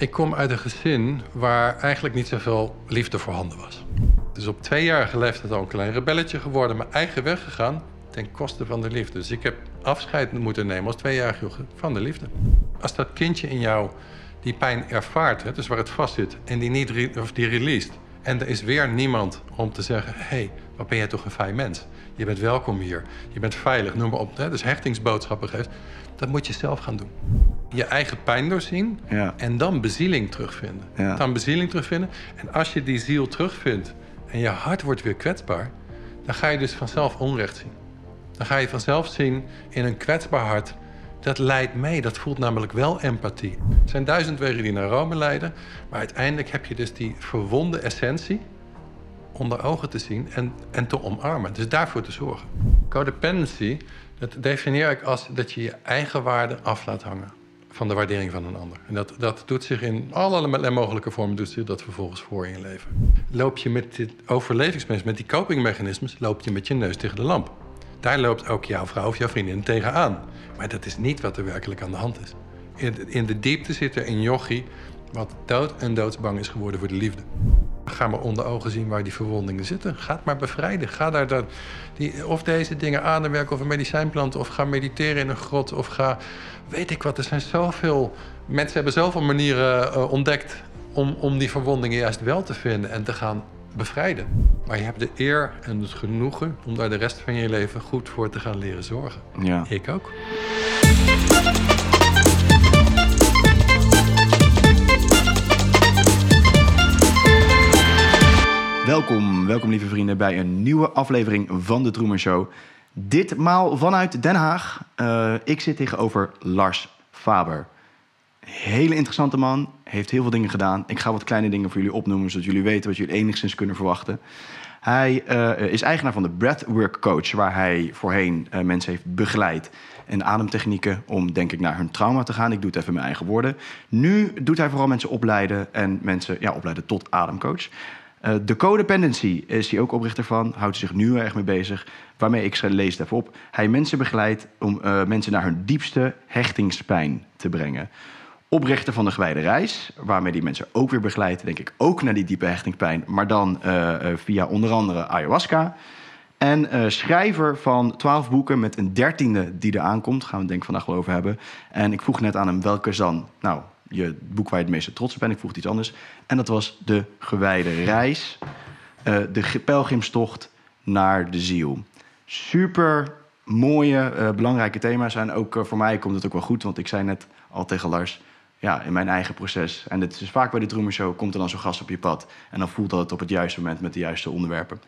Ik kom uit een gezin waar eigenlijk niet zoveel liefde voorhanden was. Dus op tweejarige leeftijd al een klein rebelletje geworden, mijn eigen weg gegaan ten koste van de liefde. Dus ik heb afscheid moeten nemen als tweejarig jongen van de liefde. Als dat kindje in jou die pijn ervaart, hè, dus waar het vast zit, en die niet of die released, en er is weer niemand om te zeggen: hé, hey, wat ben jij toch een fijn mens? Je bent welkom hier, je bent veilig, noem maar op. Hè, dus hechtingsboodschappen geeft. Dat moet je zelf gaan doen. Je eigen pijn doorzien Ja. en dan bezieling terugvinden. Ja. Dan bezieling terugvinden. En als je die ziel terugvindt en je hart wordt weer kwetsbaar, dan ga je dus vanzelf onrecht zien. Dan ga je vanzelf zien in een kwetsbaar hart. Dat leidt mee, dat voelt namelijk wel empathie. Er zijn duizend wegen die naar Rome leiden, maar uiteindelijk heb je dus die verwonde essentie onder ogen te zien en, en te omarmen. Dus daarvoor te zorgen. Codependency, dat definieer ik als dat je je eigen waarde af laat hangen van de waardering van een ander. En dat, dat doet zich in allerlei mogelijke vormen, doet zich dat vervolgens voor in je leven. Loop je met dit overlevingsmechanisme, met die copingmechanismes, loop je met je neus tegen de lamp. Daar loopt ook jouw vrouw of jouw vriendin tegenaan. Maar dat is niet wat er werkelijk aan de hand is. In, in de diepte zit er een jochie wat dood en doodsbang is geworden voor de liefde. Ga maar onder ogen zien waar die verwondingen zitten. Ga het maar bevrijden. Ga daar dat, die, of deze dingen aanwerken of een medicijnplant... of ga mediteren in een grot of ga... Weet ik wat, er zijn zoveel... Mensen hebben zoveel manieren uh, ontdekt... Om, om die verwondingen juist wel te vinden en te gaan bevrijden. Maar je hebt de eer en het genoegen om daar de rest van je leven goed voor te gaan leren zorgen. Ja. Ik ook. Welkom, welkom lieve vrienden bij een nieuwe aflevering van de Truman Show. Ditmaal vanuit Den Haag. Uh, ik zit tegenover Lars Faber. Hele interessante man, heeft heel veel dingen gedaan. Ik ga wat kleine dingen voor jullie opnoemen, zodat jullie weten wat jullie enigszins kunnen verwachten. Hij uh, is eigenaar van de Breathwork Coach, waar hij voorheen uh, mensen heeft begeleid. En ademtechnieken om, denk ik, naar hun trauma te gaan. Ik doe het even in mijn eigen woorden. Nu doet hij vooral mensen opleiden en mensen ja, opleiden tot ademcoach. Uh, de Codependency is hij ook oprichter van, houdt zich nu erg mee bezig. Waarmee ik lees even op. Hij mensen begeleidt om uh, mensen naar hun diepste hechtingspijn te brengen. Oprichter van de Gewijde Reis, waarmee die mensen ook weer begeleidt, denk ik, ook naar die diepe hechtingspijn, maar dan uh, via onder andere ayahuasca. En schrijver van twaalf boeken met een dertiende die er aankomt, gaan we het denk ik vandaag wel over hebben. En ik vroeg net aan hem welke dan, nou, je boek waar je het meeste trots op bent. Ik vroeg iets anders. En dat was De Gewijde Reis. Uh, de pelgrimstocht naar de ziel. Super mooie, uh, belangrijke thema's. En ook uh, voor mij komt het ook wel goed. Want ik zei net al tegen Lars... Ja, in mijn eigen proces. En dit is vaak bij de Truman Show. Komt er dan zo'n gast op je pad. En dan voelt dat het op het juiste moment met de juiste onderwerpen.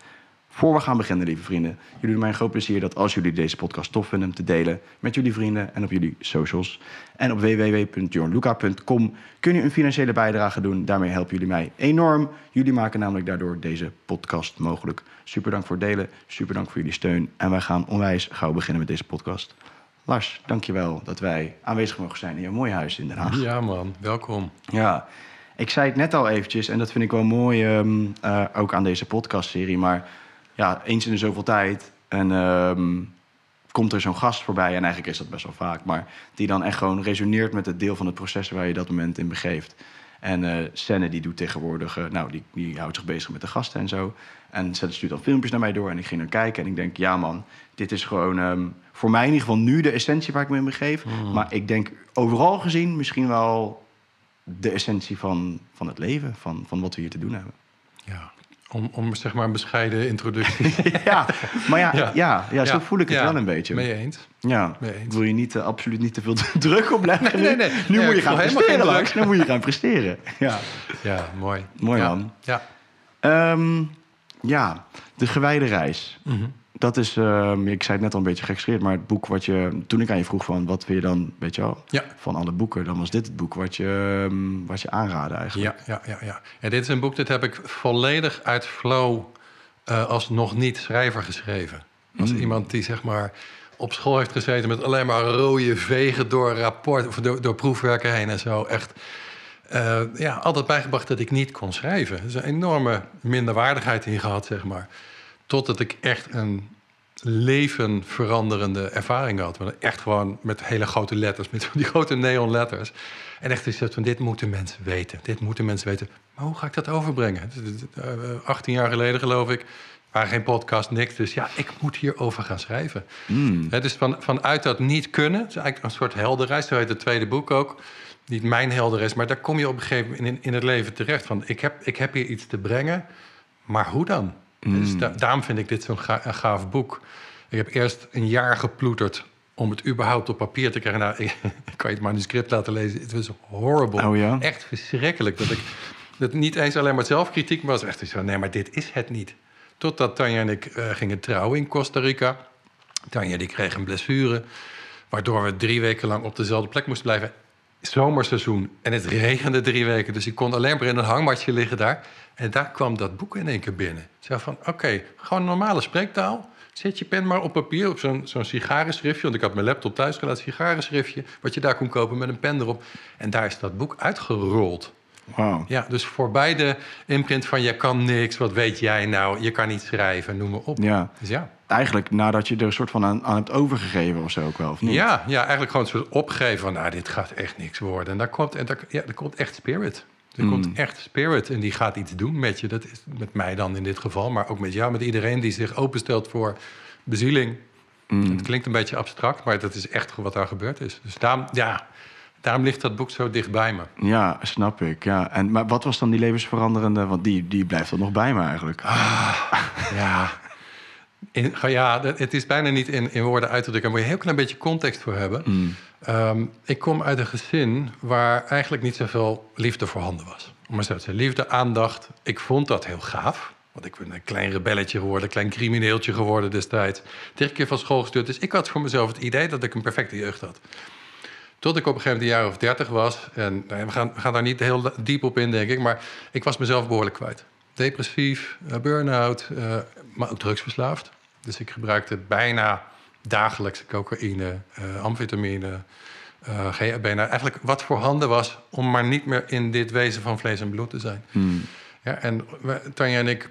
Voor we gaan beginnen, lieve vrienden. Jullie doen mij een groot plezier dat als jullie deze podcast tof vinden... te delen met jullie vrienden en op jullie socials. En op www.jornluca.com kun je een financiële bijdrage doen. Daarmee helpen jullie mij enorm. Jullie maken namelijk daardoor deze podcast mogelijk. Super dank voor het delen, super dank voor jullie steun. En wij gaan onwijs gauw beginnen met deze podcast. Lars, dankjewel dat wij aanwezig mogen zijn in je mooie huis in Den Haag. Ja man, welkom. Ja, ik zei het net al eventjes en dat vind ik wel mooi um, uh, ook aan deze podcastserie... maar ja, eens in de zoveel tijd. En um, komt er zo'n gast voorbij, en eigenlijk is dat best wel vaak, maar die dan echt gewoon resoneert met het deel van het proces waar je dat moment in begeeft. En uh, Senne die doet tegenwoordig, uh, nou, die, die houdt zich bezig met de gasten en zo. En Senne stuurt dan filmpjes naar mij door en ik ging er kijken en ik denk, ja man, dit is gewoon um, voor mij in ieder geval nu de essentie waar ik me in begeef. Mm. Maar ik denk overal gezien misschien wel de essentie van, van het leven, van, van wat we hier te doen hebben. Ja, om, om zeg maar een bescheiden introductie. ja, maar ja, ja. ja, ja zo voel ik het wel een beetje. Je eens? Ja, je eens? wil je niet, uh, absoluut niet te veel druk opleggen. Nee, nee, nee. Nu moet je gaan presteren, druk. Nu moet je gaan presteren. Ja, Ja, mooi. mooi ja. man. Ja. Ehm, ja, de gewijde reis. Mhm. Dat is, ehm, ik zei het net al een beetje gekscheerd, maar het boek wat je... Toen ik aan je vroeg van, wat wil je dan, weet je wel, Ja. van alle boeken... dan was dit het boek wat je, ehm, wat je aanraadde eigenlijk. Ja, ja, ja, ja. En dit is een boek, dit heb ik volledig uit flow eh, als nog niet schrijver geschreven. Als Mm. iemand die zeg maar op school heeft gezeten met alleen maar rode vegen door rapport of door, door proefwerken heen en zo. Echt eh, ja, altijd bijgebracht dat ik niet kon schrijven. Er is een enorme minderwaardigheid in gehad, zeg maar. Totdat ik echt een leven veranderende ervaring gehad. We echt gewoon met hele grote letters, met die grote neonletters. En echt is het van, dit moeten mensen weten. Dit moeten mensen weten. Maar hoe ga ik dat overbrengen? 18 jaar geleden geloof ik, waren geen podcast, niks. Dus ja, ik moet hierover gaan schrijven. Mm. dus van, vanuit dat niet kunnen, is eigenlijk een soort helderheid. Zo heet het tweede boek ook. Niet mijn helderheid, maar daar kom je op een gegeven moment in, in het leven terecht. Van, ik, heb, ik heb hier iets te brengen, maar hoe dan? Dus mm. daarom vind ik dit zo'n gaaf boek. Ik heb eerst een jaar geploeterd om het überhaupt op papier te krijgen. Nou, ik, kan je het manuscript laten lezen. Het was horrible. Oh ja? Echt verschrikkelijk. Dat ik dat niet eens alleen maar zelfkritiek was. Echt zo, nee, maar dit is het niet. Totdat Tanja en ik uh, gingen trouwen in Costa Rica. Tanja die kreeg een blessure. Waardoor we drie weken lang op dezelfde plek moesten blijven. Zomerseizoen. En het regende drie weken. Dus ik kon alleen maar in een hangmatje liggen daar. En daar kwam dat boek in één keer binnen. Ik zei van, oké, gewoon normale spreektaal. Zet je pen maar op papier, op zo'n zo'n sigarenschriftje. Want ik had mijn laptop thuis gelaten, sigarenschriftje. Wat je daar kon kopen met een pen erop. En daar is dat boek uitgerold. Wow. Ja, dus voorbij de imprint van je kan niks, wat weet jij nou, je kan niet schrijven, noem maar op. Ja. Dus ja. Eigenlijk nadat je er een soort van aan, aan hebt overgegeven of zo ook wel, of niet? Ja, ja, eigenlijk gewoon een soort opgeven van, nou, dit gaat echt niks worden. En daar komt, en daar, ja, daar komt echt spirit. Er komt mm. echt spirit en die gaat iets doen met je. Dat is met mij dan in dit geval, maar ook met jou, met iedereen die zich openstelt voor bezieling. Mm. Het klinkt een beetje abstract, maar dat is echt wat daar gebeurd is. Dus daarom, ja, daarom ligt dat boek zo dicht bij me. Ja, snap ik. Ja. En, maar wat was dan die levensveranderende? Want die, die blijft er nog bij me eigenlijk. Ah, ja. In, ja, het is bijna niet in, in woorden uit te drukken. Daar moet je een heel klein beetje context voor hebben. Mm. Ehm, ik kom uit een gezin waar eigenlijk niet zoveel liefde voorhanden was. Maar zo te liefde, aandacht. Ik vond dat heel gaaf. Want ik ben een klein rebelletje geworden, een klein crimineeltje geworden destijds. Tegen keer van school gestuurd. Dus ik had voor mezelf het idee dat ik een perfecte jeugd had. Tot ik op een gegeven moment een jaar of dertig was. En nou we, gaan, we gaan daar niet heel diep op in, denk ik. Maar ik was mezelf behoorlijk kwijt. Depressief, uh, burn-out, uh, maar ook drugsverslaafd. Dus ik gebruikte bijna dagelijks cocaïne, uh, amfetamine, GHB. Nou, eigenlijk wat voor handen was om maar niet meer in dit wezen van vlees en bloed te zijn. Hmm. Ja, en Tanja en ik,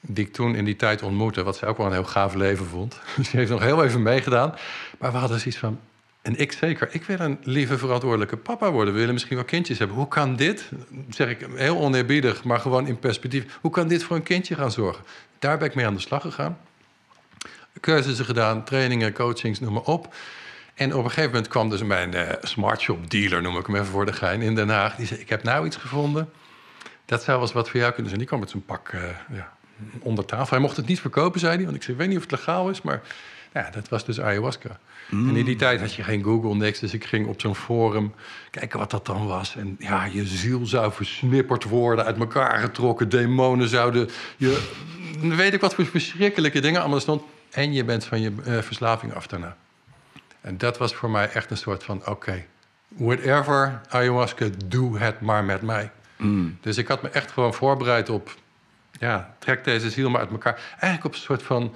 die ik toen in die tijd ontmoette... wat ze ook wel een heel gaaf leven vond. Dus die heeft nog heel even meegedaan. Maar we hadden zoiets van... En ik zeker, ik wil een lieve, verantwoordelijke papa worden. We willen misschien wel kindjes hebben. Hoe kan dit, zeg ik heel oneerbiedig, maar gewoon in perspectief... hoe kan dit voor een kindje gaan zorgen? Daar ben ik mee aan de slag gegaan cursussen gedaan, trainingen, coachings, noem maar op. En op een gegeven moment kwam dus mijn uh, smartshop dealer, noem ik hem even voor de gein, in Den Haag. Die zei, ik heb nou iets gevonden. Dat zou wel eens wat voor jou kunnen zijn. Die kwam met zijn pak uh, ja, onder tafel. Hij mocht het niet verkopen, zei hij. Want ik zei, weet niet of het legaal is, maar ja, dat was dus ayahuasca. En in die mm. tijd had je geen Google, niks. Dus ik ging op zo'n forum kijken wat dat dan was. En ja, je ziel zou versnipperd worden, uit elkaar getrokken. Demonen zouden... Je, weet ik wat voor verschrikkelijke dingen allemaal stond en je bent van je uh, verslaving af daarna. En dat was voor mij echt een soort van: oké, whatever ayahuasca, doe het maar met mij. Mm. Dus ik had me echt gewoon voorbereid op: ja, trek deze ziel maar uit elkaar. Eigenlijk op een soort van,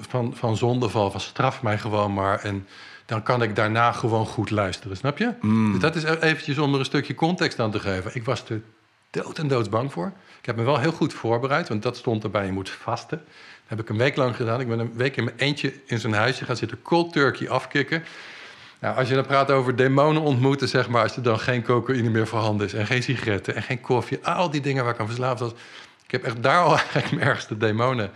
van, van zondeval, van straf mij gewoon maar. En dan kan ik daarna gewoon goed luisteren, snap je? Mm. Dus dat is e-, eventjes om er een stukje context aan te geven. Ik was er dood en doodsbang voor. Ik heb me wel heel goed voorbereid, want dat stond erbij: je moet vasten heb ik een week lang gedaan. Ik ben een week in mijn eentje in zijn huisje gaan zitten cold turkey afkicken. Nou, als je dan praat over demonen ontmoeten, zeg maar, als er dan geen cocaïne meer voorhanden is en geen sigaretten en geen koffie, al die dingen waar ik aan verslaafd was. Ik heb echt daar al eigenlijk mijn ergste demonen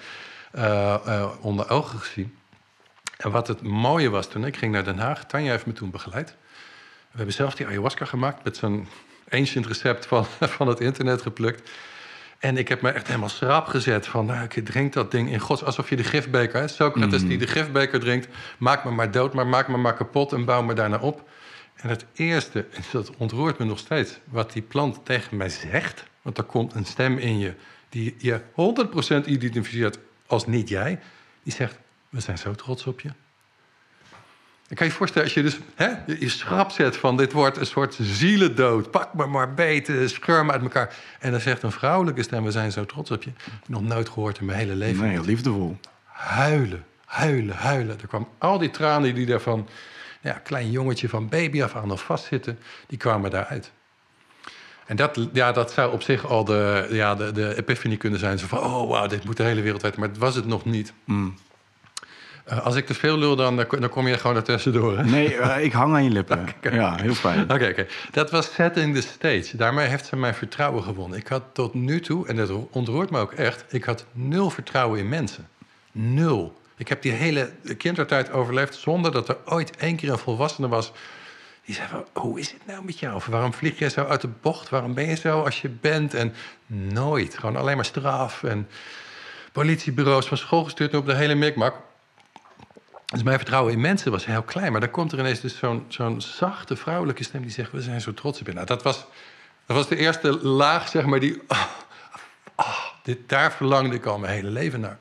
onder ogen gezien. En wat het mooie was toen, ik ging naar Den Haag, Tanja heeft me toen begeleid. We hebben zelf die ayahuasca gemaakt met zo'n ancient recept van, van het internet geplukt. En ik heb me echt helemaal schrap gezet van, nou, ik drink dat ding in gods, alsof je de gifbeker, hè? Socrates mm. die de gifbeker drinkt, maak me maar dood, maar maak me maar kapot en bouw me daarna op. En het eerste, en dat ontroert me nog steeds, wat die plant tegen mij zegt, want er komt een stem in je die je 100% identificeert als niet jij, die zegt, we zijn zo trots op je. Dan kan je je voorstellen, als je dus hè, je schrap zet van dit wordt een soort zielendood. Pak me maar beet, scheur me uit elkaar. En dan zegt een vrouwelijke stem, we zijn zo trots op je. Nog nooit gehoord in mijn hele leven. Nee, liefdevol. Huilen, huilen, huilen. Er kwam al die tranen die daar van, ja, klein jongetje van baby af aan nog vastzitten, die kwamen daaruit. En dat, ja, dat zou op zich al de, ja, de, de epiphany kunnen zijn. Zo van, oh wow, dit moet de hele wereld weten. Maar het was het nog niet. Mm. Eh, als ik te veel lul, dan, dan kom je gewoon er tussendoor. hè? Nee, eh, ik hang aan je lippen. Ja, heel fijn. Oké, oké. Dat was setting the stage. Daarmee heeft ze mijn vertrouwen gewonnen. Ik had tot nu toe, en dat ontroert me ook echt... ik had nul vertrouwen in mensen. Nul. Ik heb die hele kindertijd overleefd... zonder dat er ooit één keer een volwassene was... die zei van, hoe is het nou met jou? Of waarom vlieg je zo uit de bocht? Waarom ben je zo als je bent? En nooit. Gewoon alleen maar straf en politiebureaus van school gestuurd... op de hele mikmak. Dus mijn vertrouwen in mensen was heel klein. Maar dan komt er ineens dus zo'n zo'n zachte vrouwelijke stem die zegt: We zijn zo trots op je. Nou, dat was, dat was de eerste laag, zeg maar, die. ah, ah, dit, daar verlangde ik al mijn hele leven naar.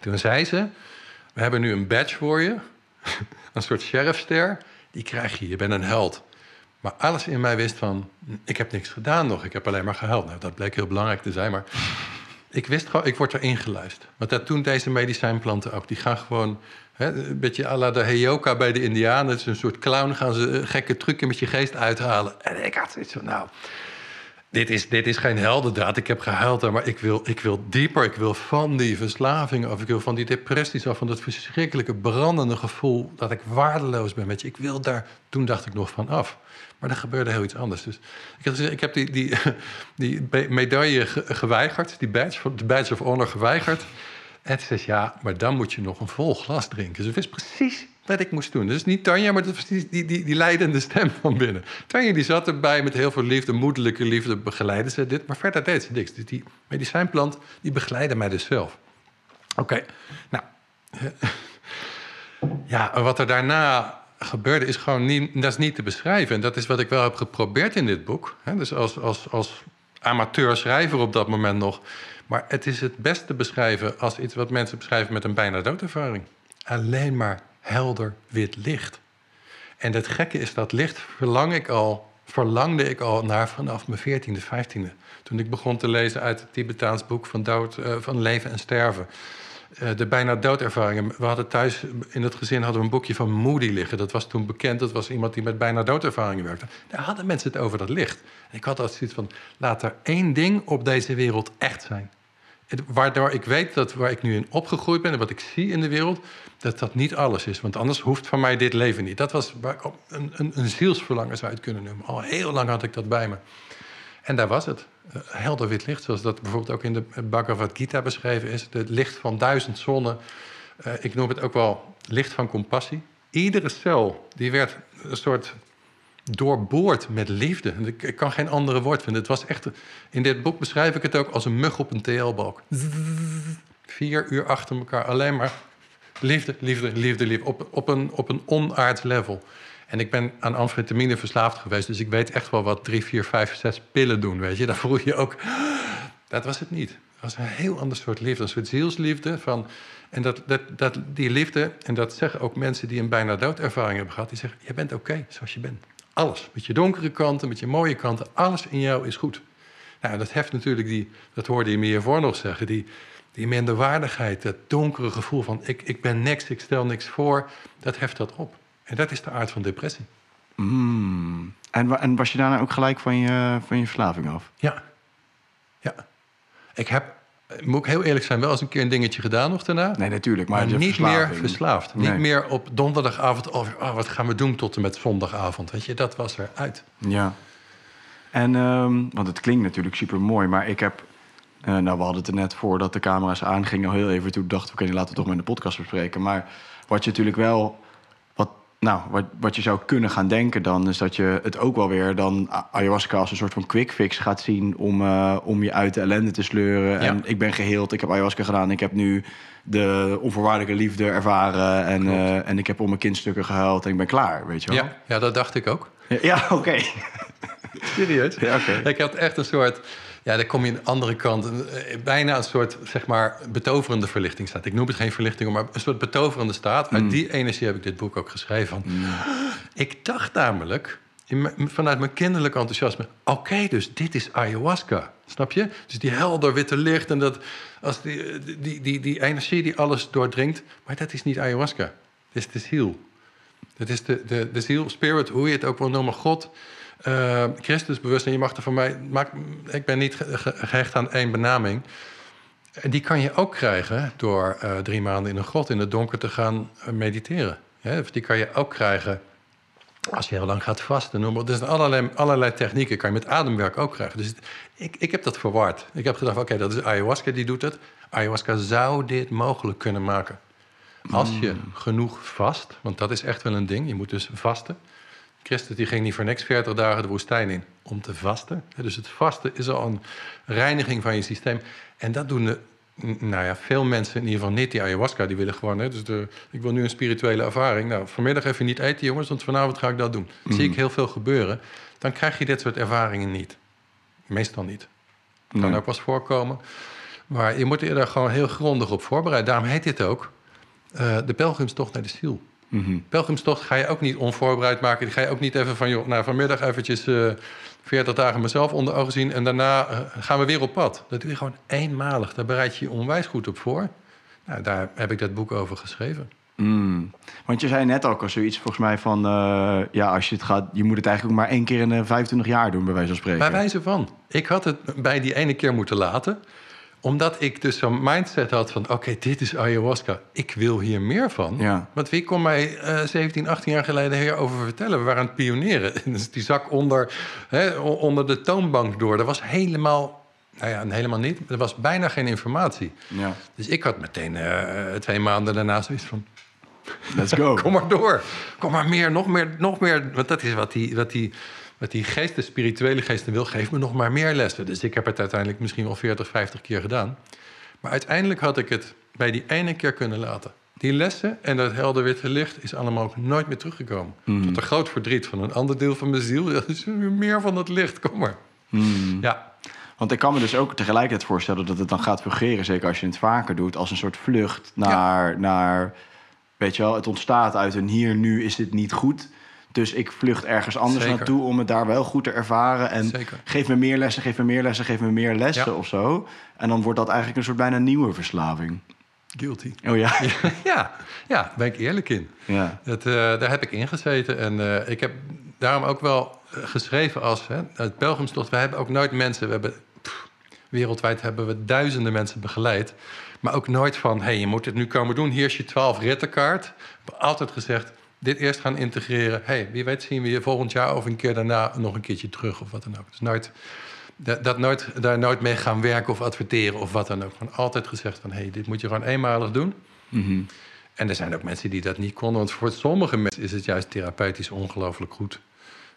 Toen zei ze: We hebben nu een badge voor je. een soort sheriffster. Die krijg je. Je bent een held. Maar alles in mij wist van: Ik heb niks gedaan nog. Ik heb alleen maar gehuild. Nou, dat bleek heel belangrijk te zijn. Maar ik wist gewoon, ik word erin geluisterd. Want dat doen deze medicijnplanten ook. Die gaan gewoon, hè, een beetje à la de Heyoka bij de Indianen. Het is een soort clown, gaan ze een gekke trucken met je geest uithalen. En ik had zoiets van, nou, dit is, dit is geen heldendaad. Ik heb gehuild maar ik wil, ik wil dieper. Ik wil van die verslaving af. Ik wil van die depressies af. Van dat verschrikkelijke brandende gevoel dat ik waardeloos ben. Weet je, ik wil daar, toen dacht ik nog van af. Maar er gebeurde heel iets anders. Dus ik heb, ik heb die, die, die medaille ge- geweigerd, die badge, de badge of honor geweigerd. En ze zei, ja, maar dan moet je nog een vol glas drinken. Ze wist precies wat ik moest doen. Dus niet Tanja, maar dat was die, die, die, leidende stem van binnen. Tanja die zat erbij met heel veel liefde, moederlijke liefde, begeleidde ze dit. Maar verder deed ze niks. Dus die medicijnplant, die begeleidde mij dus zelf. Oké, nou... Ja, wat er daarna gebeurde is gewoon niet, dat is niet te beschrijven. En dat is wat ik wel heb geprobeerd in dit boek. Dus als, als, als amateur schrijver op dat moment nog. Maar het is het best te beschrijven als iets wat mensen beschrijven met een bijna doodervaring. Alleen maar helder wit licht. En het gekke is dat licht verlang ik al, verlangde ik al naar vanaf mijn 14e, 15e. Toen ik begon te lezen uit het Tibetaans boek van, dood, eh, van leven en sterven. Eh, de bijna doodervaringen. We hadden thuis in het gezin hadden we een boekje van Moody liggen. Dat was toen bekend. Dat was iemand die met bijna doodervaringen werkte. Daar hadden mensen het over dat licht. En ik had altijd zoiets van: laat er één ding op deze wereld echt zijn. Waardoor ik weet dat waar ik nu in opgegroeid ben en wat ik zie in de wereld, dat dat niet alles is. Want anders hoeft van mij dit leven niet. Dat was een, een, een zielsverlangen zou je het kunnen noemen. Al heel lang had ik dat bij me. En daar was het. Eh, helder wit licht, zoals dat bijvoorbeeld ook in de Bhagavad Gita beschreven is. Het licht van duizend zonnen. Eh, ik noem het ook wel licht van compassie. Iedere cel die werd een soort doorboord met liefde. Ik, kan geen andere woord vinden. Het was echt, in dit boek beschrijf ik het ook als een mug op een TL-balk. Vier uur achter elkaar alleen maar liefde, liefde, liefde, liefde. Op, op, een, op een onaards level. En ik ben aan amfetamine verslaafd geweest. Dus ik weet echt wel wat drie, vier, vijf, zes pillen doen. Weet je, daar voel je ook. Dat was het niet. Het was een heel ander soort liefde. Een soort zielsliefde. Van, en dat, dat, dat, die liefde, en dat zeggen ook mensen die een bijna doodervaring hebben gehad. Die zeggen: Je bent oké zoals je bent. Alles. Met je donkere kanten, met je mooie kanten. Alles in jou is goed. Nou, dat heft natuurlijk die. Dat hoorde je me hiervoor nog zeggen. Die, die minderwaardigheid, dat donkere gevoel van: ik, ik ben niks, ik stel niks voor. Dat heft dat op. En dat is de aard van depressie. Mm. En, en was je daarna ook gelijk van je, van je verslaving af? Ja. Ja. Ik heb, moet ik heel eerlijk zijn, wel eens een keer een dingetje gedaan nog daarna. Nee, natuurlijk. Maar, Maar niet verslaving. meer verslaafd. Nee. Niet meer op donderdagavond over, oh, wat gaan we doen tot en met zondagavond. Weet je, dat was eruit. Ja. En, ehm, want het klinkt natuurlijk super mooi, maar ik heb. eh, nou, we hadden het er net voordat de camera's aangingen al heel even. Toen dachten we, oké, laten we het toch maar in de podcast bespreken. Maar wat je natuurlijk wel. Nou, wat, wat je zou kunnen gaan denken dan, is dat je het ook wel weer dan ayahuasca als een soort van quick fix gaat zien om, eh, om je uit de ellende te sleuren. Ja. En ik ben geheeld, ik heb ayahuasca gedaan, ik heb nu de onvoorwaardelijke liefde ervaren. En, eh, en ik heb om mijn kindstukken gehuild en ik ben klaar, weet je wel? Ja, ja, dat dacht ik ook. Ja, ja, oké. Serieus? Ja, oké. Ik had echt een soort... Ja, daar kom je aan de andere kant. eh, Bijna een soort, zeg maar, betoverende verlichting staat. Ik noem het geen verlichting, maar een soort betoverende staat. Uit die energie heb ik dit boek ook geschreven. Van, Ik dacht namelijk, in vanuit mijn kinderlijk enthousiasme... oké, dus dit is ayahuasca. Snap je? Dus die helder witte licht en dat, als die, die, die, die energie die alles doordringt. Maar dat is niet ayahuasca. Dat is de ziel. Dat is de, de, de ziel, spirit, hoe je het ook wil noemen, God, eh Christus bewustzijn. Je mag er van mij, maak, ik ben niet ge- ge- gehecht aan één benaming. En die kan je ook krijgen door uh, drie maanden in een grot in het donker te gaan uh, mediteren. Ja, die kan je ook krijgen als je heel lang gaat vasten. Noem maar. Dus allerlei, allerlei technieken kan je met ademwerk ook krijgen. Dus ik, ik heb dat verward. Ik heb gedacht, oké, okay, dat is ayahuasca die doet het. Ayahuasca zou dit mogelijk kunnen maken. Als je mm. genoeg vast, want dat is echt wel een ding. Je moet dus vasten. Christus die ging niet voor niks 40 dagen de woestijn in om te vasten. Dus het vasten is al een reiniging van je systeem. En dat doen de, nou ja, veel mensen, in ieder geval niet die ayahuasca, die willen gewoon. Hè, dus de, ik wil nu een spirituele ervaring. Nou, vanmiddag even niet eten, jongens, want vanavond ga ik dat doen. zie ik mhm. heel veel gebeuren. Dan krijg je dit soort ervaringen niet. Meestal niet. Kan ook wel eens voorkomen. Maar je moet er gewoon heel grondig op voorbereiden. Daarom heet dit ook uh, de pelgrimstocht naar de ziel. Mm Pelgrimstocht ga je ook niet onvoorbereid maken. Die ga je ook niet even van, joh, nou, vanmiddag eventjes uh, 40 dagen mezelf onder ogen zien... en daarna uh, gaan we weer op pad. Dat doe je gewoon eenmalig. Daar bereid je je onwijs goed op voor. Nou, daar heb ik dat boek over geschreven. Mm. Want je zei net ook al zoiets volgens mij van... Uh, ja, als je het gaat... je moet het eigenlijk ook maar één keer in 25 jaar doen, bij wijze van spreken. Bij wijze van. Ik had het bij die ene keer moeten laten omdat ik dus zo'n mindset had van... oké, dit is ayahuasca, ik wil hier meer van. Ja. Want wie kon mij uh, 17, 18 jaar geleden hierover vertellen? We waren aan het pionieren. Dus die zak onder, hè, onder de toonbank door. Dat was helemaal... Nou ja, helemaal niet. Er was bijna geen informatie. Ja. Dus ik had meteen uh, twee maanden daarna zoiets van... Let's go. Kom maar door. Kom maar meer, nog meer, nog meer. Want dat is wat die, wat die wat die geest, de spirituele geest, wil, geef me nog maar meer lessen. Dus ik heb het uiteindelijk misschien wel 40, 50 keer gedaan. Maar uiteindelijk had ik het bij die ene keer kunnen laten. Die lessen en dat helder witte licht is allemaal ook nooit meer teruggekomen. Mm. Tot een groot verdriet van een ander deel van mijn ziel. Dat is meer van het licht, kom maar. Mm. Ja. Want ik kan me dus ook tegelijkertijd voorstellen dat het dan gaat fungeren, zeker als je het vaker doet, als een soort vlucht naar, naar weet je wel, het ontstaat uit een hier, nu is dit niet goed. Dus ik vlucht ergens anders naartoe om het daar wel goed te ervaren. En geef me meer lessen, geef me meer lessen, geef me meer lessen of zo. En dan wordt dat eigenlijk een soort bijna nieuwe verslaving. Guilty. Oh ja? ja, ja, daar ben ik eerlijk in. Ja. Dat, uh, daar heb ik in gezeten. En uh, ik heb daarom ook wel eh, geschreven als... Hè, het Pelgrimstocht, we hebben ook nooit mensen... We hebben, pff, wereldwijd hebben we duizenden mensen begeleid. Maar ook nooit van, hé, hey, je moet het nu komen doen. Hier is je 12 rittenkaart. We hebben altijd gezegd, dit eerst gaan integreren. hey, wie weet zien we je volgend jaar of een keer daarna nog een keertje terug of wat dan ook. Dus nooit, dat, dat nooit, daar nooit mee gaan werken of adverteren of wat dan ook. Gewoon altijd gezegd van, hey, dit moet je gewoon eenmalig doen. Mhm. En er zijn ook mensen die dat niet konden. Want voor sommige mensen is het juist therapeutisch ongelooflijk goed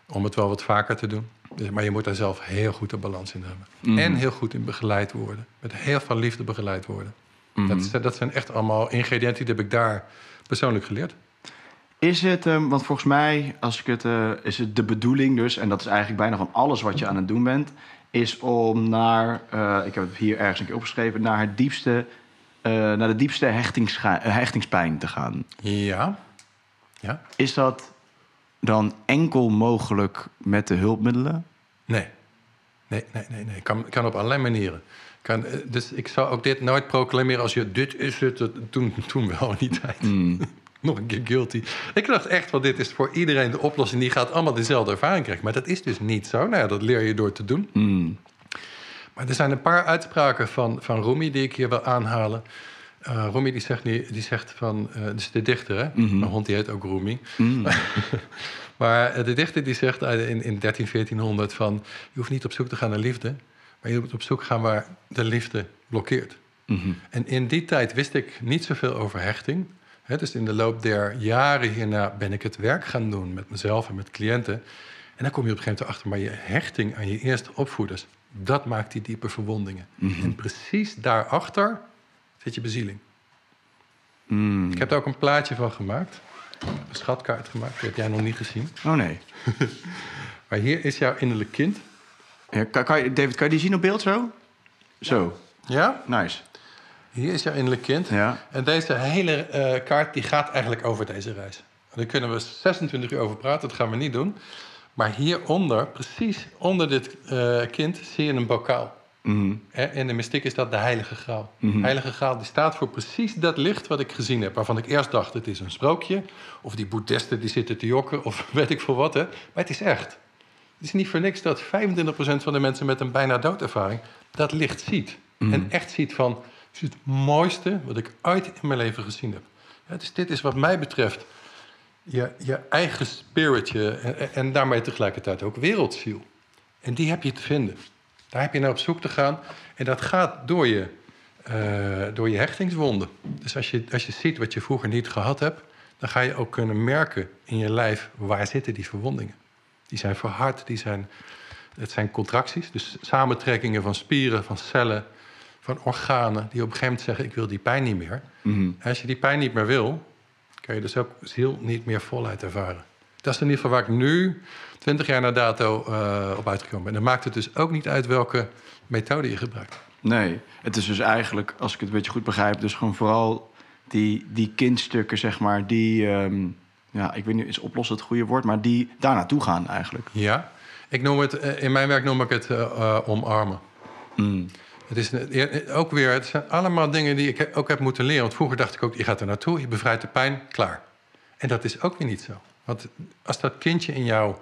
om het wel wat vaker te doen. Dus, maar je moet daar zelf heel goed de balans in hebben. Mhm. En heel goed in begeleid worden. Met heel veel liefde begeleid worden. dat, mhm. dat, zijn echt allemaal ingrediënten die heb ik daar persoonlijk geleerd. Is het, um, want volgens mij, als ik het, uh, is het de bedoeling dus, en dat is eigenlijk bijna van alles wat je aan het doen bent, is om naar, uh, ik heb het hier ergens een keer opgeschreven, naar het diepste, uh, naar de diepste hechtingspijn te gaan. Ja. ja. Is dat dan enkel mogelijk met de hulpmiddelen? Nee. Nee, nee, nee, nee. Kan, kan op allerlei manieren. Kan, dus ik zou ook dit nooit proclameren als je dit is het, toen, toen wel niet tijd. Mm. nog een keer guilty. Ik dacht echt, van dit is voor iedereen de oplossing. Die gaat allemaal dezelfde ervaring krijgen. Maar dat is dus niet zo. Nou ja, dat leer je door te doen. Mm. Maar er zijn een paar uitspraken van, van Rumi die ik hier wil aanhalen. Uh, Rumi die zegt, die, zegt van, uh, dus de dichter, hè? Mm Mijn hond die heet ook Rumi. Mm. maar de dichter die zegt in, in 13, 1400 van... je hoeft niet op zoek te gaan naar liefde... maar je moet op zoek gaan waar de liefde blokkeert. -hmm. En in die tijd wist ik niet zoveel over hechting dus in de loop der jaren hierna ben ik het werk gaan doen met mezelf en met cliënten. En dan kom je op een gegeven moment achter, maar je hechting aan je eerste opvoeders, dat maakt die diepe verwondingen. Mhm. En precies daarachter zit je bezieling. Mm. Ik heb er ook een plaatje van gemaakt. Een schatkaart gemaakt, die heb jij nog niet gezien. Oh nee. maar hier is jouw innerlijk kind. Ja, kan, David, kan je die zien op beeld zo? Zo. Ja? Nice. Hier is jouw innerlijk kind. Ja. En deze hele uh, kaart die gaat eigenlijk over deze reis. Daar kunnen we 26 uur over praten, dat gaan we niet doen. Maar hieronder, precies onder dit uh, kind, zie je een bokaal. Mm In de mystiek is dat de heilige graal. Mm heilige graal die staat voor precies dat licht wat ik gezien heb. Waarvan ik eerst dacht, het is een sprookje. Of die boeddhisten die zitten te jokken. Of weet ik veel wat. Hè. Maar het is echt. Het is niet voor niks dat 25% van de mensen met een bijna doodervaring... dat licht ziet. En echt ziet van is het mooiste wat ik ooit in mijn leven gezien heb. Ja, dus dit is wat mij betreft je, je eigen spiritje en, en daarmee tegelijkertijd ook wereldziel. En die heb je te vinden. Daar heb je naar op zoek te gaan. En dat gaat door je, uh, door je hechtingswonden. Dus als je, als je ziet wat je vroeger niet gehad hebt, dan ga je ook kunnen merken in je lijf waar zitten die verwondingen. Die zijn verhard, die zijn, het zijn contracties, dus samentrekkingen van spieren, van cellen, van organen, die op een gegeven moment zeggen: Ik wil die pijn niet meer. Mhm. Als je die pijn niet meer wil, kan je dus ook ziel niet meer voluit ervaren. Dat is in ieder geval waar ik nu, 20 jaar na dato, uh, op uitgekomen ben. En dan maakt het dus ook niet uit welke methode je gebruikt. Nee, het is dus eigenlijk, als ik het een beetje goed begrijp, dus gewoon vooral die, die kindstukken, zeg maar, die, um, ja, ik weet niet, is oplossen het goede woord, maar die daar naartoe gaan eigenlijk. Ja, ik noem het, eh, in mijn werk noem ik het uh, omarmen. Mm. Het is ook weer, het zijn allemaal dingen die ik ook heb moeten leren. Want vroeger dacht ik ook, je gaat er naartoe, je bevrijdt de pijn, klaar. En dat is ook weer niet zo. Want als dat kindje in jou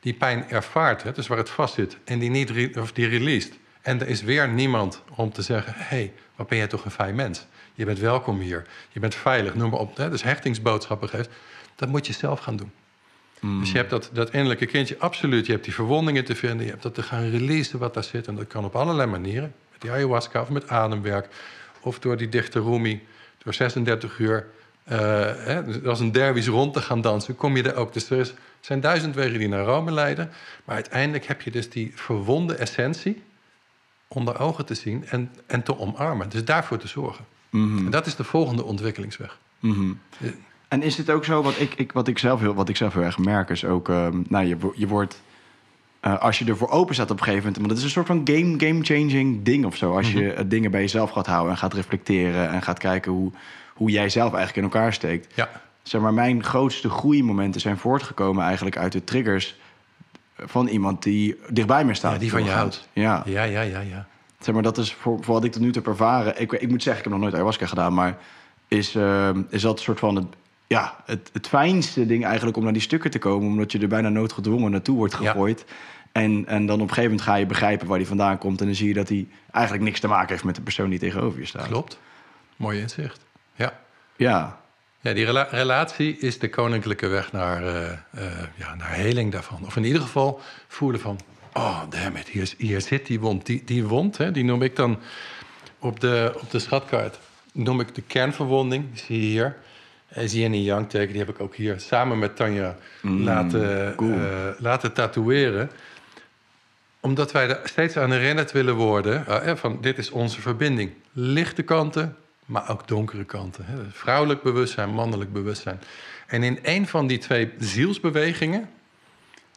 die pijn ervaart, hè, dus waar het vast zit, en die niet re of die released, en er is weer niemand om te zeggen: hé, hey, wat ben jij toch een fijn mens? Je bent welkom hier, je bent veilig, noem maar op. Hè, dus hechtingsboodschappen geeft, dat moet je zelf gaan doen. Mm. Dus je hebt dat, dat innerlijke kindje absoluut, je hebt die verwondingen te vinden, je hebt dat te gaan releasen wat daar zit. En dat kan op allerlei manieren. Die ayahuasca of met ademwerk, of door die dichte rumi, door 36 uur uh, hè, als een dervis rond te gaan dansen, kom je er ook. Dus er is, zijn duizend wegen die naar Rome leiden. Maar uiteindelijk heb je dus die verwonde essentie onder ogen te zien en, en te omarmen. Dus daarvoor te zorgen. Mhm. En dat is de volgende ontwikkelingsweg. Mhm. En is het ook zo, wat ik, ik, wat, ik zelf heel, wat ik zelf heel erg merk, is ook, um, nou, je, je wordt, uh, als je ervoor open staat op een gegeven moment, maar dat is een soort van game, game-changing ding of zo. Als je Mhm. uh, dingen bij jezelf gaat houden en gaat reflecteren en gaat kijken hoe, hoe jij zelf eigenlijk in elkaar steekt. Ja. Zeg maar, mijn grootste groeimomenten zijn voortgekomen eigenlijk uit de triggers van iemand die dichtbij me staat. Ja, die van je houdt. Ja. Ja, ja, ja, ja. Zeg maar, dat is voor, voor wat ik tot nu toe heb ervaren. Ik, ik moet zeggen, ik heb nog nooit ayahuasca gedaan, maar is, uh, is dat een soort van het, ja, het, het fijnste ding eigenlijk om naar die stukken te komen, omdat je er bijna noodgedwongen naartoe wordt gegooid. Ja. En, en dan op een gegeven moment ga je begrijpen waar die vandaan komt. En dan zie je dat hij eigenlijk niks te maken heeft met de persoon die tegenover je staat. Klopt. Mooi inzicht. Ja. Ja. Ja, die rela relatie is de koninklijke weg naar, uh, uh, ja, naar heling daarvan. Of in ieder geval voelen van... oh, damn it, hier, hier zit die wond. Die, die wond, hè, die noem ik dan op de, op de schatkaart... noem ik de kernverwonding, die zie je hier. En zie je een Yang teken, die heb ik ook hier samen met Tanja Mm, laten, cool. uh, laten tatoeëren. Omdat wij er steeds aan herinnerd willen worden... van dit is onze verbinding. Lichte kanten, maar ook donkere kanten. Vrouwelijk bewustzijn, mannelijk bewustzijn. En in een van die twee zielsbewegingen,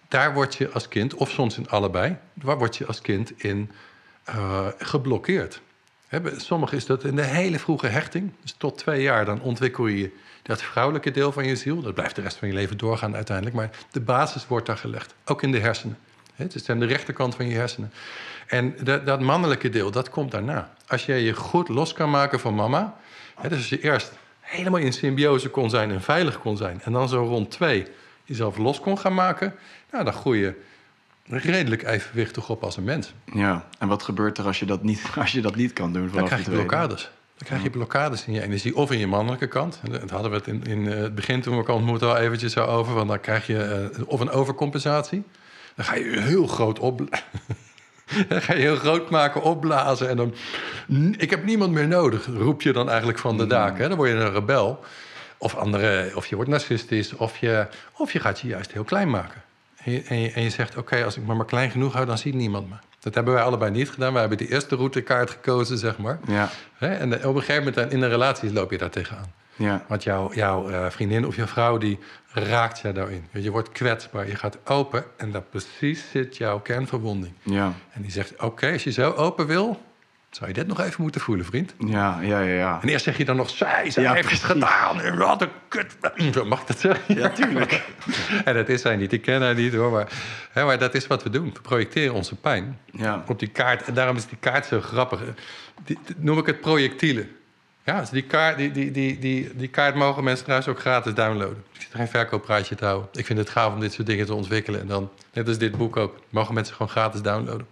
daar word je als kind, of soms in allebei, waar word je als kind in uh, geblokkeerd. Sommige is dat in de hele vroege hechting, dus tot twee jaar, dan ontwikkel je dat vrouwelijke deel van je ziel. Dat blijft de rest van je leven doorgaan uiteindelijk, maar de basis wordt daar gelegd, ook in de hersenen. Het is aan de rechterkant van je hersenen. En dat, dat, mannelijke deel, dat komt daarna. Als jij je goed los kan maken van mama... Hè, dus als je eerst helemaal in symbiose kon zijn en veilig kon zijn... en dan zo rond twee jezelf los kon gaan maken... Nou, dan groei je redelijk evenwichtig op als een mens. Ja, en wat gebeurt er als je dat niet, als je dat niet kan doen? Dan krijg je blokkades. Dan krijg je blokkades in je energie of in je mannelijke kant. Dat hadden we het in, in het begin toen we elkaar ontmoeten al eventjes over. Want dan krijg je uh, of een overcompensatie... Dan ga je heel groot op. dan ga je heel groot maken, opblazen. En dan. Ik heb niemand meer nodig, roep je dan eigenlijk van de daken. Dan word je een rebel. Of, andere, of je wordt narcistisch. Of je, of je gaat je juist heel klein maken. En je, en je, en je zegt: Oké, okay, als ik me maar klein genoeg hou, dan ziet niemand me. Dat hebben wij allebei niet gedaan. Wij hebben de eerste routekaart gekozen, zeg maar. Ja. En op een gegeven moment in een relatie loop je daar tegenaan. Ja. Want jouw, jouw uh, vriendin of jouw vrouw die raakt je daarin. Je wordt kwetsbaar, je gaat open en daar precies zit jouw kernverwonding. Ja. En die zegt: Oké, okay, als je zo open wil, zou je dit nog even moeten voelen, vriend. Ja, ja, ja. ja. En eerst zeg je dan nog: Zij, zij Ja, heeft het gedaan. En wat een kut. Mag dat zeggen? Ja, tuurlijk. en dat is zij niet, ik ken haar niet hoor. Maar, hè, maar dat is wat we doen. We projecteren onze pijn Ja. op die kaart. En daarom is die kaart zo grappig. Die, die noem ik het projectielen. Ja, dus die, kaart, die, die, die, die, die kaart mogen mensen trouwens ook gratis downloaden. Ik zit er geen verkooppraatje te houden. Ik vind het gaaf om dit soort dingen te ontwikkelen. En dan, net als dit boek ook, mogen mensen gewoon gratis downloaden.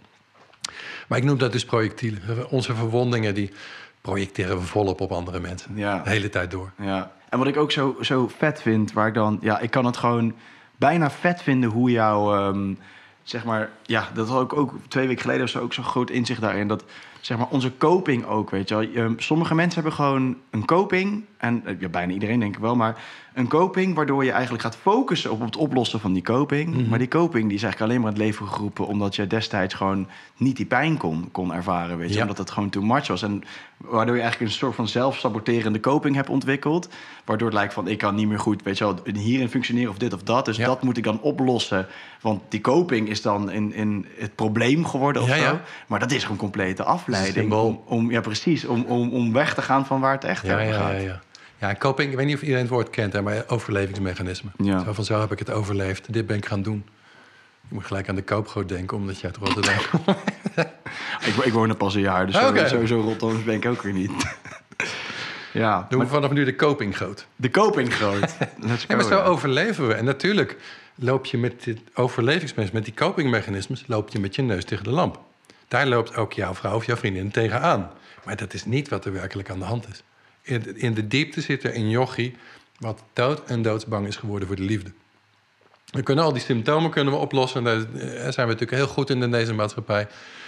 Maar ik noem dat dus projectielen. Onze verwondingen die projecteren we volop op andere mensen. Ja. De hele tijd door. Ja. En wat ik ook zo, zo vet vind, waar ik dan... Ja, ik kan het gewoon bijna vet vinden hoe jouw... ehm, zeg maar, ja, dat had ik ook twee weken geleden of zo ook zo'n groot inzicht daarin. Dat zeg maar onze coping ook, weet je wel. Sommige mensen hebben gewoon een coping. En eh, bijna iedereen denk ik wel, maar een coping waardoor je eigenlijk gaat focussen op het oplossen van die coping. Mhm. Maar die coping die is eigenlijk alleen maar het leven geroepen omdat je destijds gewoon niet die pijn kon, kon ervaren, weet je. Ja. Omdat het gewoon too much was. En waardoor je eigenlijk een soort van zelfsaboterende coping hebt ontwikkeld. Waardoor het lijkt van ik kan niet meer goed, weet je wel, hierin functioneren of dit of dat. Dus Ja. dat moet ik dan oplossen. Want die coping is dan in, in het probleem geworden of Ja, zo. Maar dat is gewoon complete afleiding. Om, om, ja, precies. Om, om, om weg te gaan van waar het echt over ja, gaat. ja, ja. Ja, coping, ik weet niet of iedereen het woord kent, hè, maar overlevingsmechanisme. Ja. Zo van zo heb ik het overleefd, dit ben ik gaan doen. Je moet gelijk aan de koopgoot denken, omdat je uit Rotterdam. Ik, ik woon er pas een jaar, dus Oké. zo, sowieso ben ik ook weer niet. ja, Doen maar we vanaf nu de copinggoot. de. Let's En maar zo ja. overleven we. En natuurlijk loop je met dit overlevingsmechanisme, met die copingmechanismes, loop je met je neus tegen de lamp. Daar loopt ook jouw vrouw of jouw vriendin tegenaan. Maar dat is niet wat er werkelijk aan de hand is. In in de diepte zit er een jochie wat dood en doodsbang is geworden voor de liefde. We kunnen al die symptomen kunnen we oplossen. Daar eh, zijn we natuurlijk heel goed in in deze maatschappij.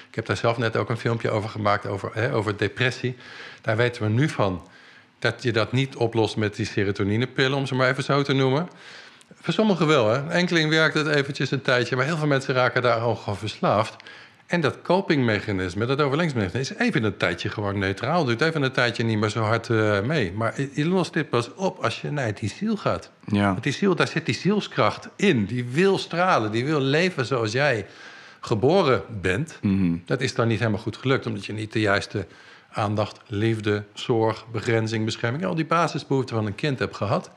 Ik heb daar zelf net ook een filmpje over gemaakt, over, hè, over depressie. Daar weten we nu van dat je dat niet oplost met die serotoninepillen, om ze maar even zo te noemen. Voor sommigen wel, hè. Enkeling werkt het eventjes een tijdje, maar heel veel mensen raken daar al gewoon verslaafd. En dat copingmechanisme, dat overlevingsmechanisme, is even een tijdje gewoon neutraal. Doet even een tijdje niet meer zo hard eh, mee. Maar je- lost dit pas op als je naar die ziel gaat. Ja. Want die ziel, daar zit die zielskracht in. Die wil stralen, die wil leven zoals jij geboren bent. Mhm. Dat is dan niet helemaal goed gelukt, omdat je niet de juiste aandacht, liefde, zorg, begrenzing, bescherming, al die basisbehoeften van een kind hebt gehad.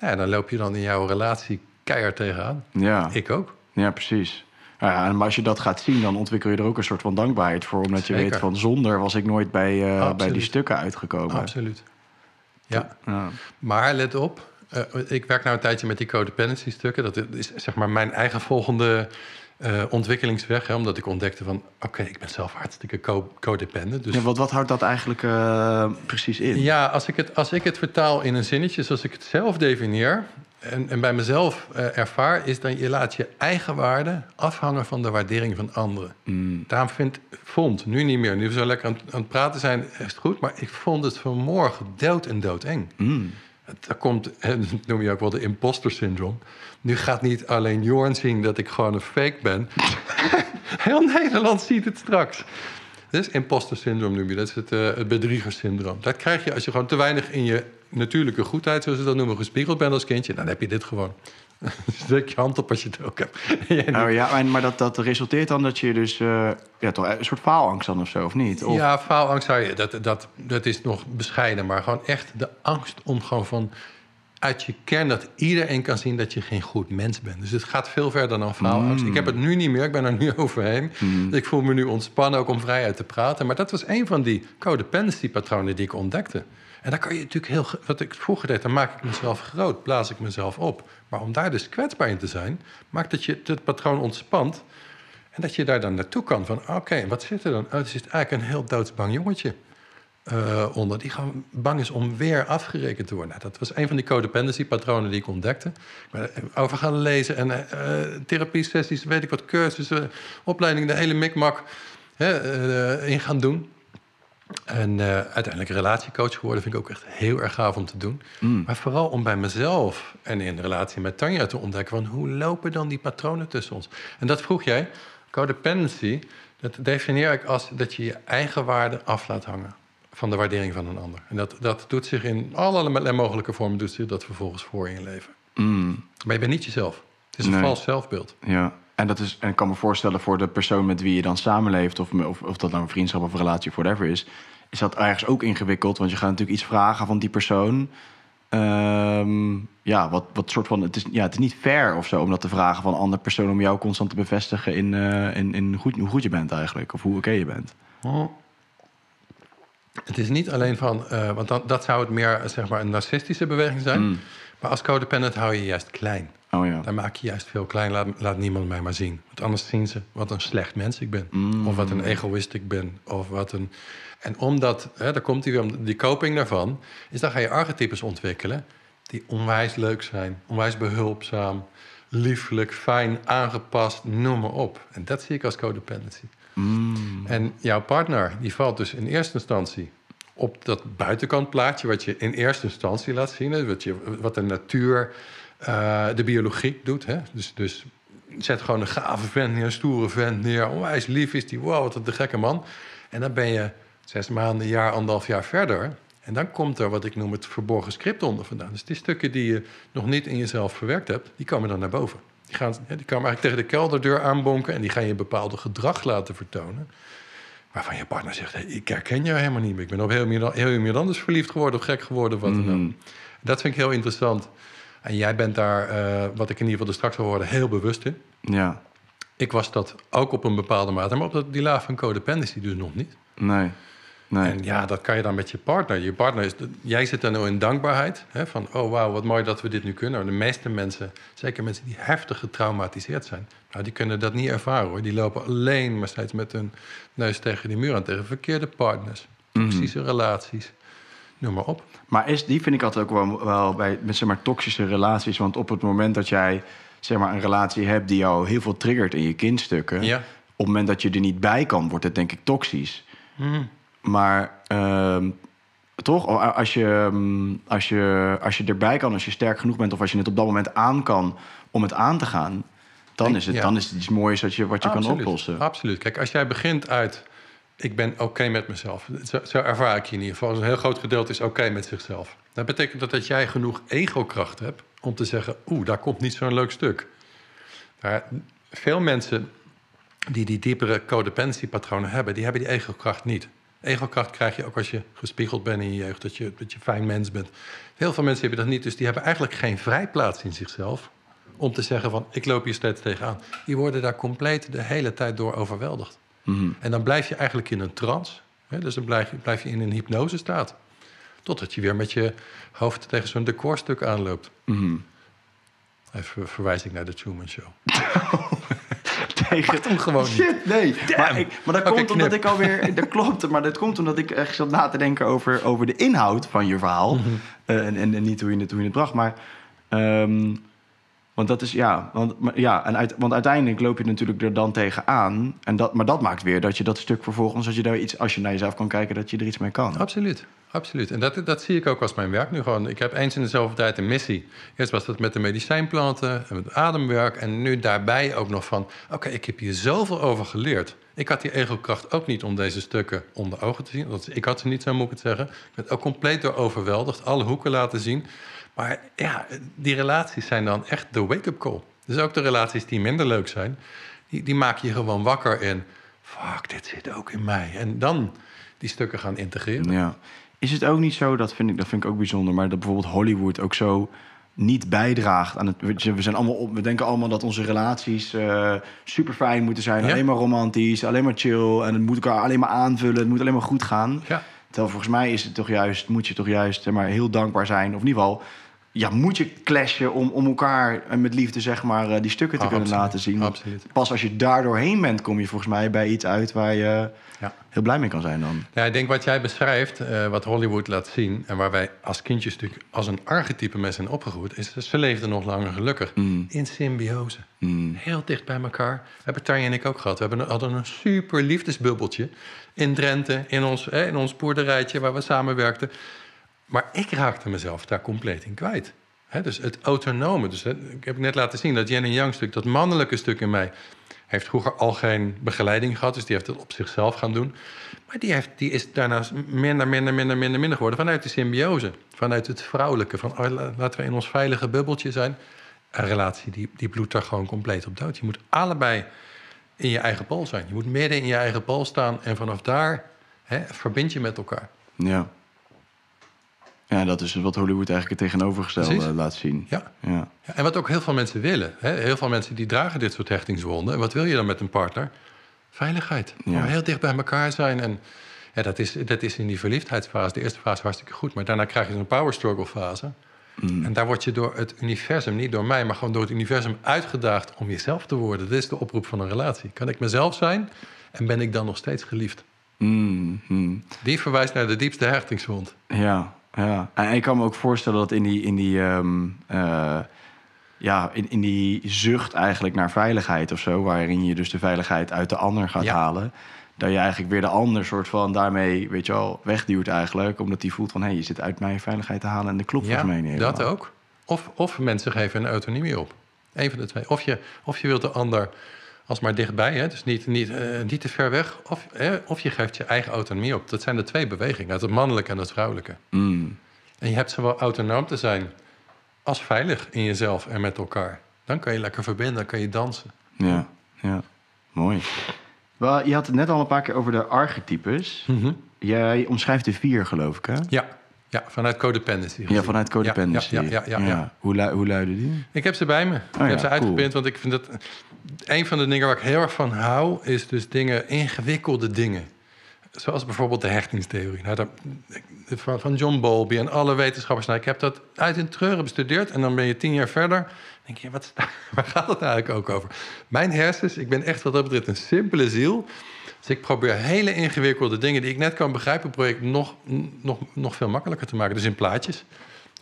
Nou ja, dan loop je dan in jouw relatie keihard tegenaan. Ja. Ik ook. ja, precies. Ja, en maar als je dat gaat zien, dan ontwikkel je er ook een soort van dankbaarheid voor. Omdat je weet van zonder was ik nooit bij, eh, bij die stukken uitgekomen. Absoluut. Ja, Ja. maar let op. eh, ik werk nou een tijdje met die codependency stukken. Dat is zeg maar mijn eigen volgende eh, ontwikkelingsweg. Hè, omdat ik ontdekte van, oké, ik ben zelf hartstikke co- codependent. Dus Ja, wat, wat houdt dat eigenlijk eh, precies in? Ja, als ik, het, als ik het vertaal in een zinnetje zoals ik het zelf definieer... en, en bij mezelf eh, ervaar, is dat je laat je eigen waarde afhangen van de waardering van anderen. Mm. Daarom vind, vond, nu niet meer, nu we zo lekker aan, aan het praten zijn, is het goed... maar ik vond het vanmorgen dood en doodeng. Mm. Dat komt, dat noem je ook wel de imposter syndroom. Nu gaat niet alleen Jorn zien dat ik gewoon een fake ben. Heel Nederland ziet het straks. Dat is imposter syndroom noem je. Dat is het, eh het bedriegersyndroom. Dat krijg je als je gewoon te weinig in je natuurlijke goedheid, zoals ze dat noemen, gespiegeld bent als kindje. Dan heb je dit gewoon. Steek je hand op als je het ook hebt. Oh, ja, en- maar dat, dat resulteert dan dat je dus eh, ja, toch een soort faalangst dan of zo, of niet? Of, Ja, faalangst zou je, dat, dat, dat is nog bescheiden. Maar gewoon echt de angst om gewoon van uit je kern dat iedereen kan zien dat je geen goed mens bent. Dus het gaat veel verder dan faalangst. Ik heb het nu niet meer, ik ben er nu overheen. Dus ik voel me nu ontspannen ook om vrijheid te praten. Maar dat was een van die codependency patronen die ik ontdekte. En daar kan je natuurlijk heel... Wat ik vroeger deed, dan maak ik mezelf groot, blaas ik mezelf op. Maar om daar dus kwetsbaar in te zijn, maakt dat je het patroon ontspant. En dat je daar dan naartoe kan van, oké, wat zit er dan? Oh, er zit eigenlijk een heel doodsbang jongetje eh, onder... die gewoon bang is om weer afgerekend te worden. Nou, dat was een van die codependency-patronen die ik ontdekte. Er over gaan lezen en eh therapie-sessies, weet ik wat, cursussen, opleidingen, de hele mikmak eh, in gaan doen. En eh, uiteindelijk relatiecoach geworden vind ik ook echt heel erg gaaf om te doen. Mm. Maar vooral om bij mezelf en in relatie met Tanja te ontdekken... van hoe lopen dan die patronen tussen ons? En dat vroeg jij. Codependency, dat definieer ik als dat je je eigen waarde af laat hangen... van de waardering van een ander. En dat, dat doet zich in allerlei mogelijke vormen... doet zich dat vervolgens voor in je leven. Mm, Maar je bent niet jezelf. Het is een Nee. vals zelfbeeld. ja. En, dat is, en ik kan me voorstellen voor de persoon met wie je dan samenleeft... of, of, of dat nou een vriendschap of een relatie of whatever is... is dat ergens ook ingewikkeld. Want je gaat natuurlijk iets vragen van die persoon... Ehm, ja, wat, wat soort van. Het is, ja, het is niet fair of zo om dat te vragen van een andere persoon om jou constant te bevestigen in, eh, in, in goed, hoe goed je bent eigenlijk. Of hoe oké je bent. Het is niet alleen van, eh, want dan, dat zou het meer zeg maar, een narcistische beweging zijn. Mm. Maar als codependent hou je juist klein. Oh ja. Dan maak je juist veel klein. Laat, laat niemand mij maar zien. Want anders zien ze wat een slecht mens ik ben. Mm. Of wat een egoïst ik ben. Of wat een... En omdat, hè, daar komt die, weer die coping daarvan... is dan ga je archetypes ontwikkelen... die onwijs leuk zijn. Onwijs behulpzaam. Liefelijk, fijn, aangepast, noem maar op. En dat zie ik als codependency. Mm. En jouw partner, die valt dus in eerste instantie op dat buitenkantplaatje, wat je in eerste instantie laat zien, wat, je, wat de natuur, eh, de biologie doet. Hè? Dus, dus zet gewoon een gave vent neer, een stoere vent neer, onwijs lief is die, wow, wat een gekke man. En dan ben je zes maanden, een jaar, anderhalf jaar verder. En dan komt er wat ik noem het verborgen script onder vandaan. Dus die stukken die je nog niet in jezelf verwerkt hebt, die komen dan naar boven. Die, gaan, die komen eigenlijk tegen de kelderdeur aanbonken en die gaan je bepaalde gedrag laten vertonen. Waarvan je partner zegt, hey, ik herken jou helemaal niet meer. Ik ben op heel, meer, heel iemand anders verliefd geworden of gek geworden. Of wat dan. Mhm. Dat vind ik heel interessant. En jij bent daar, eh, wat ik in ieder geval er straks hoorde, heel bewust in. Ja. Ik was dat ook op een bepaalde mate, maar op dat, die laag van codependency dus nog niet. Nee. Nee. En ja, dat kan je dan met je partner. Je partner is, jij zit dan nou in dankbaarheid. Hè, van, oh wauw, wat mooi dat we dit nu kunnen. De meeste mensen, zeker mensen die heftig getraumatiseerd zijn... Nou, die kunnen dat niet ervaren hoor. Die lopen alleen maar steeds met hun neus tegen die muur aan. Tegen verkeerde partners, toxische relaties, noem maar op. Maar is, die vind ik altijd ook wel, wel bij met, zeg maar, toxische relaties. Want op het moment dat jij zeg maar, een relatie hebt die jou heel veel triggert in je kindstukken... Ja. op het moment dat je er niet bij kan, wordt het denk ik toxisch. Mhm. Maar ehm, toch, als je, mm, als, je, als je erbij kan, als je sterk genoeg bent... of als je het op dat moment aan kan om het aan te gaan... dan, Ik- is, het, ja. dan is het iets moois dat je, wat je kan oplossen. Absoluut. Kijk, als jij begint uit... ik ben oké met mezelf. Zo, zo ervaar ik je in ieder geval. Een heel groot gedeelte is oké met zichzelf. Dat betekent dat, dat jij genoeg ego-kracht hebt... om te zeggen, oeh, daar komt niet zo'n leuk stuk. Maar veel mensen die die diepere codependency-patronen hebben... die hebben die ego-kracht niet. Ego-kracht krijg je ook als je gespiegeld bent in je jeugd... dat je, dat je fijn mens bent. Heel veel mensen hebben dat niet, dus die hebben eigenlijk geen vrijplaats in zichzelf om te zeggen van ik loop hier steeds tegenaan. Die worden daar compleet de hele tijd door overweldigd. Mhm. En dan blijf je eigenlijk in een trance. Hè? Dus dan blijf je, blijf je in een hypnosestaat. Totdat je weer met je hoofd tegen zo'n decorstuk aanloopt. Mhm. Even verwijs ik naar de Truman Show. Tegen... hem gewoon niet. Shit, nee. Maar, ik, maar dat komt omdat knip. ik alweer... Dat klopt, maar dat komt omdat ik echt zat na te denken over, over de inhoud van je verhaal. Mhm. Eh, en, en, en niet hoe je het, hoe je het bracht, maar... ehm, want dat is, ja, want, ja en uit, want uiteindelijk loop je natuurlijk er dan tegenaan. En dat, maar dat maakt weer dat je dat stuk vervolgens, als je, daar iets, als je naar jezelf kan kijken, dat je er iets mee kan. Absoluut, absoluut. En dat, dat zie ik ook als mijn werk nu gewoon. Ik heb eens in de zoveel tijd een missie. Eerst was dat met de medicijnplanten en met ademwerk. En nu daarbij ook nog van... oké, ik heb hier zoveel over geleerd. Ik had die ego-kracht ook niet om deze stukken onder ogen te zien. Want ik had ze niet, zo moet ik het zeggen. Ik ben ook compleet door overweldigd. Alle hoeken laten zien. Maar ja, die relaties zijn dan echt de wake-up call. Dus ook de relaties die minder leuk zijn... die, die maak je gewoon wakker in... fuck, dit zit ook in mij. En dan die stukken gaan integreren. Ja. Is het ook niet zo, dat vind ik, dat vind ik ook bijzonder, maar dat bijvoorbeeld Hollywood ook zo niet bijdraagt aan het. We, zijn allemaal op, we denken allemaal dat onze relaties super fijn moeten zijn, Ja. alleen maar romantisch, alleen maar chill en het moet elkaar alleen maar aanvullen, het moet alleen maar goed gaan. Ja. Terwijl volgens mij is het toch juist, moet je toch juist maar, heel dankbaar zijn, of in ieder geval. Ja, moet je clashen om, om elkaar en met liefde zeg maar, eh, die stukken te Oh, kunnen absoluut. laten zien. Absoluut. Pas als je daar doorheen bent, kom je volgens mij bij iets uit waar je Ja. heel blij mee kan zijn dan. Ja, ik denk wat jij beschrijft, eh, wat Hollywood laat zien... en waar wij als kindjes natuurlijk als een archetype mee zijn opgegroeid... is dat ze leefden nog langer gelukkig. Mm. In symbiose. Mm. Heel dicht bij elkaar. Hebben Tanja en ik ook gehad. We hebben, hadden een super liefdesbubbeltje in Drenthe... in ons, eh, in ons boerderijtje waar we samenwerkten. Maar ik raakte mezelf daar compleet in kwijt. Dus het autonome. Dus, ik heb net laten zien dat en Yang stuk... dat mannelijke stuk in mij... heeft vroeger al geen begeleiding gehad... dus die heeft het op zichzelf gaan doen. Maar die, heeft, die is daarnaast minder, minder, minder, minder, minder geworden... vanuit de symbiose, vanuit het vrouwelijke. Van oh, la- laten we in ons veilige bubbeltje zijn. Een relatie die, die bloedt daar gewoon compleet op dood. Je moet allebei in je eigen pool zijn. Je moet midden in je eigen pool staan... en vanaf daar verbind je met elkaar. Ja. Ja, dat is wat Hollywood eigenlijk het tegenovergestelde Precies. laat zien. Ja. Ja. En wat ook heel veel mensen willen. Hè? Heel veel mensen die dragen dit soort hechtingswonden. En wat wil je dan met een partner? Veiligheid. Ja. Heel dicht bij elkaar zijn. En ja, dat, is, dat is in die verliefdheidsfase, de eerste fase, hartstikke goed. Maar daarna krijg je zo'n power struggle fase. En daar word je door het universum, niet door mij, maar gewoon door het universum uitgedaagd om jezelf te worden. Dat is de oproep van een relatie. Kan ik mezelf zijn en ben ik dan nog steeds geliefd? Mm, mm. Die verwijst naar de diepste hechtingswond. Ja, ja. En ik kan me ook voorstellen dat in die, in die, ehm, eh, ja, in, in die zucht eigenlijk naar veiligheid of zo, waarin je dus de veiligheid uit de ander gaat Ja. halen, dat je eigenlijk weer de ander soort van daarmee, weet je wel, wegduwt eigenlijk, omdat die voelt van, hé, je zit uit mijn veiligheid te halen en de klop Ja, mij neer. dat ook. Of, of mensen geven een autonomie op. Eén van de twee. Of je, of je wilt de ander als maar dichtbij, hè? dus niet, niet, eh, niet te ver weg. Of, hè? of je geeft je eigen autonomie op. Dat zijn de twee bewegingen, het mannelijke en het vrouwelijke. Mm, En je hebt zowel autonoom te zijn als veilig in jezelf en met elkaar. Dan kan je lekker verbinden, dan kan je dansen. ja, ja, mooi. Je had het net al een paar keer over de archetypes. Jij omschrijft de vier, geloof ik, hè? Ja, ja vanuit codependency. Ja, vanuit Codependency. Ja, ja, ja, ja. Hoe, lu- hoe luiden die? Ik heb ze bij me. ik ja, heb ze cool. uitgeprint, want ik vind dat... Een van de dingen waar ik heel erg van hou... is dus dingen, ingewikkelde dingen. Zoals bijvoorbeeld de hechtingstheorie. Nou, dat, van John Bowlby en alle wetenschappers. Nou, ik heb dat uit in treuren bestudeerd. En dan ben je tien jaar verder. Dan denk je, wat, waar gaat het eigenlijk ook over? Mijn hersens, ik ben echt wat dat betreft een simpele ziel. Dus ik probeer hele ingewikkelde dingen... die ik net kan begrijpen... ik nog, nog, nog veel makkelijker te maken. Dus in plaatjes.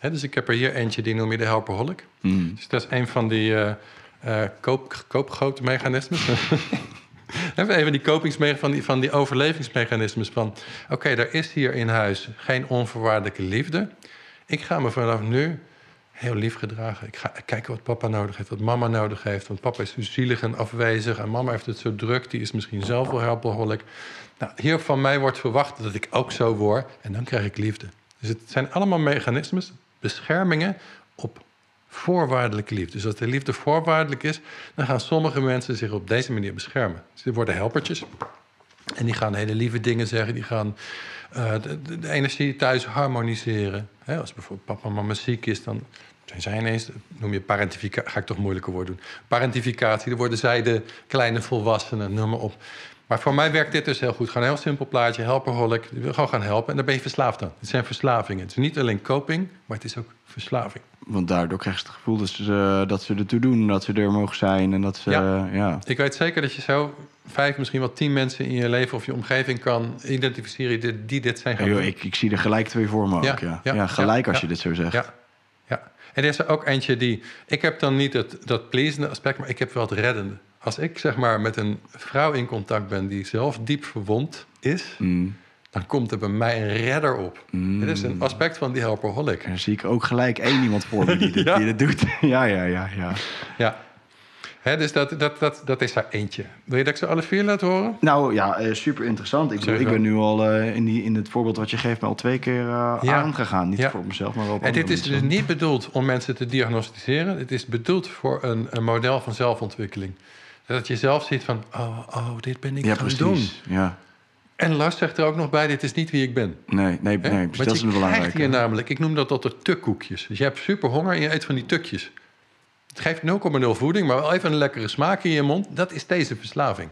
Dus ik heb er hier eentje, die noem je de helperholic. Mm. Dus dat is een van die eh eh koop, koopgrootmechanismes. Even die kopingsme van die, van die overlevingsmechanismes van... oké, er is hier in huis geen onvoorwaardelijke liefde. Ik ga me vanaf nu heel lief gedragen. Ik ga kijken wat papa nodig heeft, wat mama nodig heeft. Want papa is zo zielig en afwezig en mama heeft het zo druk. Die is misschien zelf wel helpaholic. Nou, hier van mij wordt verwacht dat ik ook zo word. En dan krijg ik liefde. Dus het zijn allemaal mechanismes, beschermingen op voorwaardelijke liefde. Dus als de liefde voorwaardelijk is, dan gaan sommige mensen zich op deze manier beschermen. Ze worden helpertjes. En die gaan hele lieve dingen zeggen. Die gaan eh, de, energie thuis harmoniseren. Als bijvoorbeeld papa en mama ziek is, dan zijn zij ineens... noem je parentificatie, ga ik toch moeilijker woord doen. Parentificatie, dan worden zij de kleine volwassenen, noem maar op. Maar voor mij werkt dit dus heel goed. Gewoon een heel simpel plaatje, helperholic. Gewoon gaan helpen en dan ben je verslaafd dan. Het zijn verslavingen. Het is niet alleen coping, maar het is ook verslaving. Want daardoor krijg je het gevoel dat ze, dat ze ertoe doen, dat ze er mogen zijn en dat ze... Ja. ja. Ik weet zeker dat je zo vijf, misschien wel tien mensen in je leven of je omgeving kan identificeren die, die dit zijn Ja, joh, ik, ik zie er gelijk twee voor me Ja, ook. Ja, ja, gelijk als je dit zo zegt. Ja, ja. En er is er ook eentje die... Ik heb dan niet het, dat pleasende aspect, maar ik heb wel het reddende. Als ik zeg maar met een vrouw in contact ben die zelf diep verwond is... Mm. dan komt er bij mij een redder op. Mm. Dit is een aspect van die helperholic. Dan zie ik ook gelijk één iemand voor me die dit, Ja. die dit doet. ja, ja, ja, ja. Ja. Hè, dus dat, dat, dat, dat is daar eentje. Wil je dat ik ze alle vier laat horen? Nou ja, eh, super interessant. Ik, bedoel, ik ben nu al eh, in, die, in het voorbeeld wat je geeft me al twee keer eh, Ja. aangegaan. Niet Ja. voor mezelf, maar wel En dit is dus niet bedoeld om mensen te diagnosticeren. Het is bedoeld voor een, een model van zelfontwikkeling. Dat je zelf ziet van, oh, oh dit ben ik Ja, gaan precies. doen. Ja. En Lars zegt er ook nog bij, dit is niet wie ik ben. Nee, nee, nee, dat is belangrijke. hier namelijk, ik noem dat altijd tukkoekjes. Dus je hebt super honger en je eet van die tukjes. Het geeft 0,0 voeding, maar wel even een lekkere smaak in je mond. Dat is deze verslaving.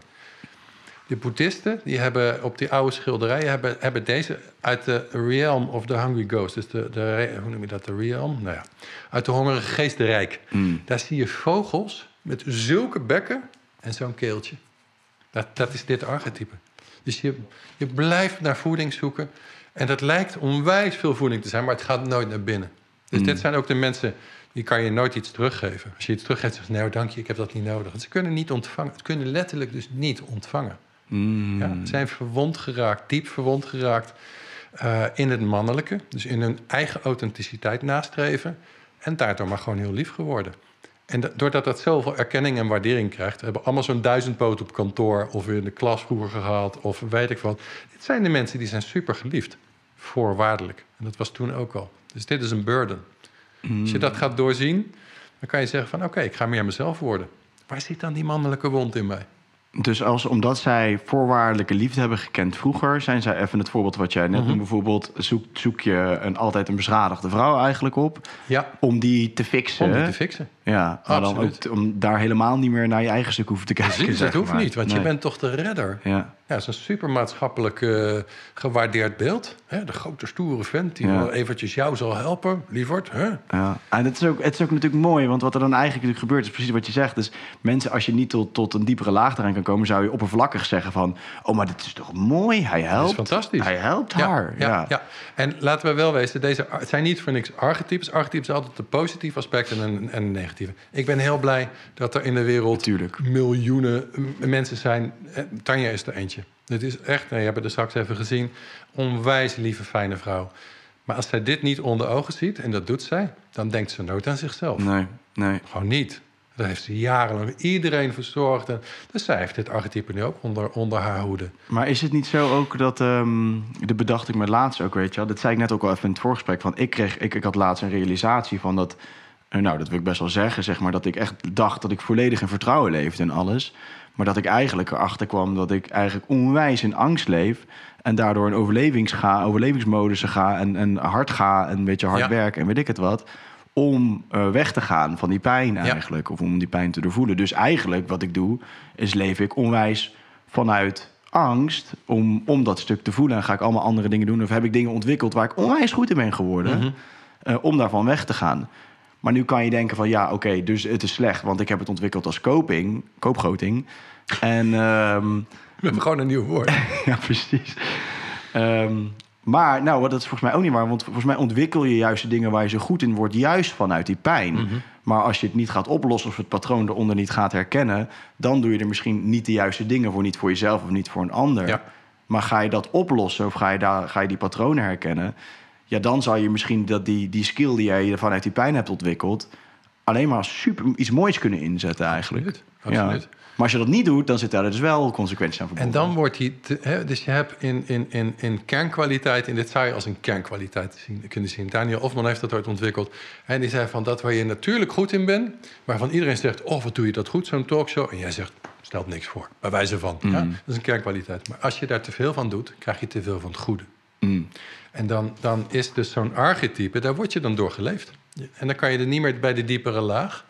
De boeddhisten, die hebben op die oude schilderijen... hebben, hebben deze uit de realm of the hungry ghost. Dus de, de, hoe noem je dat, de realm? Nou ja, uit de hongerige geestenrijk. Mm. Daar zie je vogels met zulke bekken en zo'n keeltje. Dat, dat is dit archetype. Dus je, je blijft naar voeding zoeken. En dat lijkt onwijs veel voeding te zijn, maar het gaat nooit naar binnen. Dus dit zijn ook de mensen, die kan je nooit iets teruggeven. Als je iets teruggeeft, zeg je, nou dank je, ik heb dat niet nodig. Want ze kunnen niet ontvangen. Het kunnen letterlijk dus niet ontvangen. Mm. Ja, ze zijn verwond geraakt, diep verwond geraakt eh, in het mannelijke. Dus in hun eigen authenticiteit nastreven. En daardoor maar gewoon heel lief geworden. En da- doordat dat zoveel erkenning en waardering krijgt... hebben allemaal zo'n duizendpoot op kantoor... of in de klas vroeger gehad, of weet ik wat. Dit zijn de mensen die zijn super geliefd. Voorwaardelijk. En dat was toen ook al. Dus dit is een burden. Als je dat gaat doorzien, dan kan je zeggen van... oké, ik ga meer mezelf worden. Waar zit dan die mannelijke wond in mij? Dus als, omdat zij voorwaardelijke liefde hebben gekend vroeger, zijn zij even het voorbeeld wat jij net noemde, bijvoorbeeld zoek, zoek je een, altijd een beschadigde vrouw eigenlijk op Ja, om die te fixen. om die te fixen. Ja, maar dan Absoluut. ook om daar helemaal niet meer naar je eigen stuk hoeven te kijken. Precies, dat hoeft maar. niet, want je bent toch de redder. Ja, Ja, dat is een super maatschappelijk eh, gewaardeerd beeld. Hè? De grote stoere vent die Ja. wel eventjes jou zal helpen, lieverd. Hè? ja. En het is, ook, het is ook natuurlijk mooi, want wat er dan eigenlijk gebeurt, is precies wat je zegt. Dus mensen, als je niet tot, tot een diepere laag eraan kan komen, zou je oppervlakkig zeggen van, oh, maar dit is toch mooi, hij helpt. fantastisch. Hij helpt haar. Ja, Ja, ja. en laten we wel wezen, deze, het zijn niet voor niks archetypes. Archetypes zijn altijd een positief aspect en een, en een negatieve. Ik ben heel blij dat er in de wereld Natuurlijk. miljoenen mensen zijn. Eh, Tanja is er eentje. Het is echt, nou, je hebt het er straks even gezien, onwijs lieve, fijne vrouw. Maar als zij dit niet onder ogen ziet, en dat doet zij, dan denkt ze nooit aan zichzelf. Nee, nee. Gewoon niet. Dat heeft ze jarenlang iedereen verzorgd. En, dus zij heeft dit archetype nu ook onder, onder haar hoede. Maar is het niet zo ook dat, ehm dat bedacht ik me laatst ook, weet je wel. Dat zei ik net ook al even in het voorgesprek. Van ik, kreeg, ik, ik had laatst een realisatie van dat, nou dat wil ik best wel zeggen, zeg maar. Dat ik echt dacht dat ik volledig in vertrouwen leefde en alles. Maar dat ik eigenlijk erachter kwam dat ik eigenlijk onwijs in angst leef. En daardoor in overlevings ga, overlevingsmodussen ga en, en hard ga en een beetje hard Ja. werken en weet ik het wat. Om eh, weg te gaan van die pijn eigenlijk. Of om die pijn te doorvoelen. Dus eigenlijk wat ik doe, is leef ik onwijs vanuit angst om, om dat stuk te voelen. En ga ik allemaal andere dingen doen. Of heb ik dingen ontwikkeld waar ik onwijs goed in ben geworden. Mhm. eh, om daarvan weg te gaan. Maar nu kan je denken van ja, oké, dus het is slecht. Want ik heb het ontwikkeld als koping, koopgroting. En ehm, We hebben gewoon een nieuw woord. ja, precies. Ehm, maar nou, dat is volgens mij ook niet waar. Want volgens mij ontwikkel je juist de dingen waar je zo goed in wordt, juist vanuit die pijn. Mhm. Maar als je het niet gaat oplossen of het patroon eronder niet gaat herkennen, dan doe je er misschien niet de juiste dingen voor, niet voor jezelf of niet voor een ander. Ja. Maar ga je dat oplossen of ga je, daar, ga je die patronen herkennen, ja, dan zou je misschien dat die, die skill die jij vanuit die pijn hebt ontwikkeld, alleen maar super iets moois kunnen inzetten eigenlijk. Absoluut, absoluut. Ja. Maar als je dat niet doet, dan zit daar dus wel consequenties aan En verbonden. dan wordt die... te- hè, dus je hebt in, in, in, in kernkwaliteit... en dit zou je als een kernkwaliteit zien, kunnen zien. Daniel Ofman heeft dat ooit ontwikkeld. En die zei van dat waar je natuurlijk goed in bent... waarvan iedereen zegt, oh, wat doe je dat goed, zo'n talkshow. En jij zegt, stelt niks voor, bij wijze van. Ja? Dat is een kernkwaliteit. Maar als je daar te veel van doet, krijg je te veel van het goede. Mm. En dan, dan is dus zo'n archetype, daar word je dan door geleefd. En dan kan je er niet meer bij de diepere laag.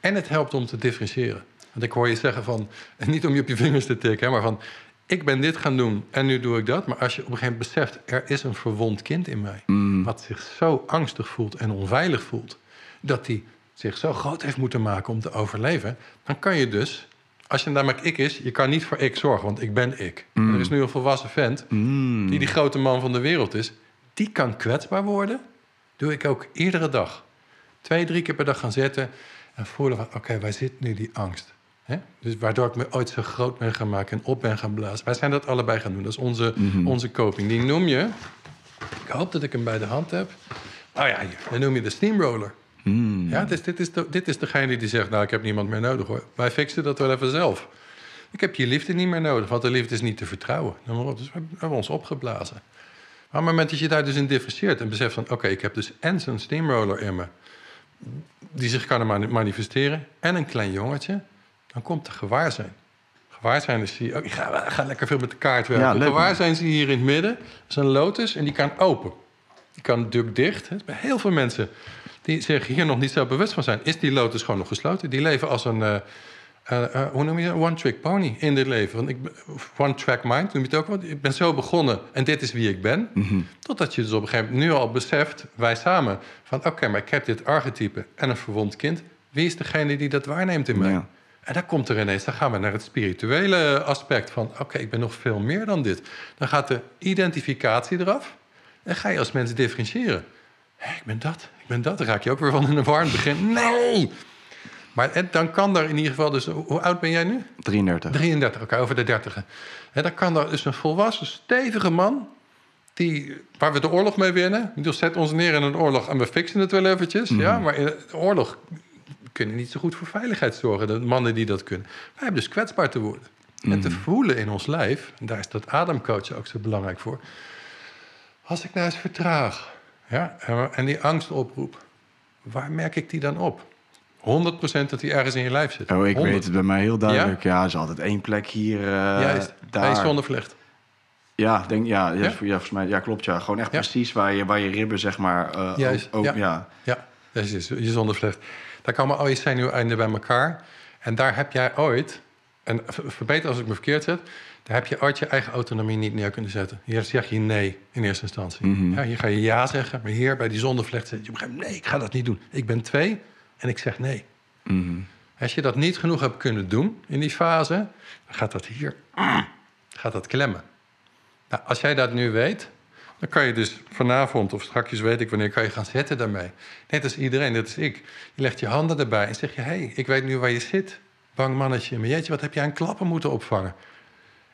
En het helpt om te differentiëren. Want ik hoor je zeggen van, niet om je op je vingers te tikken, maar van, ik ben dit gaan doen en nu doe ik dat. Maar als je op een gegeven moment beseft, er is een verwond kind in mij. Wat zich zo angstig voelt en onveilig voelt. Dat die zich zo groot heeft moeten maken om te overleven. Dan kan je dus, als je namelijk ik is, je kan niet voor ik zorgen, want ik ben ik. En Er is nu een volwassen vent die die grote man van de wereld is. Die kan kwetsbaar worden. Doe ik ook iedere dag. Twee, drie keer per dag gaan zitten en voelen van... oké, waar zit nu die angst? Dus waardoor ik me ooit zo groot ben gaan maken en op ben gaan blazen. Wij zijn dat allebei gaan doen. Dat is onze, onze coping. Die noem je... Ik hoop dat ik hem bij de hand heb. Oh ja, hier. Dan noem je de steamroller. Mm. Ja, dus dit, is de, dit is degene die zegt... nou, ik heb niemand meer nodig hoor. Wij fixen dat wel even zelf. Ik heb je liefde niet meer nodig, want de liefde is niet te vertrouwen. Noem maar op. Dus we hebben ons opgeblazen. Maar op het moment dat je daar dus in differentieert en beseft van... oké, ik heb dus en zo'n steamroller in me... die zich kan mani- manifesteren... en een klein jongetje, dan komt er gewaarzijn. Gewaarzijn is hier... Oh, ik ga, ik ga lekker veel met de kaart werken. Ja, gewaarzijn zie je hier in het midden. Dat is een lotus en die kan open. Die kan natuurlijk dicht. hè. Bij heel veel mensen die zich hier nog niet zo bewust van zijn... is die lotus gewoon nog gesloten. Die leven als een... eh, eh, eh, hoe noem je dat? One-trick pony in dit leven. Want ik, one-track mind, noem je het ook wel. Ik ben zo begonnen en dit is wie ik ben. Totdat je dus op een gegeven moment nu al beseft, wij samen... van oké, maar ik heb dit archetype en een verwond kind. Wie is degene die dat waarneemt in mij? Ja. En dan komt er ineens, dan gaan we naar het spirituele aspect van... oké, ik ben nog veel meer dan dit. Dan gaat de identificatie eraf en ga je als mens differentiëren. Hé, ik ben dat, ik ben dat. Dan raak je ook weer van in een war aan het begin. Nee! Maar dan kan daar in ieder geval dus... Hoe oud ben jij nu? 33. 33, oké, over de 30. En dan kan daar dus een volwassen, stevige man... Die, waar we de oorlog mee winnen. Dus zet ons neer in een oorlog en we fixen het wel eventjes. Ja, maar in de oorlog kunnen niet zo goed voor veiligheid zorgen. De mannen die dat kunnen. Wij hebben dus kwetsbaar te worden. En te voelen in ons lijf. En daar is dat ademcoachen ook zo belangrijk voor. Als ik nou eens vertraag. Ja, en- die angst oproep. Waar merk ik die dan op? 100% dat die ergens in je lijf zit. Oh, ik 100. weet het bij mij heel duidelijk. Ja, er is altijd één plek hier, Juist, bij daar. je zonnevlecht. Ja, denk, ja, ja? Volgens mij, ja, klopt. Ja. Gewoon echt Ja. precies waar je, waar je ribben, zeg maar, Juist, ook, ook- ja. ja. Ja, dat is je zonnevlecht. Daar komen al je zenuweinden bij elkaar. En daar heb jij ooit, en verbeter als ik me verkeerd zet, daar heb je ooit je eigen autonomie niet neer kunnen zetten. Hier zeg je nee in eerste instantie. Mhm. ja, hier ga je ja zeggen, maar hier bij die zondevlecht zet je op een gegeven moment, nee, ik ga dat niet doen. Ik ben twee en ik zeg nee. Mhm. Als je dat niet genoeg hebt kunnen doen in die fase, dan gaat dat hier gaat dat klemmen. Nou, als jij dat nu weet, dan kan je dus vanavond of straks weet ik wanneer kan je gaan zitten daarmee. Net als iedereen, dat is ik. Je legt je handen erbij en zeg je: hé, hey, ik weet nu waar je zit. Bang mannetje, maar jeetje, wat heb jij aan klappen moeten opvangen?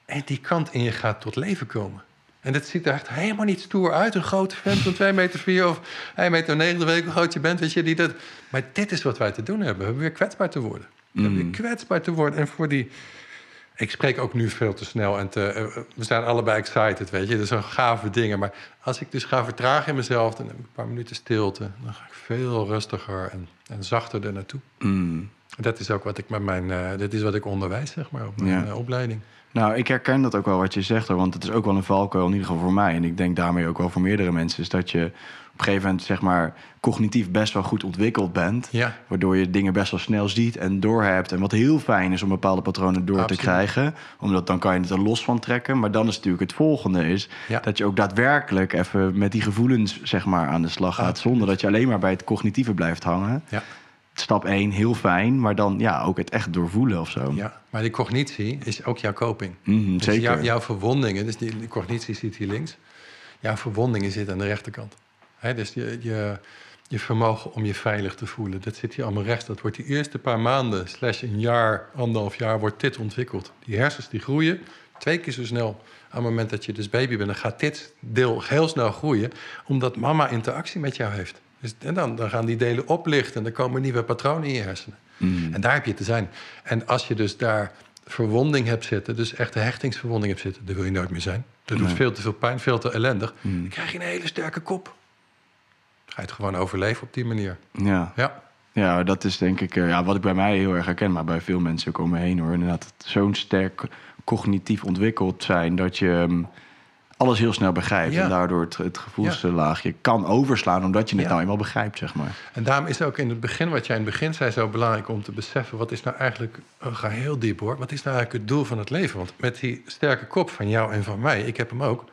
En die kant in je gaat tot leven komen. En dat ziet er echt helemaal niet stoer uit. Een grote vent van 2 meter 4 of 1 meter 9, weet hoe groot je bent. Weet je, die dat. Maar dit is wat wij te doen hebben. We hebben weer kwetsbaar te worden. We hebben weer kwetsbaar te worden. En voor die... Ik spreek ook nu veel te snel en te, eh, we zijn allebei excited, weet je. Dat zijn gave dingen. Maar als ik dus ga vertragen in mezelf, dan heb ik een paar minuten stilte. Dan ga ik veel rustiger en, en zachter er naartoe. Mm. Dat is ook wat ik met mijn, eh dit is wat ik onderwijs, zeg maar, op mijn Ja. eh, opleiding. Nou, ik herken dat ook wel wat je zegt, hoor, want het is ook wel een valkuil, in ieder geval voor mij. En ik denk daarmee ook wel voor meerdere mensen, is dat je op een gegeven moment, zeg maar, cognitief best wel goed ontwikkeld bent. Ja. Waardoor je dingen best wel snel ziet en doorhebt. En wat heel fijn is om bepaalde patronen door Absoluut. te krijgen. Omdat dan kan je het er los van trekken. Maar dan is natuurlijk het volgende is Ja. dat je ook daadwerkelijk even met die gevoelens zeg maar, aan de slag gaat. Absoluut. Zonder dat je alleen maar bij het cognitieve blijft hangen. Ja. Stap 1, heel fijn. Maar dan ja, ook het echt doorvoelen of zo. ja, maar die cognitie is ook jouw coping. Mhm, Dus zeker. jouw, jouw verwondingen, dus die, die cognitie zit hier links. Jouw verwondingen zitten aan de rechterkant. Dus je, je, je vermogen om je veilig te voelen, dat zit hier allemaal rechts. Dat wordt die eerste paar maanden, slash een jaar, anderhalf jaar, wordt dit ontwikkeld. Die hersens die groeien twee keer zo snel. Aan het moment dat je dus baby bent, dan gaat dit deel heel snel groeien, omdat mama interactie met jou heeft. Dus, en dan, dan gaan die delen oplichten en dan komen nieuwe patronen in je hersenen. Mhm. En daar heb je te zijn. En als je dus daar verwonding hebt zitten, dus echte hechtingsverwonding hebt zitten, daar wil je nooit meer zijn. Dat doet Nee. veel te veel pijn, veel te ellendig. Mhm. Dan krijg je een hele sterke kop. Ga je het gewoon overleven op die manier. Ja. Ja, Ja, dat is denk ik eh, ja, wat ik bij mij heel erg herken, maar bij veel mensen ook om me heen hoor. Inderdaad, zo'n sterk cognitief ontwikkeld zijn dat je ehm, alles heel snel begrijpt. Ja. En daardoor het, het gevoelslaagje kan overslaan, omdat je het Ja. nou eenmaal begrijpt, zeg maar. en daarom is ook in het begin, wat jij in het begin zei, zo belangrijk om te beseffen: wat is nou eigenlijk, we gaan heel diep hoor, wat is nou eigenlijk het doel van het leven? Want met die sterke kop van jou en van mij, ik heb hem ook,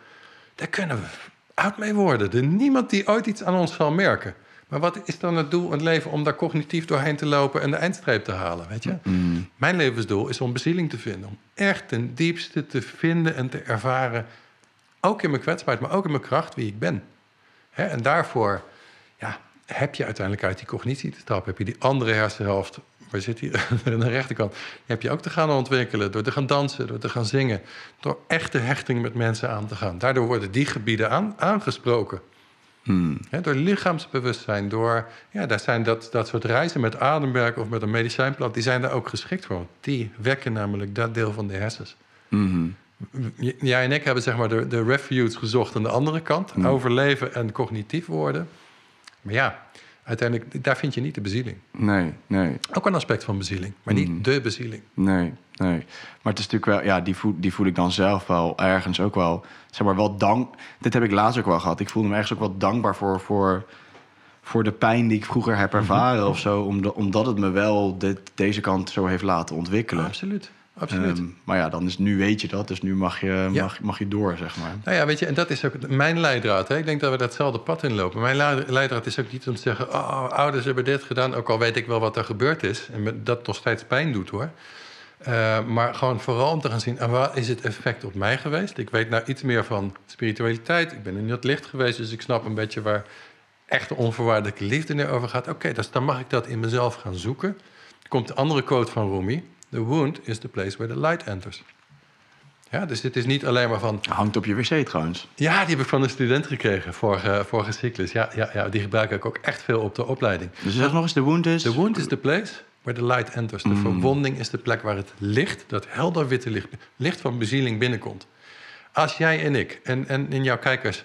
daar kunnen we oud mee worden. Er niemand die ooit iets aan ons zal merken. Maar wat is dan het doel in het leven om daar cognitief doorheen te lopen en de eindstreep te halen, weet je? Mm. Mijn levensdoel is om bezieling te vinden. Om echt ten diepste te vinden en te ervaren. Ook in mijn kwetsbaarheid, maar ook in mijn kracht wie ik ben. Hè, en daarvoor ja, heb je uiteindelijk uit die cognitie te stappen. Heb je die andere hersenhelft, waar zit die aan de rechterkant? Die heb je ook te gaan ontwikkelen. Door te gaan dansen, door te gaan zingen. Door echte hechting met mensen aan te gaan. Daardoor worden die gebieden aan, aangesproken. Hmm. Door lichaamsbewustzijn, door... Ja, daar zijn dat, dat soort reizen met ademwerk of met een medicijnplant... die zijn daar ook geschikt voor. Die wekken namelijk dat deel van de hersens. J- Jij en ik hebben zeg maar de, de refuge gezocht aan de andere kant. Mm. Overleven en cognitief worden. Maar ja, uiteindelijk, daar vind je niet de bezieling. Nee, nee, Ook een aspect van bezieling, maar niet Mm. de bezieling. nee, nee. Maar het is natuurlijk wel, ja, die voel, die voel ik dan zelf wel ergens ook wel, zeg maar wel dank. Dit heb ik laatst ook wel gehad. Ik voelde me ergens ook wel dankbaar voor, voor, voor de pijn die ik vroeger heb ervaren of zo. Omdat, omdat het me wel dit, deze kant zo heeft laten ontwikkelen. Absoluut, absoluut. Ehm, maar ja, dan is nu weet je dat, dus nu mag je, Ja. mag, mag je door, zeg maar. Nou ja, weet je, en dat is ook mijn leidraad. Hè? Ik denk dat we datzelfde pad inlopen. Mijn leid- leidraad is ook niet om te zeggen... oh, ouders hebben dit gedaan, ook al weet ik wel wat er gebeurd is. En dat nog steeds pijn doet, hoor. Eh, maar gewoon vooral om te gaan zien... en wat is het effect op mij geweest? Ik weet nou iets meer van spiritualiteit. Ik ben in het licht geweest, dus ik snap een beetje... waar echte onvoorwaardelijke liefde over gaat. Oké, dus dan mag ik dat in mezelf gaan zoeken. Komt de andere quote van Rumi. The wound is the place where the light enters. Ja, dus dit is niet alleen maar van... Hangt op je wc trouwens. Ja, die heb ik van een student gekregen, vorige, vorige cyclus. Ja, ja, ja, die gebruik ik ook echt veel op de opleiding. Dus zeg nog eens, de wound is... The wound is the place where the light enters. De Mm. verwonding is de plek waar het licht, dat helder witte licht, licht van bezieling binnenkomt. Als jij en ik, en, en in jouw kijkers,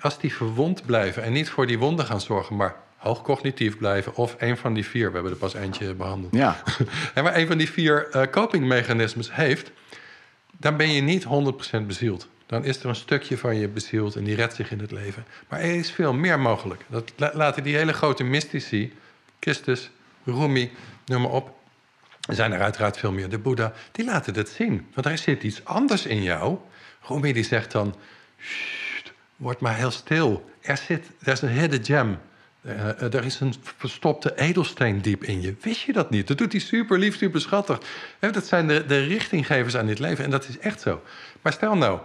als die verwond blijven en niet voor die wonden gaan zorgen, maar hoog cognitief blijven, of een van die vier, we hebben er pas eentje behandeld, Ja, en maar een van die vier eh, copingmechanismes heeft, dan ben je niet 100% bezield. Dan is er een stukje van je bezield en die redt zich in het leven. Maar er is veel meer mogelijk. Dat la- laten die hele grote mystici, Christus, Rumi, noem maar op. Er zijn er uiteraard veel meer. De Boeddha, die laten dat zien. Want er zit iets anders in jou. Rumi die zegt dan, "Sst, word maar heel stil. Er zit, er is een hidden gem. Eh, er is een verstopte edelsteen diep in je. Wist je dat niet? Dat doet hij super lief, super schattig. Dat zijn de, de richtinggevers aan dit leven. En dat is echt zo. Maar stel nou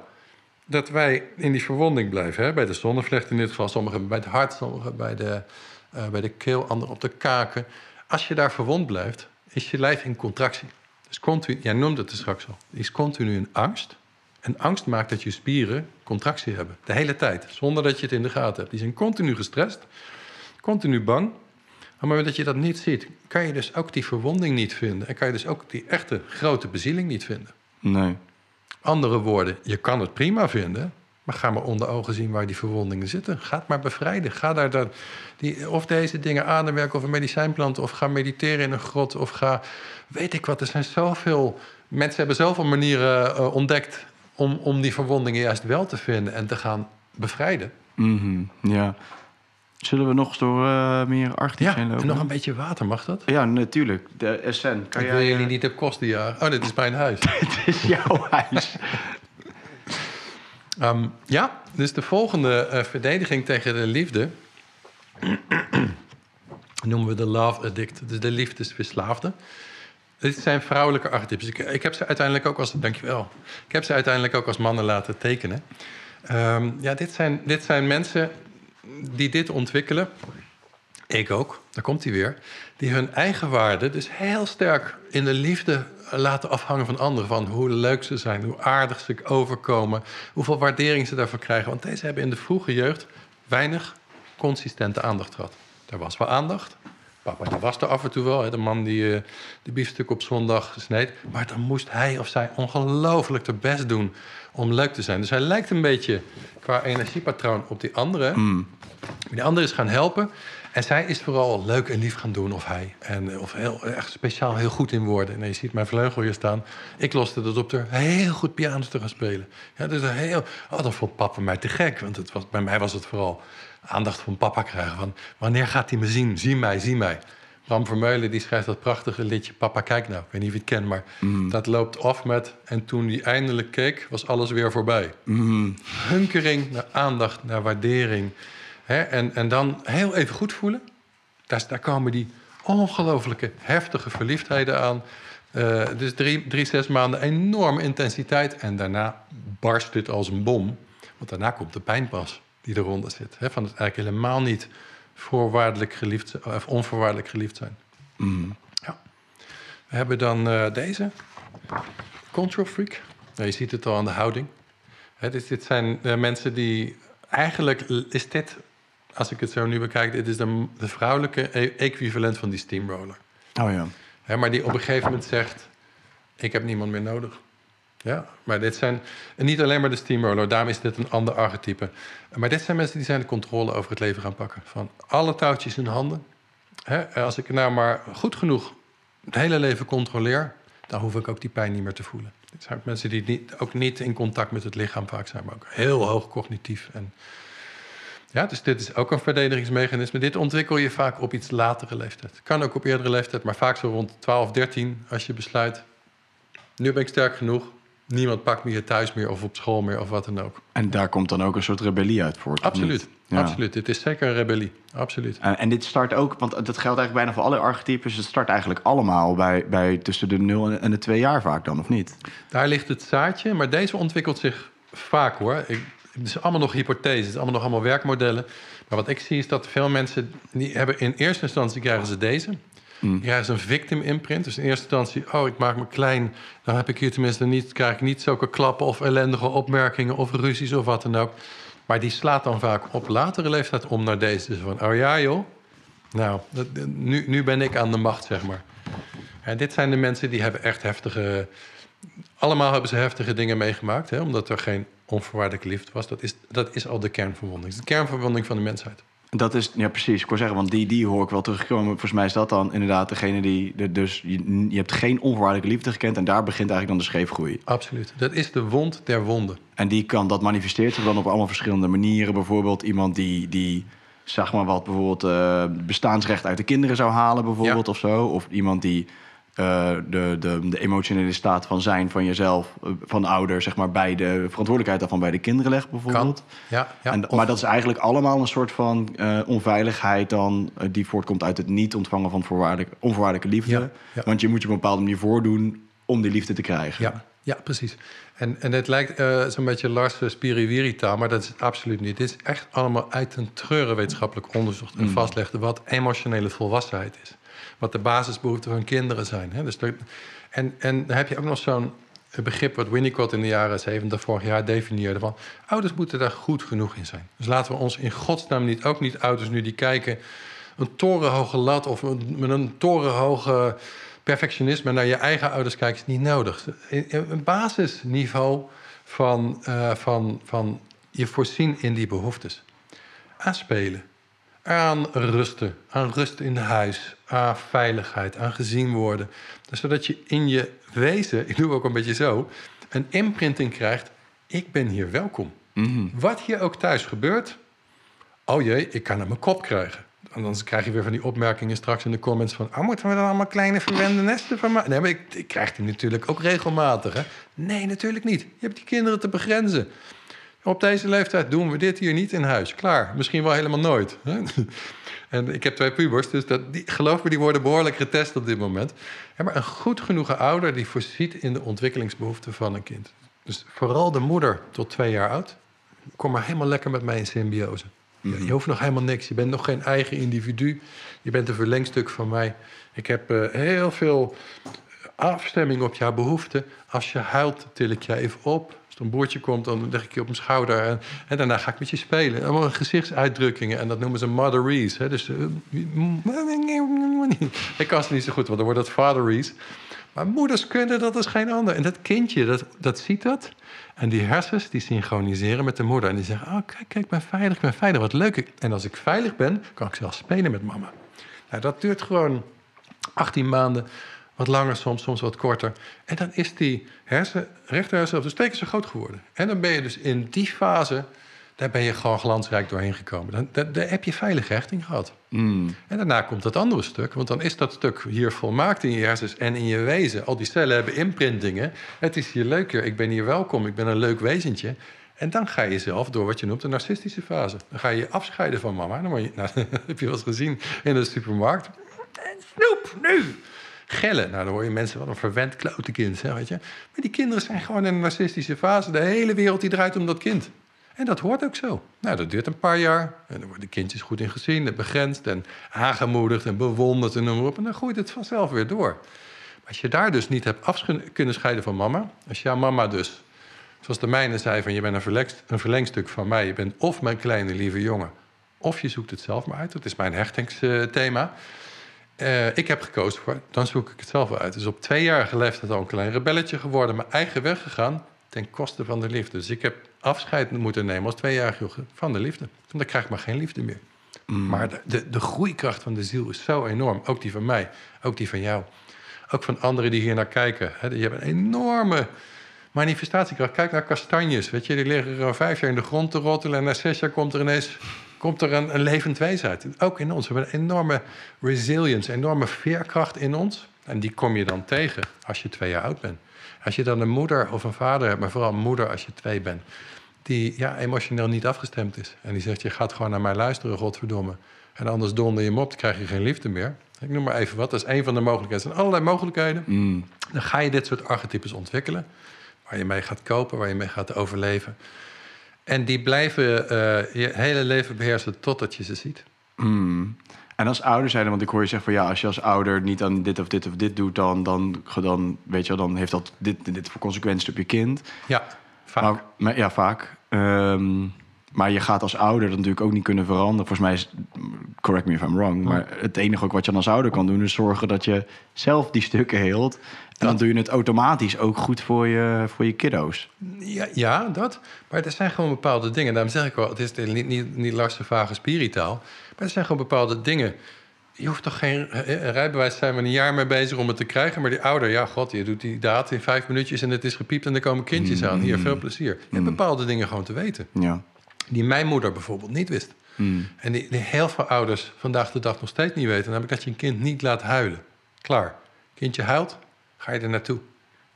dat wij in die verwonding blijven. Hè? Bij de zonnevlecht in dit geval. Sommigen bij het hart, sommigen bij de, eh, bij de keel, anderen op de kaken. Als je daar verwond blijft, is je lijf in contractie. Dus continu, jij noemde het straks al. Is continu in angst. En angst maakt dat je spieren contractie hebben. De hele tijd. Zonder dat je het in de gaten hebt. Die zijn continu gestrest. Continu bang. Het moment dat je dat niet ziet, kan je dus ook die verwonding niet vinden. En kan je dus ook die echte grote bezieling niet vinden. Nee. Andere woorden, je kan het prima vinden, maar ga maar onder ogen zien waar die verwondingen zitten. Ga het maar bevrijden. Ga daar dan die, of deze dingen ademwerken of een medicijnplant, of ga mediteren in een grot, of ga, weet ik wat. Er zijn zoveel, mensen hebben zoveel manieren eh, ontdekt om, om die verwondingen juist wel te vinden en te gaan bevrijden. Mhm, Ja. Zullen we nog door eh, meer archetypes Ja, heen lopen? en nog een beetje water, mag dat? Ja, natuurlijk. De SN. Kan ik jij, wil eh, jullie niet op kosten jagen. Oh, dit is mijn huis. Het is jouw huis. Ehm, ja, dus de volgende eh, verdediging tegen de liefde noemen we de love addict, dus de liefdesverslaafde. Dit zijn vrouwelijke archetypes. Ik, ik heb ze uiteindelijk ook als, dankjewel. Ik heb ze uiteindelijk ook als mannen laten tekenen. Ehm, ja, dit zijn, dit zijn mensen die dit ontwikkelen. Ik ook, daar komt hij weer. Die hun eigen waarde dus heel sterk in de liefde laten afhangen van anderen. Van hoe leuk ze zijn, hoe aardig ze overkomen, hoeveel waardering ze daarvoor krijgen. Want deze hebben in de vroege jeugd weinig consistente aandacht gehad. Er was wel aandacht. Papa die was er af en toe wel, hè, de man die eh, de biefstuk op zondag sneed. Maar dan moest hij of zij ongelooflijk de best doen om leuk te zijn. Dus hij lijkt een beetje qua energiepatroon op die andere. Mm. Die andere is gaan helpen. En zij is vooral leuk en lief gaan doen, of hij. En, eh, of heel, echt speciaal heel goed in worden. En je ziet mijn vleugel hier staan. Ik loste dat op door heel goed piano te gaan spelen. Ja, dus een heel, oh, dat vond papa mij te gek. Want het was, bij mij was het vooral aandacht van papa krijgen. Van, wanneer gaat hij me zien? Zie mij, zie mij. Bram Vermeulen die schrijft dat prachtige liedje Papa kijk nou. Ik weet niet of je het kent, maar dat loopt af met... en toen hij eindelijk keek, was alles weer voorbij. Mhm. Hunkering naar aandacht, naar waardering. Hè? En, en dan heel even goed voelen. Daar, daar komen die ongelooflijke heftige verliefdheden aan. Eh, dus drie, drie, zes maanden enorme intensiteit. En daarna barst dit als een bom. Want daarna komt de pijn pas die eronder zit. Hè? Van het eigenlijk helemaal niet voorwaardelijk geliefd, zijn- of onvoorwaardelijk geliefd zijn. Mhm. Ja. We hebben dan eh, deze. Control freak. Nou, je ziet het al aan de houding. Hè, dit, dit zijn eh, mensen die... Eigenlijk is dit, als ik het zo nu bekijk... dit is de, de vrouwelijke e- equivalent van die steamroller. Oh ja. Hè, maar die op een gegeven moment zegt... ik heb niemand meer nodig. Ja, maar dit zijn... Niet alleen maar de steamroller, daarom is dit een ander archetype. Maar dit zijn mensen die zijn de controle over het leven gaan pakken. Van alle touwtjes in handen. Hè, als ik nou maar goed genoeg het hele leven controleer... dan hoef ik ook die pijn niet meer te voelen. Dit zijn mensen die niet, ook niet in contact met het lichaam vaak zijn... maar ook heel hoog cognitief. En ja, dus dit is ook een verdedigingsmechanisme. Dit ontwikkel je vaak op iets latere leeftijd. Kan ook op eerdere leeftijd, maar vaak zo rond 12, 13... als je besluit, nu ben ik sterk genoeg... niemand pakt me hier thuis meer of op school meer of wat dan ook. En daar komt dan ook een soort rebellie uit voort. Absoluut? Ja. absoluut. Dit is zeker een rebellie, absoluut. En, en dit start ook, want dat geldt eigenlijk bijna voor alle archetypes. Het start eigenlijk allemaal bij, bij tussen de 0 en de 2 jaar vaak dan, of niet? Daar ligt het zaadje, maar deze ontwikkelt zich vaak hoor. Ik, het is allemaal nog hypothese, het is allemaal nog allemaal werkmodellen. Maar wat ik zie is dat veel mensen, die hebben in eerste instantie krijgen ze deze. Die krijgen ze een victim imprint. Dus in eerste instantie, oh, ik maak me klein. Dan heb ik hier tenminste niet, krijg ik niet zulke klappen of ellendige opmerkingen of ruzies of wat dan ook. Maar die slaat dan vaak op latere leeftijd om naar deze. Dus van, oh ja joh, nou, dat, nu, nu ben ik aan de macht, zeg maar. En dit zijn de mensen die hebben echt heftige... Allemaal hebben ze heftige dingen meegemaakt, hè, omdat er geen onvoorwaardelijke liefde was. Dat is, dat is al de kernverwonding. Is de kernverwonding van de mensheid. Dat is, ja precies, ik wou zeggen, want die, die hoor ik wel terugkomen. Volgens mij is dat dan inderdaad degene die, de, dus je, je hebt geen onvoorwaardelijke liefde gekend... en daar begint eigenlijk dan de scheefgroei. Absoluut. Dat is de wond der wonden. En die kan, dat manifesteert zich dan op allemaal verschillende manieren. Bijvoorbeeld iemand die, die zeg maar wat bijvoorbeeld eh, bestaansrecht uit de kinderen zou halen, bijvoorbeeld Ja. of zo. Of iemand die eh, de, de, de emotionele staat van zijn van jezelf, eh, van ouder, zeg maar, bij de verantwoordelijkheid daarvan bij de kinderen legt, Kan. bijvoorbeeld. Ja, ja. en, Of- maar dat is eigenlijk allemaal een soort van eh, onveiligheid dan, die voortkomt uit het niet ontvangen van voorwaardelijke, onvoorwaardelijke liefde. Ja, ja. Want je moet je op een bepaalde manier voordoen om die liefde te krijgen. Ja, ja precies. En, en het lijkt zo'n beetje Lars Spiriwiri-taal, maar dat is het absoluut niet. Dit is echt allemaal uit een treuren wetenschappelijk onderzocht en vastlegde wat emotionele volwassenheid is. Wat de basisbehoeften van kinderen zijn. Hè? Dus en, en dan heb je ook nog zo'n begrip wat Winnicott in de jaren 70 vorig jaar definieerde van ouders moeten daar goed genoeg in zijn. Dus laten we ons in godsnaam niet, ook niet ouders nu die kijken een torenhoge lat of met een torenhoge perfectionisme naar je eigen ouders kijken is niet nodig. Een basisniveau van, eh, van, van je voorzien in die behoeftes. Aan spelen, aan rusten, aan rust in huis, aan veiligheid, aan gezien worden. Dus zodat je in je wezen, ik doe ook een beetje zo, een imprinting krijgt. Ik ben hier welkom. Mhm. Wat hier ook thuis gebeurt, oh jee, ik kan het mijn kop krijgen. En dan krijg je weer van die opmerkingen straks in de comments van... Oh, moeten we dan allemaal kleine verwende nesten van maken? Nee, maar ik, ik krijg die natuurlijk ook regelmatig. Hè? Nee, natuurlijk niet. Je hebt die kinderen te begrenzen. Op deze leeftijd doen we dit hier niet in huis. Klaar. Misschien wel helemaal nooit. Hè? En ik heb twee pubers, dus dat, die, geloof me, die worden behoorlijk getest op dit moment. Ja, maar een goed genoegen ouder die voorziet in de ontwikkelingsbehoeften van een kind. Dus vooral de moeder tot twee jaar oud. Kom maar helemaal lekker met mij in symbiose. Je, je hoeft nog helemaal niks. Je bent nog geen eigen individu. Je bent een verlengstuk van mij. Ik heb eh, heel veel afstemming op jouw behoeften. Als je huilt, til ik je even op. Als er een boertje komt, dan leg ik je op mijn schouder. En, daarna ga ik met je spelen. Allemaal gezichtsuitdrukkingen. En dat noemen ze motherese. Hè? Dus, eh, ik kan ze niet zo goed, want dan wordt het fatherese. Maar moeders kunnen dat als geen ander. En dat kindje, dat, dat ziet dat. En die hersens, die synchroniseren met de moeder. En die zeggen, oh, kijk, kijk, ik ben veilig, ik ben veilig. Wat leuk. En als ik veilig ben, kan ik zelfs spelen met mama. Nou, dat duurt gewoon 18 maanden. Wat langer soms, soms wat korter. En dan is die hersen, rechterhersen of de steek zo groot geworden. En dan ben je dus in die fase, daar ben je gewoon glansrijk doorheen gekomen. Dan, daar, daar heb je veilige hechting gehad. Mm. En daarna komt dat andere stuk, want dan is dat stuk hier volmaakt in je hersens en in je wezen. Al die cellen hebben imprintingen. Het is hier leuker, ik ben hier welkom, ik ben een leuk wezentje. En dan ga je zelf door wat je noemt de narcistische fase. Dan ga je je afscheiden van mama. Dan word je, nou, heb je wel eens gezien in de supermarkt. Snoep, nu! Gillen. Nou, dan hoor je mensen wat een verwend klote kind, hè, weet je. Maar die kinderen zijn gewoon in een narcistische fase. De hele wereld die draait om dat kind. En dat hoort ook zo. Nou, dat duurt een paar jaar. En dan worden kindjes goed in gezien en begrensd en aangemoedigd en bewonderd en noem op. En dan groeit het vanzelf weer door. Maar als je daar dus niet hebt af kunnen scheiden van mama. Als jouw mama dus, zoals de mijne zei, van je bent een, een verlengstuk van mij. Je bent of mijn kleine lieve jongen, of je zoekt het zelf maar uit. Dat is mijn hechtingsthema. Uh, ik heb gekozen voor, dan zoek ik het zelf wel uit. Dus op tweejarige leeftijd al een klein rebelletje geworden, mijn eigen weg gegaan ten koste van de liefde. Dus ik heb afscheid moeten nemen als tweejarig jongen van de liefde. Want dan krijg ik maar geen liefde meer. Mm. Maar de, de, de, groeikracht van de ziel is zo enorm. Ook die van mij, ook die van jou. Ook van anderen die hier naar kijken. Je hebt een enorme manifestatiekracht. Kijk naar kastanjes. Weet je, die liggen er vijf jaar in de grond te rottelen. En na zes jaar komt er ineens komt er een, een levend wees uit. Ook in ons. We hebben een enorme resilience, enorme veerkracht in ons. En die kom je dan tegen als je twee jaar oud bent. Als je dan een moeder of een vader hebt, maar vooral een moeder als je twee bent, die ja, emotioneel niet afgestemd is. En die zegt, je gaat gewoon naar mij luisteren, godverdomme. En anders donder je hem op, dan krijg je geen liefde meer. Ik noem maar even wat, dat is een van de mogelijkheden. Er zijn allerlei mogelijkheden. Mm. Dan ga je dit soort archetypes ontwikkelen. Waar je mee gaat kopen, waar je mee gaat overleven. En die blijven uh, je hele leven beheersen totdat je ze ziet. Mm. En als ouder zijn, want ik hoor je zeggen van ja, als je als ouder niet aan dit of dit of dit doet, dan, dan, dan weet je wel, dan heeft dat dit, dit voor consequenties op je kind. Ja, vaak. Maar, maar, ja, vaak. Um, maar je gaat als ouder dat natuurlijk ook niet kunnen veranderen. Volgens mij is, correct me if I'm wrong, maar het enige ook wat je dan als ouder kan doen, is zorgen dat je zelf die stukken heelt. En dan doe je het automatisch ook goed voor je, voor je kiddo's. Ja, ja, dat. Maar er zijn gewoon bepaalde dingen. Daarom zeg ik wel, het is niet, niet, niet de vage spiritaal. Maar er zijn gewoon bepaalde dingen. Je hoeft toch geen een rijbewijs zijn we een jaar mee bezig om het te krijgen. Maar die ouder, ja, god, je doet die daad in vijf minuutjes en het is gepiept en er komen kindjes aan. Hier, veel plezier. Je hebt bepaalde dingen gewoon te weten. Ja. Die mijn moeder bijvoorbeeld niet wist. Mm. En die, die heel veel ouders vandaag de dag nog steeds niet weten... namelijk dat je een kind niet laat huilen. Klaar. Kindje huilt, ga je er naartoe.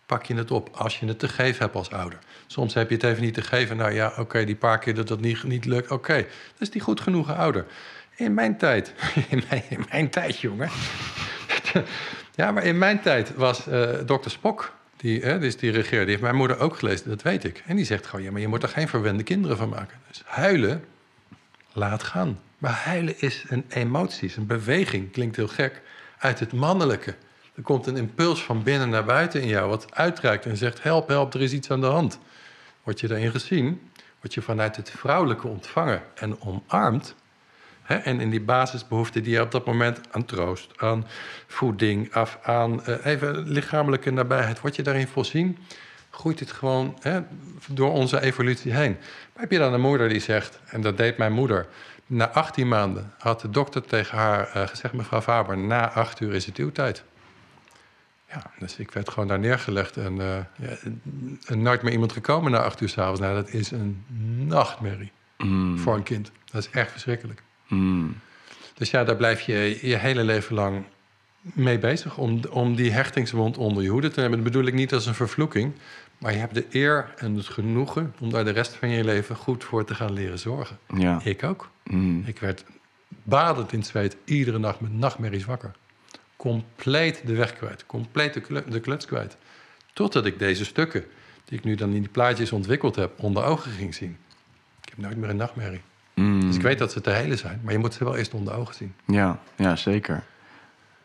Pak je het op als je het te geven hebt als ouder. Soms heb je het even niet te geven. Nou ja, oké, die paar keer dat dat niet, niet lukt. Oké, dat is die goed genoeg ouder. In mijn tijd, in mijn, tijd, jongen. ja, maar in mijn tijd was uh, dokter Spok, die, hè, die regeerde, die heeft mijn moeder ook gelezen, dat weet ik. En die zegt gewoon, ja, maar je moet er geen verwende kinderen van maken. Dus huilen, laat gaan. Maar huilen is een emotie, is een beweging, klinkt heel gek, uit het mannelijke. Er komt een impuls van binnen naar buiten in jou, wat uitreikt en zegt: help, help, er is iets aan de hand. Word je daarin gezien, word je vanuit het vrouwelijke ontvangen en omarmd. En in die basisbehoeften die je op dat moment aan troost, aan voeding, af, aan uh, even lichamelijke nabijheid, word je daarin voorzien, groeit het gewoon door onze evolutie heen. Maar heb je dan een moeder die zegt, en dat deed mijn moeder, na 18 maanden had de dokter tegen haar uh, gezegd: Mevrouw Faber, na 8 uur is het uw tijd. Ja, dus ik werd gewoon daar neergelegd en uh, ja, nooit meer iemand gekomen na acht uur s'avonds. Nou, dat is een nachtmerrie Mm. voor een kind. Dat is echt verschrikkelijk. Mm. Dus ja, daar blijf je je hele leven lang mee bezig om, om die hechtingswond onder je hoede te hebben. Dat bedoel ik niet als een vervloeking, maar je hebt de eer en het genoegen om daar de rest van je leven goed voor te gaan leren zorgen. Ja. Ik ook. Mm. Ik werd badend in het zweet, iedere nacht met nachtmerries wakker. Compleet de weg kwijt, compleet de, de kluts kwijt. Totdat ik deze stukken, die ik nu dan in die plaatjes ontwikkeld heb, onder ogen ging zien. Ik heb nooit meer een nachtmerrie. Mm. Dus ik weet dat ze te helen zijn, maar je moet ze wel eerst onder ogen zien. Ja, ja, zeker.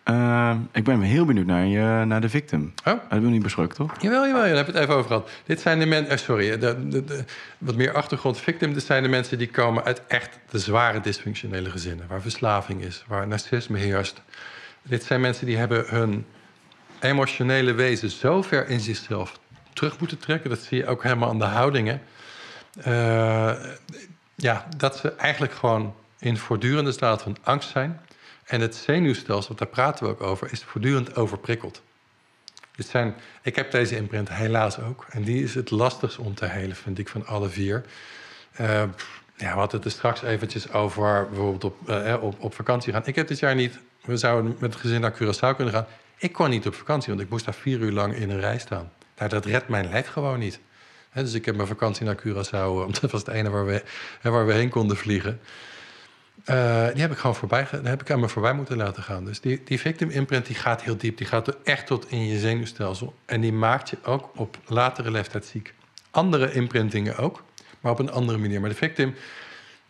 Ehm, ik ben heel benieuwd naar, je, naar de victim. Oh, Dat hebben we niet besproken, toch? jawel, jawel, daar heb het even over gehad. Dit zijn de mensen, sorry, de, de, de- wat meer achtergrond. Victim, dit zijn de mensen die komen uit echt de zware dysfunctionele gezinnen. Waar verslaving is, waar narcisme heerst. Dit zijn mensen die hebben hun emotionele wezen zo ver in zichzelf terug moeten trekken. Dat zie je ook helemaal aan de houdingen. Eh, ja, dat ze eigenlijk gewoon in voortdurende staat van angst zijn. En het zenuwstelsel, daar praten we ook over, is voortdurend overprikkeld. Dit zijn, ik heb deze imprint helaas ook. En die is het lastigst om te helen, vind ik, van alle vier. Eh, ja, we hadden het er straks eventjes over bijvoorbeeld op, eh, op, op vakantie gaan. Ik heb dit jaar niet, we zouden met het gezin naar Curaçao kunnen gaan. Ik kon niet op vakantie, want ik moest daar vier uur lang in een rij staan. Nou, dat redt mijn lijf gewoon niet. Dus ik heb mijn vakantie naar Curaçao, eh, want dat was het ene waar we, waar we heen konden vliegen. Eh, die heb ik gewoon voorbij, heb ik aan me voorbij moeten laten gaan. Dus die, die victim imprint die gaat heel diep. Die gaat echt tot in je zenuwstelsel. En die maakt je ook op latere leeftijd ziek. Andere imprintingen ook, maar op een andere manier. Maar de victim,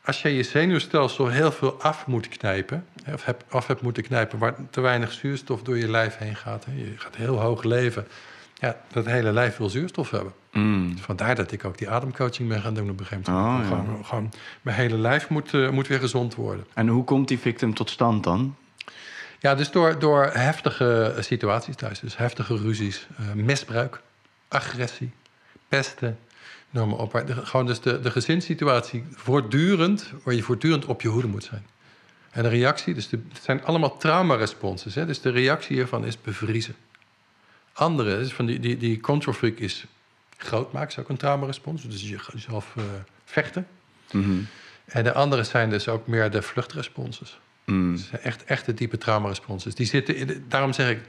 als je je zenuwstelsel heel veel af moet knijpen... of heb, af hebt moeten knijpen... waar te weinig zuurstof door je lijf heen gaat... Hè, je gaat heel hoog leven... ja, dat hele lijf wil zuurstof hebben. Mm. Vandaar dat ik ook die ademcoaching ben gaan doen op een gegeven moment. Oh, ja. gewoon, gewoon, mijn hele lijf moet, eh, moet weer gezond worden. En hoe komt die victim tot stand dan? Ja, dus door, door heftige situaties thuis. Dus heftige ruzies, eh, misbruik, agressie, pesten, noem maar op. Maar de- gewoon dus de, de gezinssituatie voortdurend, waar je voortdurend op je hoede moet zijn. En de reactie, dus de, het zijn allemaal traumaresponses. Hè? Dus de reactie hiervan is bevriezen. Andere, dus van die, die, die control freak is groot maken, is ook een traumarespons. Dus je- jezelf eh, vechten. Mhm. En de andere zijn dus ook meer de vluchtresponses. Mm. Het zijn echt, echte diepe traumaresponses. Die zitten in de- daarom zeg ik,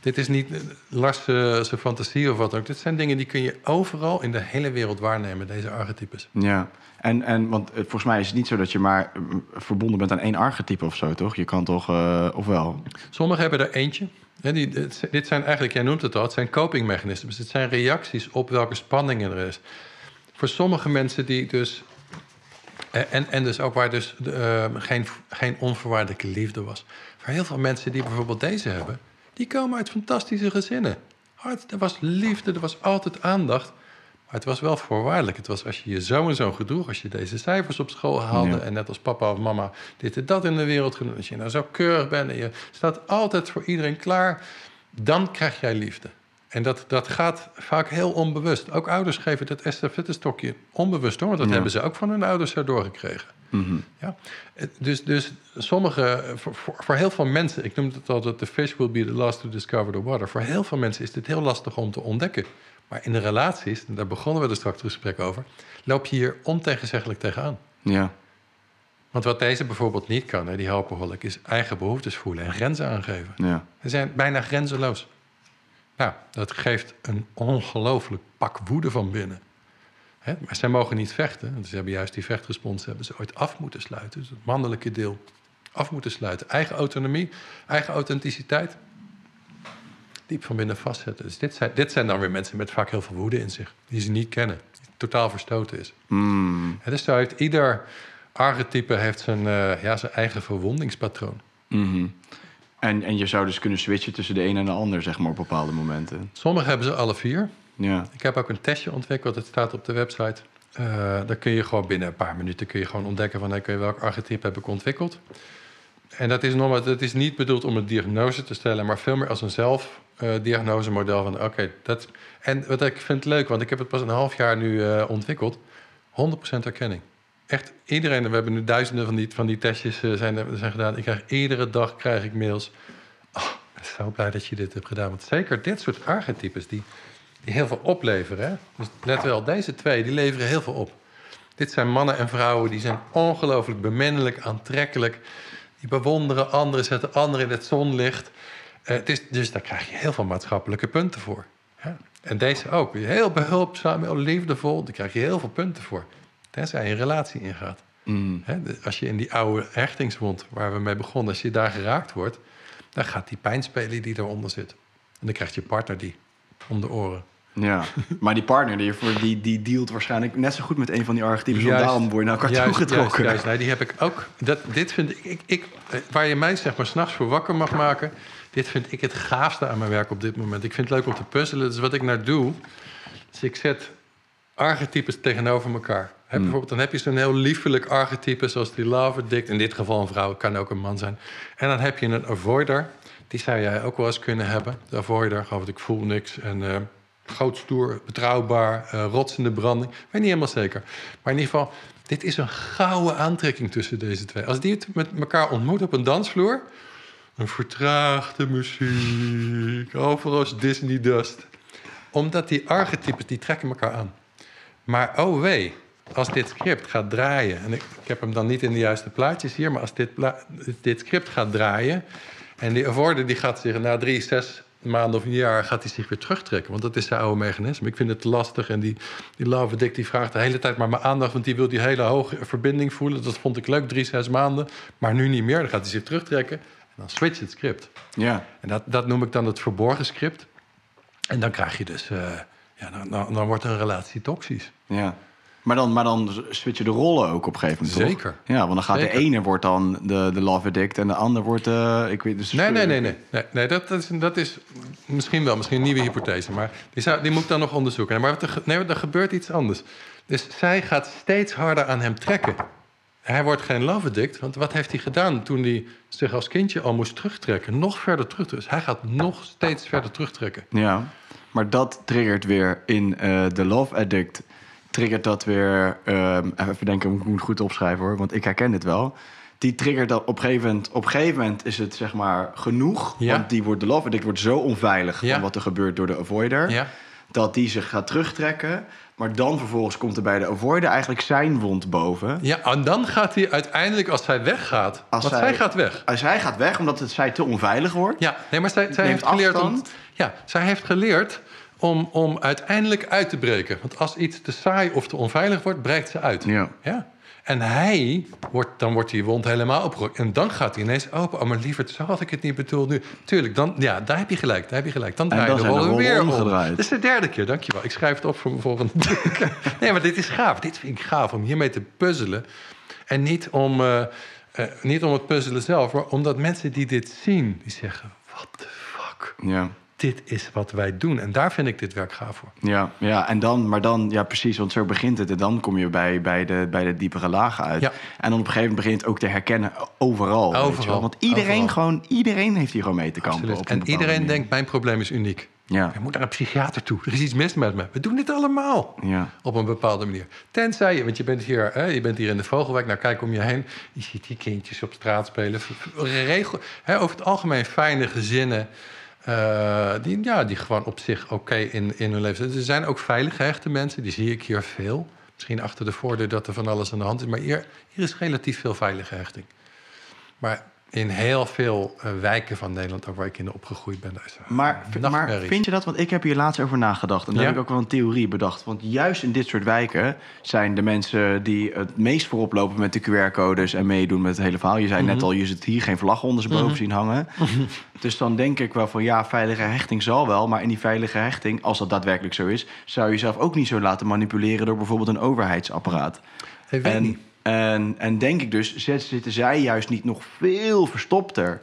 dit is niet Lars eh, zijn fantasie of wat ook. Dit zijn dingen die kun je overal in de hele wereld waarnemen, deze archetypes. Ja, en, en want eh, volgens mij is het niet zo dat je maar eh, verbonden bent aan één archetype of zo, toch? Je kan toch, eh, of wel? Sommigen hebben er eentje. Die, dit zijn eigenlijk, jij noemt het al, het zijn copingmechanismes. Het zijn reacties op welke spanning er is. Voor sommige mensen die dus... eh, En, en dus ook waar dus eh, geen, geen onvoorwaardelijke liefde was. Voor heel veel mensen die bijvoorbeeld deze hebben... die komen uit fantastische gezinnen. Hart, er was liefde, er was altijd aandacht. Maar het was wel voorwaardelijk. Het was als je je zo en zo gedroeg... als je deze cijfers op school haalde... Ja. en net als papa of mama dit en dat in de wereld gedaan... als je nou zo keurig bent en je staat altijd voor iedereen klaar... dan krijg jij liefde. En dat, dat gaat vaak heel onbewust. Ook ouders geven dat estafettestokje onbewust door... want dat Ja. hebben ze ook van hun ouders zo doorgekregen. Mhm. Ja, het- dus, dus sommige, voor, heel veel mensen, ik noem het altijd: the fish will be the last to discover the water. Voor heel veel mensen is dit heel lastig om te ontdekken. Maar in de relaties, en daar begonnen we er straks het gesprek over, loop je hier ontegenzeggelijk tegenaan. Ja. Want wat deze bijvoorbeeld niet kan, hè, die helperholic, is eigen behoeftes voelen en grenzen aangeven. Ja. Ze zijn bijna grenzeloos. Nou, dat geeft een ongelooflijk pak woede van binnen. Hè? Maar zij mogen niet vechten. Want ze hebben juist die vechtrespons hebben ze ooit af moeten sluiten. Dus het mannelijke deel af moeten sluiten. Eigen autonomie, eigen authenticiteit. Diep van binnen vastzetten. Dus dit zijn, dit zijn dan weer mensen met vaak heel veel woede in zich. Die ze niet kennen. Die totaal verstoten is. Mm. Hè, dus zo heeft ieder archetype heeft zijn, eh, ja, zijn eigen verwondingspatroon. Mhm. En, en je zou dus kunnen switchen tussen de een en de ander, zeg maar, op bepaalde momenten. Sommigen hebben ze alle vier. Ja. Ik heb ook een testje ontwikkeld, het staat op de website. Eh daar kun je gewoon binnen een paar minuten kun je gewoon ontdekken van hey, kun je welk archetype heb ik ontwikkeld. En dat is, normaal, dat is niet bedoeld om een diagnose te stellen, maar veel meer als een zelfdiagnosemodel van oké, dat. En wat ik vind leuk, want ik heb het pas een half jaar nu eh, ontwikkeld, 100% erkenning. Echt iedereen, we hebben nu duizenden van die, van die testjes eh, zijn, gedaan. Ik krijg iedere dag krijg ik mails. Oh, ik ben zo blij dat je dit hebt gedaan. Want zeker dit soort archetypes die, die heel veel opleveren. Hè? Dus let wel, deze twee die leveren heel veel op. Dit zijn mannen en vrouwen die zijn ongelooflijk beminnelijk, aantrekkelijk. Die bewonderen anderen, zetten anderen in het zonlicht. Eh, het is, dus daar krijg je heel veel maatschappelijke punten voor. Ja. En deze ook. Heel behulpzaam, heel liefdevol. Daar krijg je heel veel punten voor. Tenzij je een relatie ingaat. Mm. Als je in die oude hechtingswond waar we mee begonnen, als je daar geraakt wordt, dan gaat die pijn spelen die eronder zit. En dan krijgt je partner die om de oren. Ja, maar die partner die, die, die dealt waarschijnlijk net zo goed met een van die archetypes. Juist. daarom word je naar elkaar Juist, toegetrokken. Juist. Nee, die heb ik ook. Dat, dit vind ik, ik, ik, waar je mij zeg maar s'nachts voor wakker mag maken. Dit vind ik het gaafste aan mijn werk op dit moment. Ik vind het leuk om te puzzelen. Dus wat ik nou doe, is ik zet archetypes tegenover elkaar. Hè, Bijvoorbeeld, dan heb je zo'n heel liefelijk archetype zoals die love addict. In dit geval een vrouw, kan ook een man zijn. En dan heb je een avoider. Die zou jij ook wel eens kunnen hebben. De avoider, geloof ik, ik voel niks. En groot, stoer, betrouwbaar, rotsende branding. Ik weet niet helemaal zeker. Maar in ieder geval, dit is een gouden aantrekking tussen deze twee. Als die het met elkaar ontmoeten op een dansvloer... een vertraagde muziek, overal is Disney dust. Omdat die archetypes, die trekken elkaar aan. Maar oh wee, als dit script gaat draaien... en ik, ik heb hem dan niet in de juiste plaatjes hier... maar als dit, dit script gaat draaien... en die avoider die gaat zich na drie, zes maanden of een jaar... gaat hij zich weer terugtrekken, want dat is zijn oude mechanisme. Ik vind het lastig en die, die love addict die vraagt de hele tijd maar mijn aandacht... want die wil die hele hoge verbinding voelen. Dat vond ik leuk, drie, zes maanden. Maar nu niet meer, dan gaat hij zich terugtrekken... en dan switcht het script. Ja, En dat, dat noem ik dan het verborgen script. En dan krijg je dus... eh, ja, dan, dan, dan wordt een relatie toxisch. ja. Maar dan, maar dan switchen de rollen ook op een gegeven moment, toch? Zeker. Ja, want dan gaat Zeker. de ene wordt dan de, de love addict... en de ander wordt... eh ik weet dus Nee, nee, nee, nee. nee, nee dat, dat, is, dat is misschien wel, misschien een nieuwe hypothese. Maar die, zou, die moet ik dan nog onderzoeken. Maar er, nee, er gebeurt iets anders. Dus zij gaat steeds harder aan hem trekken. Hij wordt geen love addict. Want wat heeft hij gedaan toen hij zich als kindje al moest terugtrekken? Nog verder terug. Dus hij gaat nog steeds verder terugtrekken. Ja, maar dat triggert weer in eh, de Love Addict. Triggert dat weer. ehm, even denken, ik moet het goed opschrijven hoor, want ik herken dit wel. Die triggert dat op een gegeven moment. Op een gegeven moment is het zeg maar genoeg. Ja. Want die wordt, de Love Addict wordt zo onveilig Ja. van wat er gebeurt door de avoider. Ja. Dat die zich gaat terugtrekken. Maar dan vervolgens komt er bij de avoider eigenlijk zijn wond boven. Ja, en dan gaat hij uiteindelijk, als zij weggaat... Als want zij- zij gaat weg. Als hij gaat weg omdat het zij te onveilig wordt. Ja, nee, maar zij, zij heeft geleerd om, ja, zij heeft geleerd om, om uiteindelijk uit te breken. Want als iets te saai of te onveilig wordt, breekt ze uit. Ja. Ja? En hij, wordt, dan wordt die wond helemaal opgerokt. En dan gaat hij ineens open. Oh, maar lieverd, zo had ik het niet bedoeld nu. Tuurlijk, dan, ja, daar heb je gelijk. Daar heb je gelijk. Dan draai je de rollen weer om. omgedraaid. Dit is de derde keer, dankjewel. Ik schrijf het op voor mijn volgende Nee, maar dit is gaaf. Dit vind ik gaaf, om hiermee te puzzelen. En niet om, eh, eh, niet om het puzzelen zelf, maar omdat mensen die dit zien, die zeggen... What the fuck? Ja. Dit is wat wij doen. En daar vind ik dit werk gaaf voor. Ja, ja, en dan, maar dan, ja, precies, want zo begint het. En dan kom je bij, bij, de, bij de diepere lagen uit. Ja. En dan op een gegeven moment begint het ook te herkennen overal. weet je Overal, wel. Want iedereen, overal. gewoon, iedereen heeft hier gewoon mee te kampen. En iedereen manier. denkt, mijn probleem is uniek. Ja, Je moet naar een psychiater toe. Er is iets mis met me. We doen dit allemaal. ja, Op een bepaalde manier. Tenzij je, want je bent hier, hè, je bent hier in de Vogelwijk. Nou, kijk om je heen. Je ziet die kindjes op straat spelen. Regel, hè, over het algemeen fijne gezinnen. Eh, die, ja, die gewoon op zich oké in, in hun leven zitten. Er zijn ook veilig gehechte mensen. Die zie ik hier veel. misschien achter de voordeur dat er van alles aan de hand is. Maar hier, hier is relatief veel veilige hechting. Maar in heel veel uh, wijken van Nederland, ook waar ik in opgegroeid ben. Daar is maar, maar vind je dat? Want ik heb hier laatst over nagedacht. En daar heb ik ook wel een theorie bedacht. Want juist in dit soort wijken zijn de mensen die het meest voorop lopen met de QR-codes en meedoen met het hele verhaal. Je zei net mhm. al, je zit hier geen vlag onder zijn boven mhm. zien hangen. dus dan denk ik wel van ja, veilige hechting zal wel. Maar in die veilige hechting, als dat daadwerkelijk zo is, zou je jezelf ook niet zo laten manipuleren door bijvoorbeeld een overheidsapparaat. Ik weet en, niet. En, en denk ik dus, zitten zij juist niet nog veel verstopter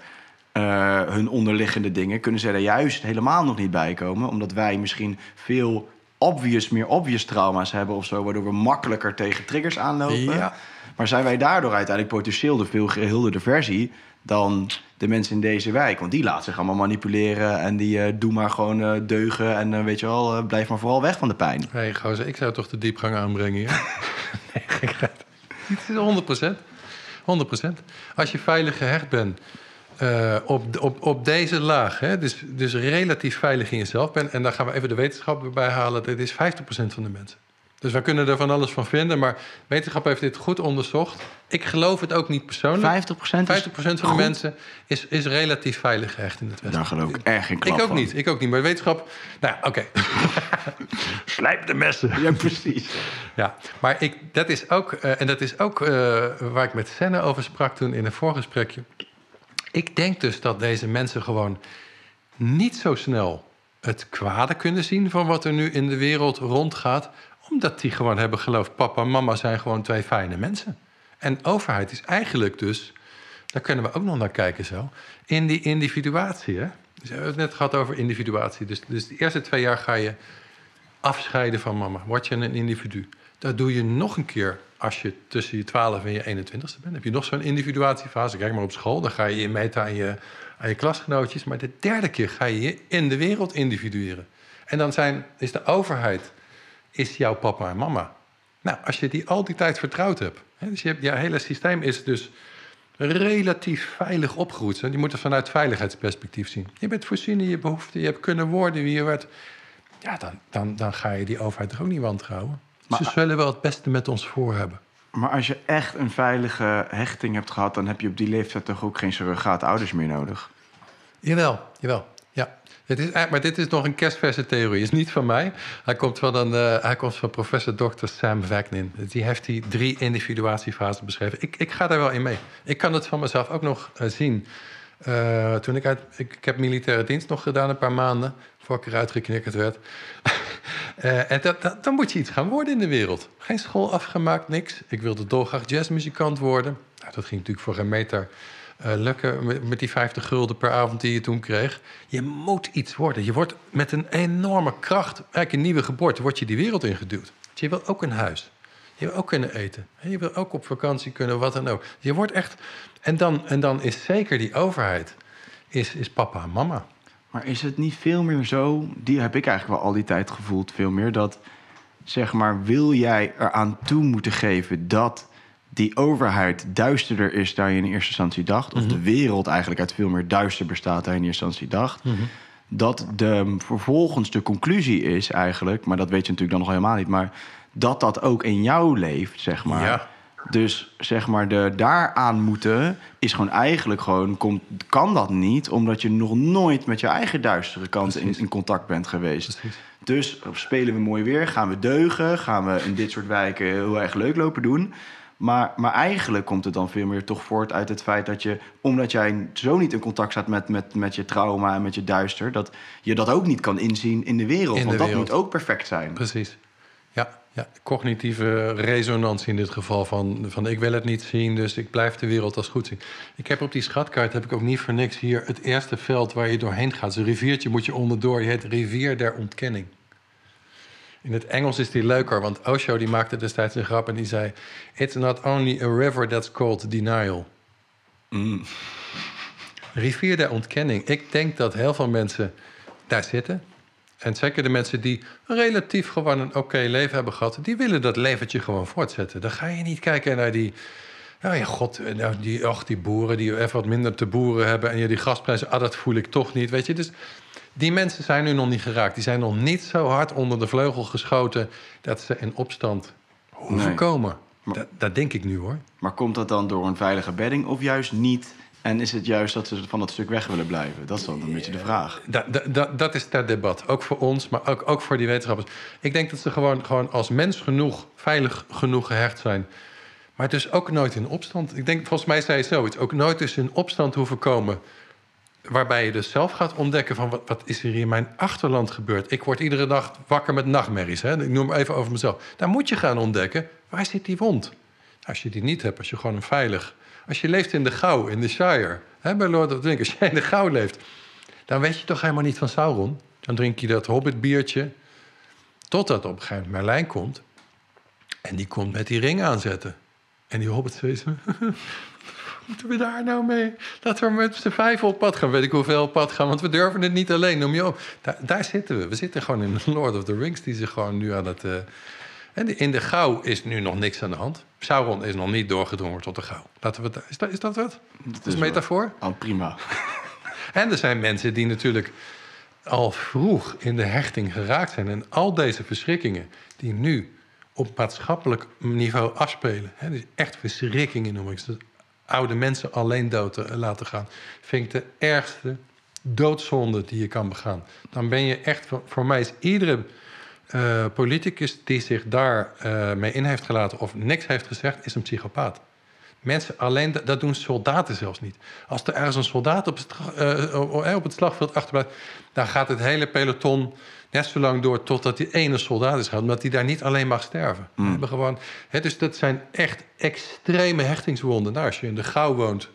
uh, hun onderliggende dingen? Kunnen zij er juist helemaal nog niet bij komen? Omdat wij misschien veel obvious, meer obvious trauma's hebben of zo, waardoor we makkelijker tegen triggers aanlopen. Ja. Maar zijn wij daardoor uiteindelijk potentieel de veel gehilderde versie dan de mensen in deze wijk? Want die laten zich allemaal manipuleren en die uh, doen maar gewoon uh, deugen en weet je wel, blijf maar vooral weg van de pijn. Hé, hey, gozer, ik zou toch de diepgang aanbrengen, ja? nee, is 100%. 100%. Als je veilig gehecht bent uh, op, op, op deze laag, hè, dus, dus relatief veilig in jezelf bent, en daar gaan we even de wetenschap bij halen, dat is 50% van de mensen. Dus we kunnen er van alles van vinden, maar wetenschap heeft dit goed onderzocht. Ik geloof het ook niet persoonlijk. 50%, 50 van de mensen is, is relatief veilig gehecht in het Westen. Daar geloof ik erg geen klap Ik ook niet, ik ook niet. Maar wetenschap, nou oké. Okay. Slijp de messen. Ja, precies. ja, maar ik, dat is ook, uh, en dat is ook uh, waar ik met Senne over sprak toen in een voorgesprekje. Ik denk dus dat deze mensen gewoon niet zo snel het kwade kunnen zien van wat er nu in de wereld rondgaat omdat die gewoon hebben geloofd, papa en mama zijn gewoon twee fijne mensen. En overheid is eigenlijk dus, daar kunnen we ook nog naar kijken zo, in die individuatie. Hè? Dus we hebben het net gehad over individuatie. Dus, dus de eerste twee jaar ga je afscheiden van mama. Word je een individu. Dat doe je nog een keer als je tussen je 12 en je 21ste bent. heb je nog zo'n individuatiefase. Kijk maar op school, dan ga je je meten aan je, aan je klasgenootjes. Maar de derde keer ga je je in de wereld individueren. En dan zijn, is de overheid is jouw papa en mama. Nou, als je die al die tijd vertrouwd hebt. Hè, dus je, hebt, je hele systeem is dus relatief veilig opgegroeid. Je moet het vanuit veiligheidsperspectief zien. Je bent voorzien in je behoeften, je hebt kunnen worden wie je werd. Ja, dan, dan, dan ga je die overheid toch ook niet wantrouwen. Maar, Ze zullen wel het beste met ons voor hebben. Maar als je echt een veilige hechting hebt gehad... dan heb je op die leeftijd toch ook geen surrogaat ouders meer nodig? Jawel, jawel. Het is, maar dit is nog een kerstverse theorie. is niet van mij. Hij komt van, komt van professor Dr. Sam Vagnin. Die heeft die drie individuatiefasen beschreven. Ik, ik ga daar wel in mee. Ik kan het van mezelf ook nog uh, zien. Toen ik, uit, ik, heb militaire dienst nog gedaan, een paar maanden... voor ik eruit geknikkerd werd. en dat, dan moet je iets gaan worden in de wereld. Geen school afgemaakt, niks. Ik wilde dolgraag jazzmuzikant worden. Nou, dat ging natuurlijk voor geen meter uh, lukken met, met, die 50 gulden per avond die je toen kreeg. Je moet iets worden. Je wordt met een enorme kracht, eigenlijk een nieuwe geboorte, word je die wereld ingeduwd. Je wil ook een huis. Je wil ook kunnen eten. Je wil ook op vakantie kunnen, wat dan ook. Je wordt echt. En dan, en dan is zeker die overheid, is, is papa en mama. Maar is het niet veel meer zo, die heb ik eigenlijk wel al die tijd gevoeld, veel meer dat, zeg maar, wil jij eraan toe moeten geven dat die overheid duisterder is dan je in eerste instantie dacht, of de mhm. wereld eigenlijk uit veel meer duister bestaat dan je in eerste instantie dacht, mhm. dat de, vervolgens de conclusie is eigenlijk, maar dat weet je natuurlijk dan nog helemaal niet, maar dat dat ook in jou leeft, zeg maar. Ja. Dus zeg maar, de daaraan moeten is gewoon eigenlijk gewoon, komt, kan dat niet, omdat je nog nooit met je eigen duistere kant in, in, contact bent geweest. Precies. Dus spelen we mooi weer, gaan we deugen, gaan we in dit soort wijken heel erg leuk lopen doen. Maar, maar eigenlijk komt het dan veel meer toch voort uit het feit dat je, omdat jij zo niet in contact staat met, met, met je trauma en met je duister, dat je dat ook niet kan inzien in de wereld. want dat moet ook perfect zijn. Precies. Ja, ja, cognitieve resonantie in dit geval van, van ik wil het niet zien, dus ik blijf de wereld als goed zien. Ik heb op die schatkaart heb ik ook niet voor niks hier het eerste veld waar je doorheen gaat. Zo'n riviertje moet je onderdoor. Je heet rivier der ontkenning. In het Engels is die leuker, want Osho die maakte destijds een grap en die zei: It's not only a river that's called denial. Mm. Rivier der ontkenning. Ik denk dat heel veel mensen daar zitten. En zeker de mensen die relatief gewoon een oké leven hebben gehad, die willen dat leventje gewoon voortzetten. Dan ga je niet kijken naar die. Nou ja, god, nou die, och, die boeren die even wat minder te boeren hebben. En je die gasprijzen, ah, dat voel ik toch niet. Weet je, dus die mensen zijn nu nog niet geraakt. Die zijn nog niet zo hard onder de vleugel geschoten dat ze in opstand hoeven Nee. komen. Maar- Dat, dat denk ik nu hoor. Maar komt dat dan door een veilige bedding of juist niet? En is het juist dat ze van dat stuk weg willen blijven? Dat is dan een beetje de vraag. Da, da- da- dat is ter debat. Ook voor ons, maar ook, ook voor die wetenschappers. Ik denk dat ze gewoon, gewoon als mens genoeg, veilig genoeg gehecht zijn. Maar dus ook nooit in opstand. Ik denk, volgens mij zei je zoiets. Ook nooit dus in opstand hoeven komen. Waarbij je dus zelf gaat ontdekken van wat, wat is er in mijn achterland gebeurd. Ik word iedere dag wakker met nachtmerries. Hè? Ik noem even over mezelf. Daar moet je gaan ontdekken. Waar zit die wond? Als je die niet hebt, als je gewoon een veilig... Als je leeft in de Gauw, in de Shire, hè, bij Lord of Rings. Als jij in de Gauw leeft, dan weet je toch helemaal niet van Sauron. Dan drink je dat hobbitbiertje. Totdat op een gegeven moment Merlijn komt. En die komt met die ring aanzetten. En die hobbit van... Moeten we daar nou mee? Laten we met z'n vijf op pad gaan. Weet ik hoeveel op pad gaan, want we durven het niet alleen. Noem je op. Daar, daar zitten we. We zitten gewoon in de Lord of the Rings, die zich gewoon nu aan het... En in de gauw is nu nog niks aan de hand. Sauron is nog niet doorgedrongen tot de gauw. Laten we is, dat, is dat wat? Dat is een metafoor? Oh, prima. En er zijn mensen die natuurlijk al vroeg in de hechting geraakt zijn. En al deze verschrikkingen die nu op maatschappelijk niveau afspelen. Hè, dus echt verschrikkingen noem ik ze. Oude mensen alleen dood te laten gaan. Vind ik de ergste doodzonde die je kan begaan. Dan ben je echt, voor- mij is iedere eh, politicus die zich daar eh, mee in heeft gelaten of niks heeft gezegd, is een psychopaat. Mensen alleen, dat doen soldaten zelfs niet. Als er ergens een soldaat op het, eh, op het slagveld achterblijft, dan gaat het hele peloton net zo lang door totdat die ene soldaat is gehad, omdat die daar niet alleen mag sterven. We hebben gewoon, hè, dus dat zijn echt extreme hechtingswonden. Nou, als je in de gauw woont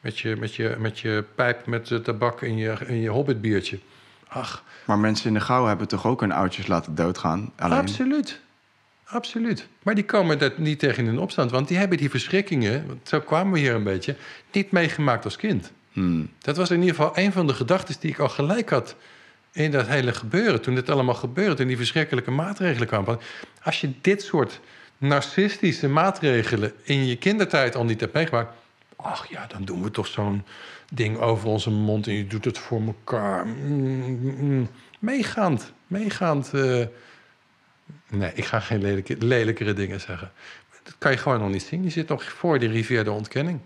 met je, met je, met je pijp met eh, tabak in je, in je hobbitbiertje. Ach, Maar mensen in de gauw hebben toch ook hun oudjes laten doodgaan? Alleen. Absoluut. Absoluut. Maar die komen dat niet tegen in opstand. Want die hebben die verschrikkingen, want zo kwamen we hier een beetje, niet meegemaakt als kind. Hmm. Dat was in ieder geval een van de gedachten die ik al gelijk had in dat hele gebeuren. Toen dit allemaal gebeurde, toen die verschrikkelijke maatregelen kwamen. Als je dit soort narcistische maatregelen in je kindertijd al niet hebt meegemaakt. Ach ja, dan doen we toch zo'n ding over onze mond en je doet het voor elkaar. Mm, mm, mm. Meegaand, meegaand. eh. Nee, ik ga geen lelijke, lelijkere dingen zeggen. Dat kan je gewoon nog niet zien. Je zit nog voor die rivier de ontkenning.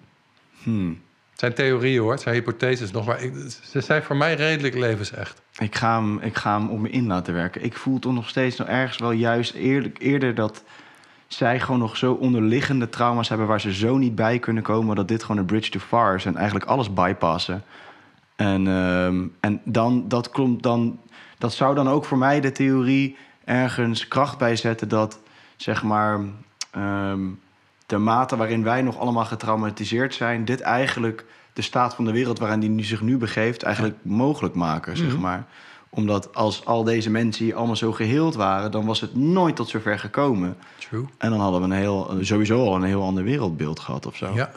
Hmm. Het zijn theorieën hoor, het zijn hypotheses nog, maar ik, ze zijn voor mij redelijk levensecht. Ik, ga hem, ik ga op me in laten werken. Ik voel toch nog steeds nog ergens wel juist eerlijk, eerder dat zij gewoon nog zo onderliggende trauma's hebben waar ze zo niet bij kunnen komen dat dit gewoon een bridge too far is en eigenlijk alles bypassen. En, ehm, en dan, dat, klopt dan, dat zou dan ook voor mij de theorie ergens kracht bijzetten dat zeg maar ehm, de mate waarin wij nog allemaal getraumatiseerd zijn, dit eigenlijk de staat van de wereld waarin die nu zich nu begeeft, eigenlijk mogelijk maken, zeg Mhm. maar. Omdat als al deze mensen hier allemaal zo geheeld waren, dan was het nooit tot zover gekomen. True. En dan hadden we een heel, sowieso al een heel ander wereldbeeld gehad of zo. Ja,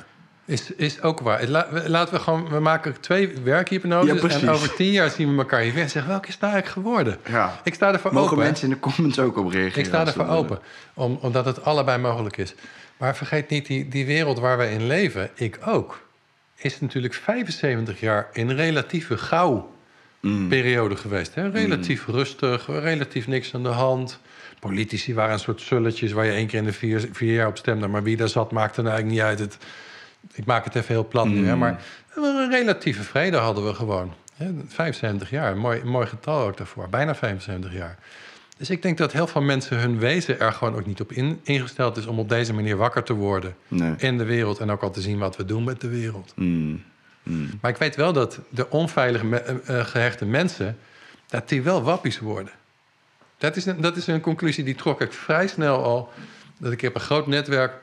is, is ook waar. La- we- laten we gewoon, we maken twee werkhypnoses Ja, precies. en over tien jaar zien we elkaar hier weer en zeggen, welke is nou eigenlijk geworden? Ja. Ik sta ervoor Mogen open. mensen in de comments ook op reageren? Ik sta ervoor willen. open, om, omdat het allebei mogelijk is. Maar vergeet niet, die, die wereld waar wij in leven, ik ook, is natuurlijk 75 jaar in relatieve gauw Mm. periode geweest. Hè? Relatief rustig, relatief niks aan de hand. Politici waren een soort sulletjes waar je één keer in de vier, vier jaar op stemde. Maar wie daar zat, maakte nou eigenlijk niet uit. Het, ik maak het even heel plat nu, hè? Mm. maar een relatieve vrede hadden we gewoon. Hè? 75 jaar, mooi, mooi getal ook daarvoor. Bijna 75 jaar. Dus ik denk dat heel veel mensen hun wezen er gewoon ook niet op in, ingesteld is... om op deze manier wakker te worden Nee. in de wereld... en ook al te zien wat we doen met de wereld. Mm. Mm. Maar ik weet wel dat de onveilig me- eh, eh, gehechte mensen... dat die wel wappies worden. Dat is, een, dat is een conclusie die trok ik vrij snel al. Dat ik heb een groot netwerk...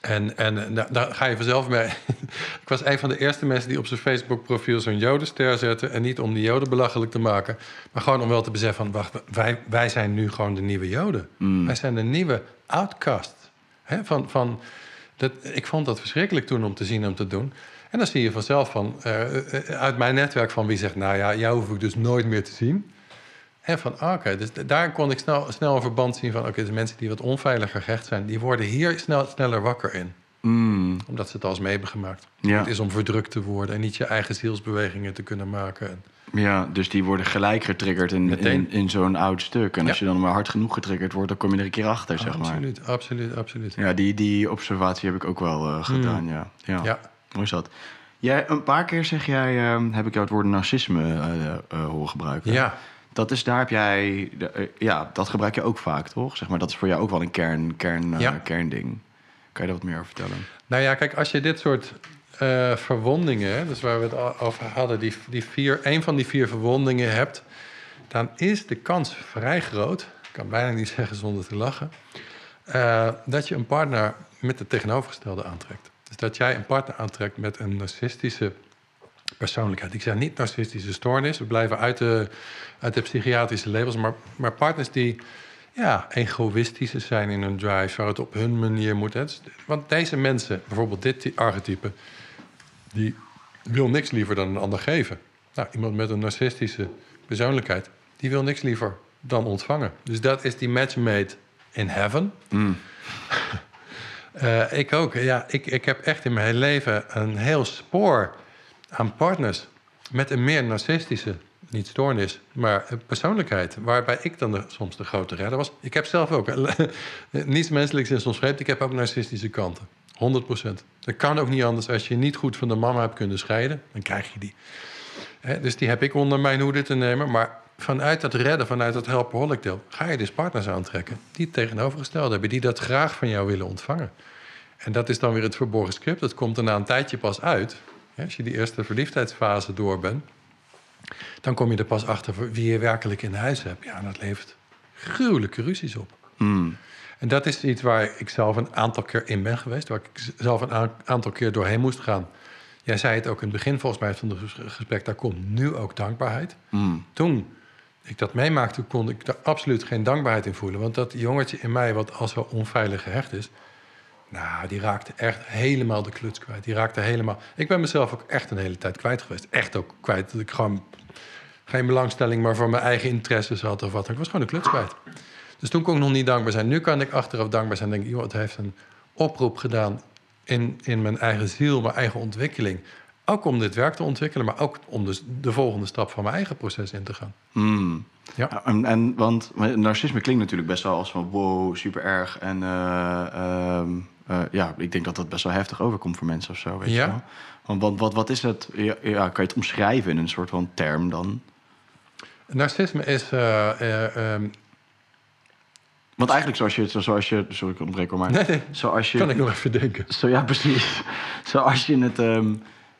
En, en eh, daar, daar ga je vanzelf mee. ik was een van de eerste mensen die op zijn Facebook-profiel zo'n jodenster zette. En niet om die joden belachelijk te maken. Maar gewoon om wel te beseffen van... wacht, wij, wij zijn nu gewoon de nieuwe joden. Mm. Wij zijn de nieuwe outcast. Hè, van, van, dat, ik vond dat verschrikkelijk toen om te zien en om te doen. En dan zie je vanzelf van, eh, eh, uit mijn netwerk van wie zegt... nou ja, jou hoef ik dus nooit meer te zien. En van, ah, oké, dus daar kon ik snel, snel een verband zien van... oké, de mensen die wat onveiliger gehecht zijn... die worden hier snel, sneller wakker in. Mm, Omdat ze het al eens mee hebben gemaakt. Ja. Het is om verdrukt te worden en niet je eigen zielsbewegingen te kunnen maken. En- ja, dus die worden gelijk getriggerd in, Meteen. in, in zo'n oud stuk. En als je dan maar hard genoeg getriggerd wordt, dan kom je er een keer achter, zeg maar. absoluut, absoluut, absoluut. Ja, die, die observatie heb ik ook wel eh, gedaan, ja. ja. Ja. Hoe is dat? Jij, een paar keer zeg jij, ehm, heb ik jou het woord narcisme eh, horen gebruiken. Ja. Dat is, daar heb jij, eh, ja, dat gebruik je ook vaak, toch? Zeg maar, dat is voor jou ook wel een kern, kern, eh, Ja. kernding. Kan je daar wat meer over vertellen? Nou ja, kijk, als je dit soort eh, verwondingen, dus waar we het over hadden, die, die vier, een van die vier verwondingen hebt, dan is de kans vrij groot, ik kan bijna niet zeggen zonder te lachen, dat je een partner met het tegenovergestelde aantrekt. Dus dat jij een partner aantrekt met een narcistische persoonlijkheid. Ik zeg niet narcistische stoornis, we blijven uit de, uit de psychiatrische labels, maar, maar partners die ja, egoïstische zijn in hun drive, waar het op hun manier moet. Hè. Dus- Want deze mensen, bijvoorbeeld dit ty- archetype, die wil niks liever dan een ander geven. Nou, iemand met een narcistische persoonlijkheid, die wil niks liever dan ontvangen. Dus dat is die match made in heaven. Eh, ik ook. Ja, ik, ik heb echt in mijn hele leven een heel spoor aan partners met een meer narcistische, niet stoornis, maar persoonlijkheid. Waarbij ik dan soms de grote redder was. Ik heb zelf ook, niets menselijks is ons vreemd, ik heb ook narcistische kanten. 100% Dat kan ook niet anders. Als je niet goed van de mama hebt kunnen scheiden, dan krijg je die. Dus die heb ik onder mijn hoede te nemen. Maar vanuit dat redden, vanuit dat helpaholic deel... ga je dus partners aantrekken die het tegenovergestelde hebben... die dat graag van jou willen ontvangen. En dat is dan weer het verborgen script. Dat komt er na een tijdje pas uit. Als je die eerste verliefdheidsfase door bent... dan kom je er pas achter wie je werkelijk in huis hebt. Ja, en dat levert gruwelijke ruzies op. Mm. En dat is iets waar ik zelf een aantal keer in ben geweest. Waar ik zelf een aantal keer doorheen moest gaan. Jij zei het ook in het begin volgens mij van het ges- gesprek. Daar komt nu ook dankbaarheid. Mm. Toen ik dat meemaakte, kon ik daar absoluut geen dankbaarheid in voelen. Want dat jongetje in mij, wat al zo onveilig gehecht is... Nou, die raakte echt helemaal de kluts kwijt. Die raakte helemaal... Ik ben mezelf ook echt een hele tijd kwijt geweest. Echt ook kwijt. Dat ik gewoon geen belangstelling maar voor mijn eigen interesses had of wat. Ik was gewoon de kluts kwijt. Dus toen kon ik nog niet dankbaar zijn. Nu kan ik achteraf dankbaar zijn. Denk ik, joh, het heeft een oproep gedaan in, in mijn eigen ziel, mijn eigen ontwikkeling. Ook om dit werk te ontwikkelen, maar ook om dus de volgende stap van mijn eigen proces in te gaan. Mm. Ja. En, en, want narcisme klinkt natuurlijk best wel als van wow, super erg. En eh, ehm, eh, ja, ik denk dat dat best wel heftig overkomt voor mensen of zo. Weet Ja. je wel? Want, want wat, wat is het? Ja, ja, kan je het omschrijven in een soort van term dan? Narcisme is. eh, eh, ehm, Want eigenlijk zoals je, het- zoals je sorry ik onderbreek hoor, maar nee, nee, zoals je, kan ik nog even denken. zo, ja precies, zoals je het ehm,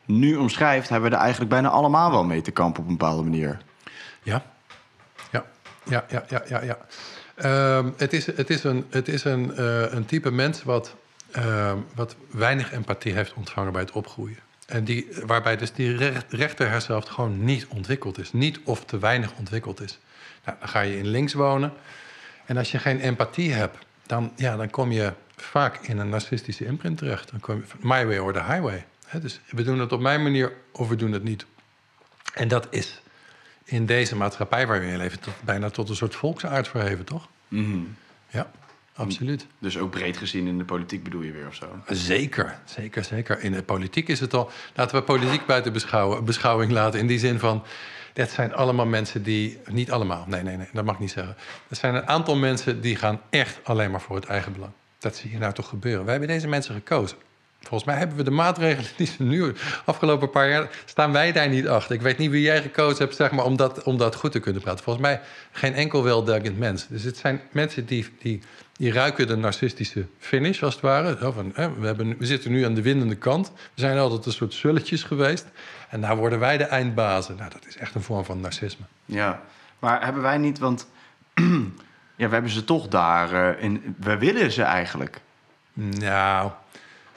nu omschrijft, hebben we er eigenlijk bijna allemaal wel mee te kampen op een bepaalde manier. Ja, ja, ja, ja, ja, ja. ja. Ehm, het, is, het is, een, het is een, een type mens wat, ehm, wat weinig empathie heeft ontvangen bij het opgroeien. En die, waarbij dus die recht, rechter hersenhelft gewoon niet ontwikkeld is. Niet of te weinig ontwikkeld is. Nou, dan ga je in links wonen. En als je geen empathie hebt, dan, ja, dan kom je vaak in een narcistische imprint terecht. Dan kom je my way or the highway. Dus we doen het op mijn manier of we doen het niet. En dat is in deze maatschappij waar we in leven... Tot, bijna tot een soort volksaard verheven, toch? Ja, absoluut. Dus ook breed gezien in de politiek bedoel je weer of zo? Zeker, zeker, zeker. In de politiek is het al... Laten we politiek buiten beschouwen, beschouwing laten... in die zin van... Dat zijn allemaal mensen die... Niet allemaal, nee, nee, nee, dat mag ik niet zeggen. Er zijn een aantal mensen die gaan echt alleen maar voor het eigen belang. Dat zie je nou toch gebeuren. Wij hebben deze mensen gekozen. Volgens mij hebben we de maatregelen die ze nu... afgelopen paar jaar... staan wij daar niet achter. Ik weet niet wie jij gekozen hebt zeg maar, om, dat, om dat goed te kunnen praten. Volgens mij geen enkel weldenkend mens. Dus het zijn mensen die, die, die ruiken de narcistische finish, als het ware. Zo van, hè, we, hebben, we zitten nu aan de winnende kant. We zijn altijd een soort zulletjes geweest. En nou worden wij de eindbazen. Nou, dat is echt een vorm van narcisme. Ja, maar hebben wij niet, want ja, we hebben ze toch daar eh, in. We willen ze eigenlijk. Nou,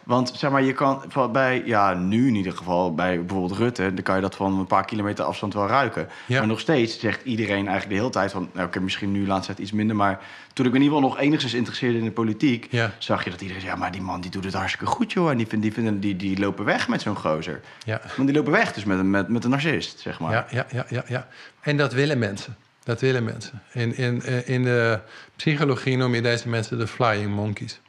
Want zeg maar, je kan bij, ja, nu in ieder geval, bij bijvoorbeeld Rutte, dan kan je dat van een paar kilometer afstand wel ruiken. Ja. Maar nog steeds zegt iedereen eigenlijk de hele tijd van, nou, ik heb misschien nu laatst iets minder, maar toen ik me in ieder geval nog enigszins interesseerde in de politiek, Ja. zag je dat iedereen zei, ja, maar die man die doet het hartstikke goed, joh. En die, vind- die, vinden, die, die lopen weg met zo'n gozer. ja. Want die lopen weg dus met, een- met, met een narcist, zeg maar. Ja, ja, ja, ja, ja. En dat willen mensen. Dat willen mensen. In, in, eh, in de psychologie noem je deze mensen de flying monkeys.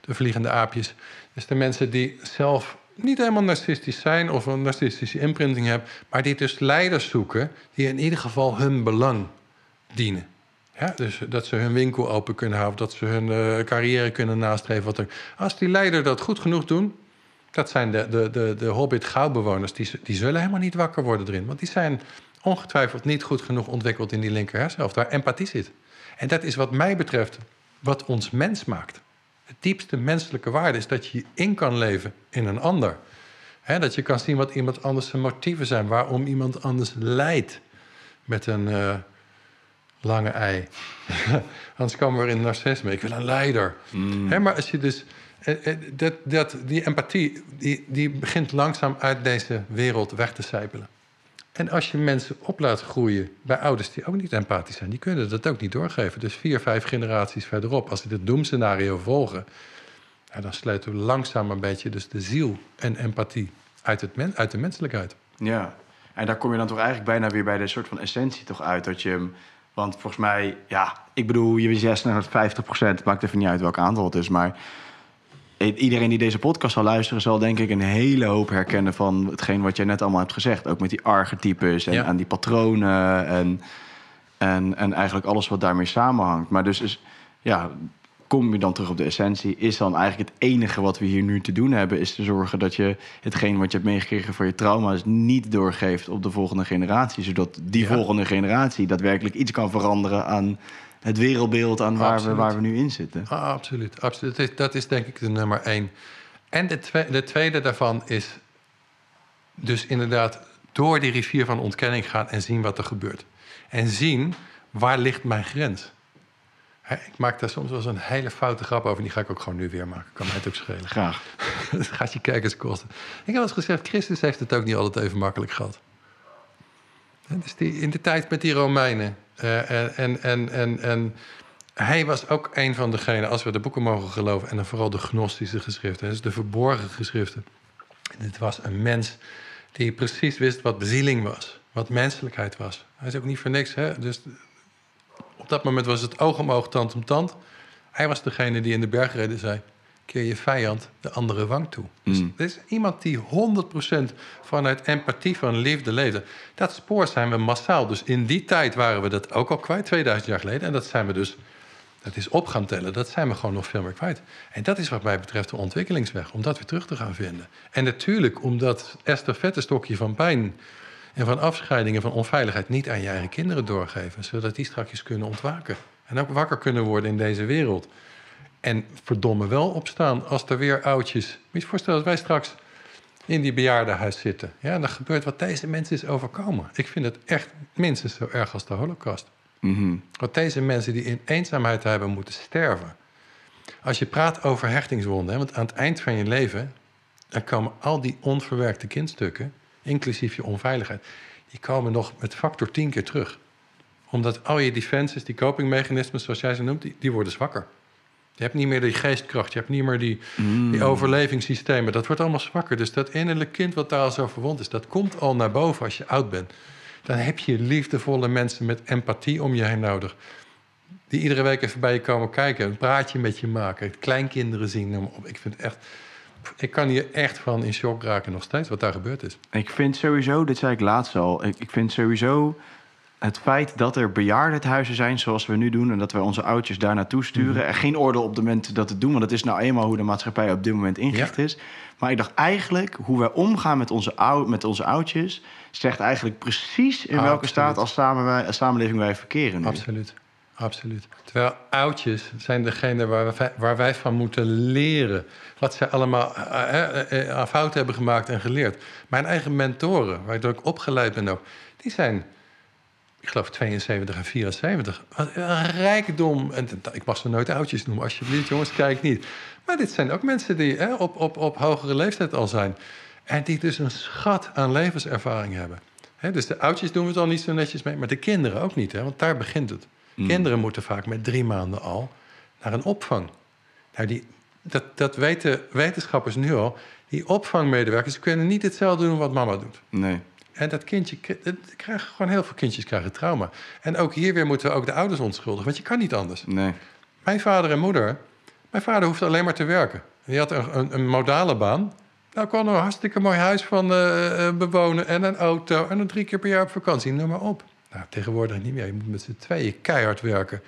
De vliegende aapjes. Is de mensen die zelf niet helemaal narcistisch zijn of een narcistische imprinting hebben, maar die dus leiders zoeken die in ieder geval hun belang dienen. Ja, dus dat ze hun winkel open kunnen houden, dat ze hun eh, carrière kunnen nastreven. Wat er. Als die leider dat goed genoeg doen, dat zijn de, de, de, de Hobbit-gauwbewoners, die, die zullen helemaal niet wakker worden erin. Want die zijn ongetwijfeld niet goed genoeg ontwikkeld in die linker hersenhelft, waar empathie zit. En dat is wat mij betreft wat ons mens maakt. Diepste menselijke waarde is dat je je in kan leven in een ander. He, dat je kan zien wat iemand anders zijn motieven zijn, waarom iemand anders lijdt met een uh, lange ei. Anders komen we in narcisme. Ik wil een leider. Mm. He, maar als je dus. eh, eh, Dat, dat, die empathie die, die begint langzaam uit deze wereld weg te sijpelen. En als je mensen op laat groeien bij ouders die ook niet empathisch zijn, die kunnen dat ook niet doorgeven. Dus vier, vijf generaties verderop, als ze dit doemscenario volgen, dan sluiten we langzaam een beetje dus de ziel en empathie uit, het uit de menselijkheid. Ja, en daar kom je dan toch eigenlijk bijna weer bij de soort van essentie toch uit. Dat je want volgens mij, ja, ik bedoel, je zegt net 50 procent, maakt even niet uit welk aantal het is, maar iedereen die deze podcast zal luisteren, zal denk ik een hele hoop herkennen van hetgeen wat jij net allemaal hebt gezegd. Ook met die archetypes en, Ja. die patronen en, en, en eigenlijk alles wat daarmee samenhangt. Maar dus is, ja, kom je dan terug op de essentie, is dan eigenlijk het enige wat we hier nu te doen hebben, is te zorgen dat je hetgeen wat je hebt meegekregen van je trauma's niet doorgeeft op de volgende generatie, zodat die Ja. volgende generatie daadwerkelijk iets kan veranderen aan het wereldbeeld aan waar we, waar we nu in zitten. Ah, absoluut. absoluut. Dat, is, dat is denk ik de nummer één. En de, twe- de tweede daarvan is dus inderdaad door die rivier van ontkenning gaan en zien wat er gebeurt. En zien waar ligt mijn grens. Hè, ik maak daar soms wel eens een hele foute grap over. Die ga ik ook gewoon nu weer maken. Kan mij het ook schelen. Graag. Dat gaat je kijkers kosten. Ik heb wel eens gezegd, Christus heeft het ook niet altijd even makkelijk gehad. Dus die, in de tijd met die Romeinen. eh, en, en, en, en hij was ook een van degenen, als we de boeken mogen geloven... en dan vooral de gnostische geschriften, dus de verborgen geschriften. Dit was een mens die precies wist wat bezieling was. Wat menselijkheid was. Hij is ook niet voor niks. Hè? Dus op dat moment was het oog om oog, tand om tand. Hij was degene die in de bergreden zei... keer je vijand de andere wang toe. Dus Mm. is iemand die 100% vanuit empathie van liefde leefde. Dat spoor zijn we massaal. Dus in die tijd waren we dat ook al kwijt, 2000 jaar geleden. En dat zijn we dus... Dat is op gaan tellen. Dat zijn we gewoon nog veel meer kwijt. En dat is wat mij betreft de ontwikkelingsweg. Om dat weer terug te gaan vinden. En natuurlijk omdat estafettestokje van pijn... en van afscheiding en van onveiligheid... niet aan je eigen kinderen doorgeven. Zodat die straks kunnen ontwaken. En ook wakker kunnen worden in deze wereld. En verdomme wel opstaan als er weer oudjes... Moet je je voorstellen dat wij straks in die bejaardenhuis zitten. Ja, dan gebeurt wat deze mensen is overkomen. Ik vind het echt minstens zo erg als de holocaust. Wat deze mensen die in eenzaamheid hebben moeten sterven. Als je praat over hechtingswonden, hè, want aan het eind van je leven... dan komen al die onverwerkte kindstukken, inclusief je onveiligheid... die komen nog met factor 10 keer terug. Omdat al je defenses, die copingmechanismen, zoals jij ze noemt... die, die worden zwakker. Je hebt niet meer die geestkracht, je hebt niet meer die, die overlevingssystemen. Dat wordt allemaal zwakker. Dus dat innerlijk kind wat daar al zo verwond is... dat komt al naar boven als je oud bent. Dan heb je liefdevolle mensen met empathie om je heen nodig die iedere week even bij je komen kijken, een praatje met je maken, kleinkinderen zien. Ik vind echt, ik kan hier echt van in shock raken nog steeds wat daar gebeurd is. Ik vind sowieso, dit zei ik laatst al, ik, ik vind sowieso het feit dat er bejaardenhuizen zijn zoals we nu doen en dat wij onze oudjes daar naartoe sturen. En geen oordeel op de mensen dat het doen, want het is nou eenmaal hoe de maatschappij op dit moment ingericht is. Maar ik dacht eigenlijk, hoe wij omgaan met onze, ou, met onze oudjes, zegt eigenlijk precies in welke Absoluut. staat als samen wij, als samenleving wij verkeren nu. Absoluut. Absoluut. Terwijl oudjes zijn degene waar wij, waar wij van moeten leren. Wat zij allemaal eh, eh, eh, aan fouten hebben gemaakt en geleerd. Mijn eigen mentoren, waar ik ook opgeleid ben ook, die zijn, ik geloof 72 en 74. Wat Een rijkdom. En ik mag ze nooit oudjes noemen, alsjeblieft jongens, kijk niet. Maar dit zijn ook mensen die hè, op, op, op hogere leeftijd al zijn. En die dus een schat aan levenservaring hebben. Hè, dus de oudjes doen we het al niet zo netjes mee, maar de kinderen ook niet, hè, want daar begint het. Kinderen moeten vaak met drie maanden al naar een opvang. Nou, die, dat, dat weten wetenschappers nu al. Die opvangmedewerkers kunnen niet hetzelfde doen wat mama doet. Nee. En dat kindje, dat krijgen gewoon heel veel kindjes krijgen trauma. En ook hier weer moeten we ook de ouders onschuldigen, want je kan niet anders. Nee. Mijn vader en moeder, mijn vader hoeft alleen maar te werken. Die had een, een, een modale baan. Nou kon er een hartstikke mooi huis van eh, eh, bewonen en een auto en dan drie keer per jaar op vakantie. Noem maar op. Nou, tegenwoordig niet meer. Je moet met z'n tweeën keihard werken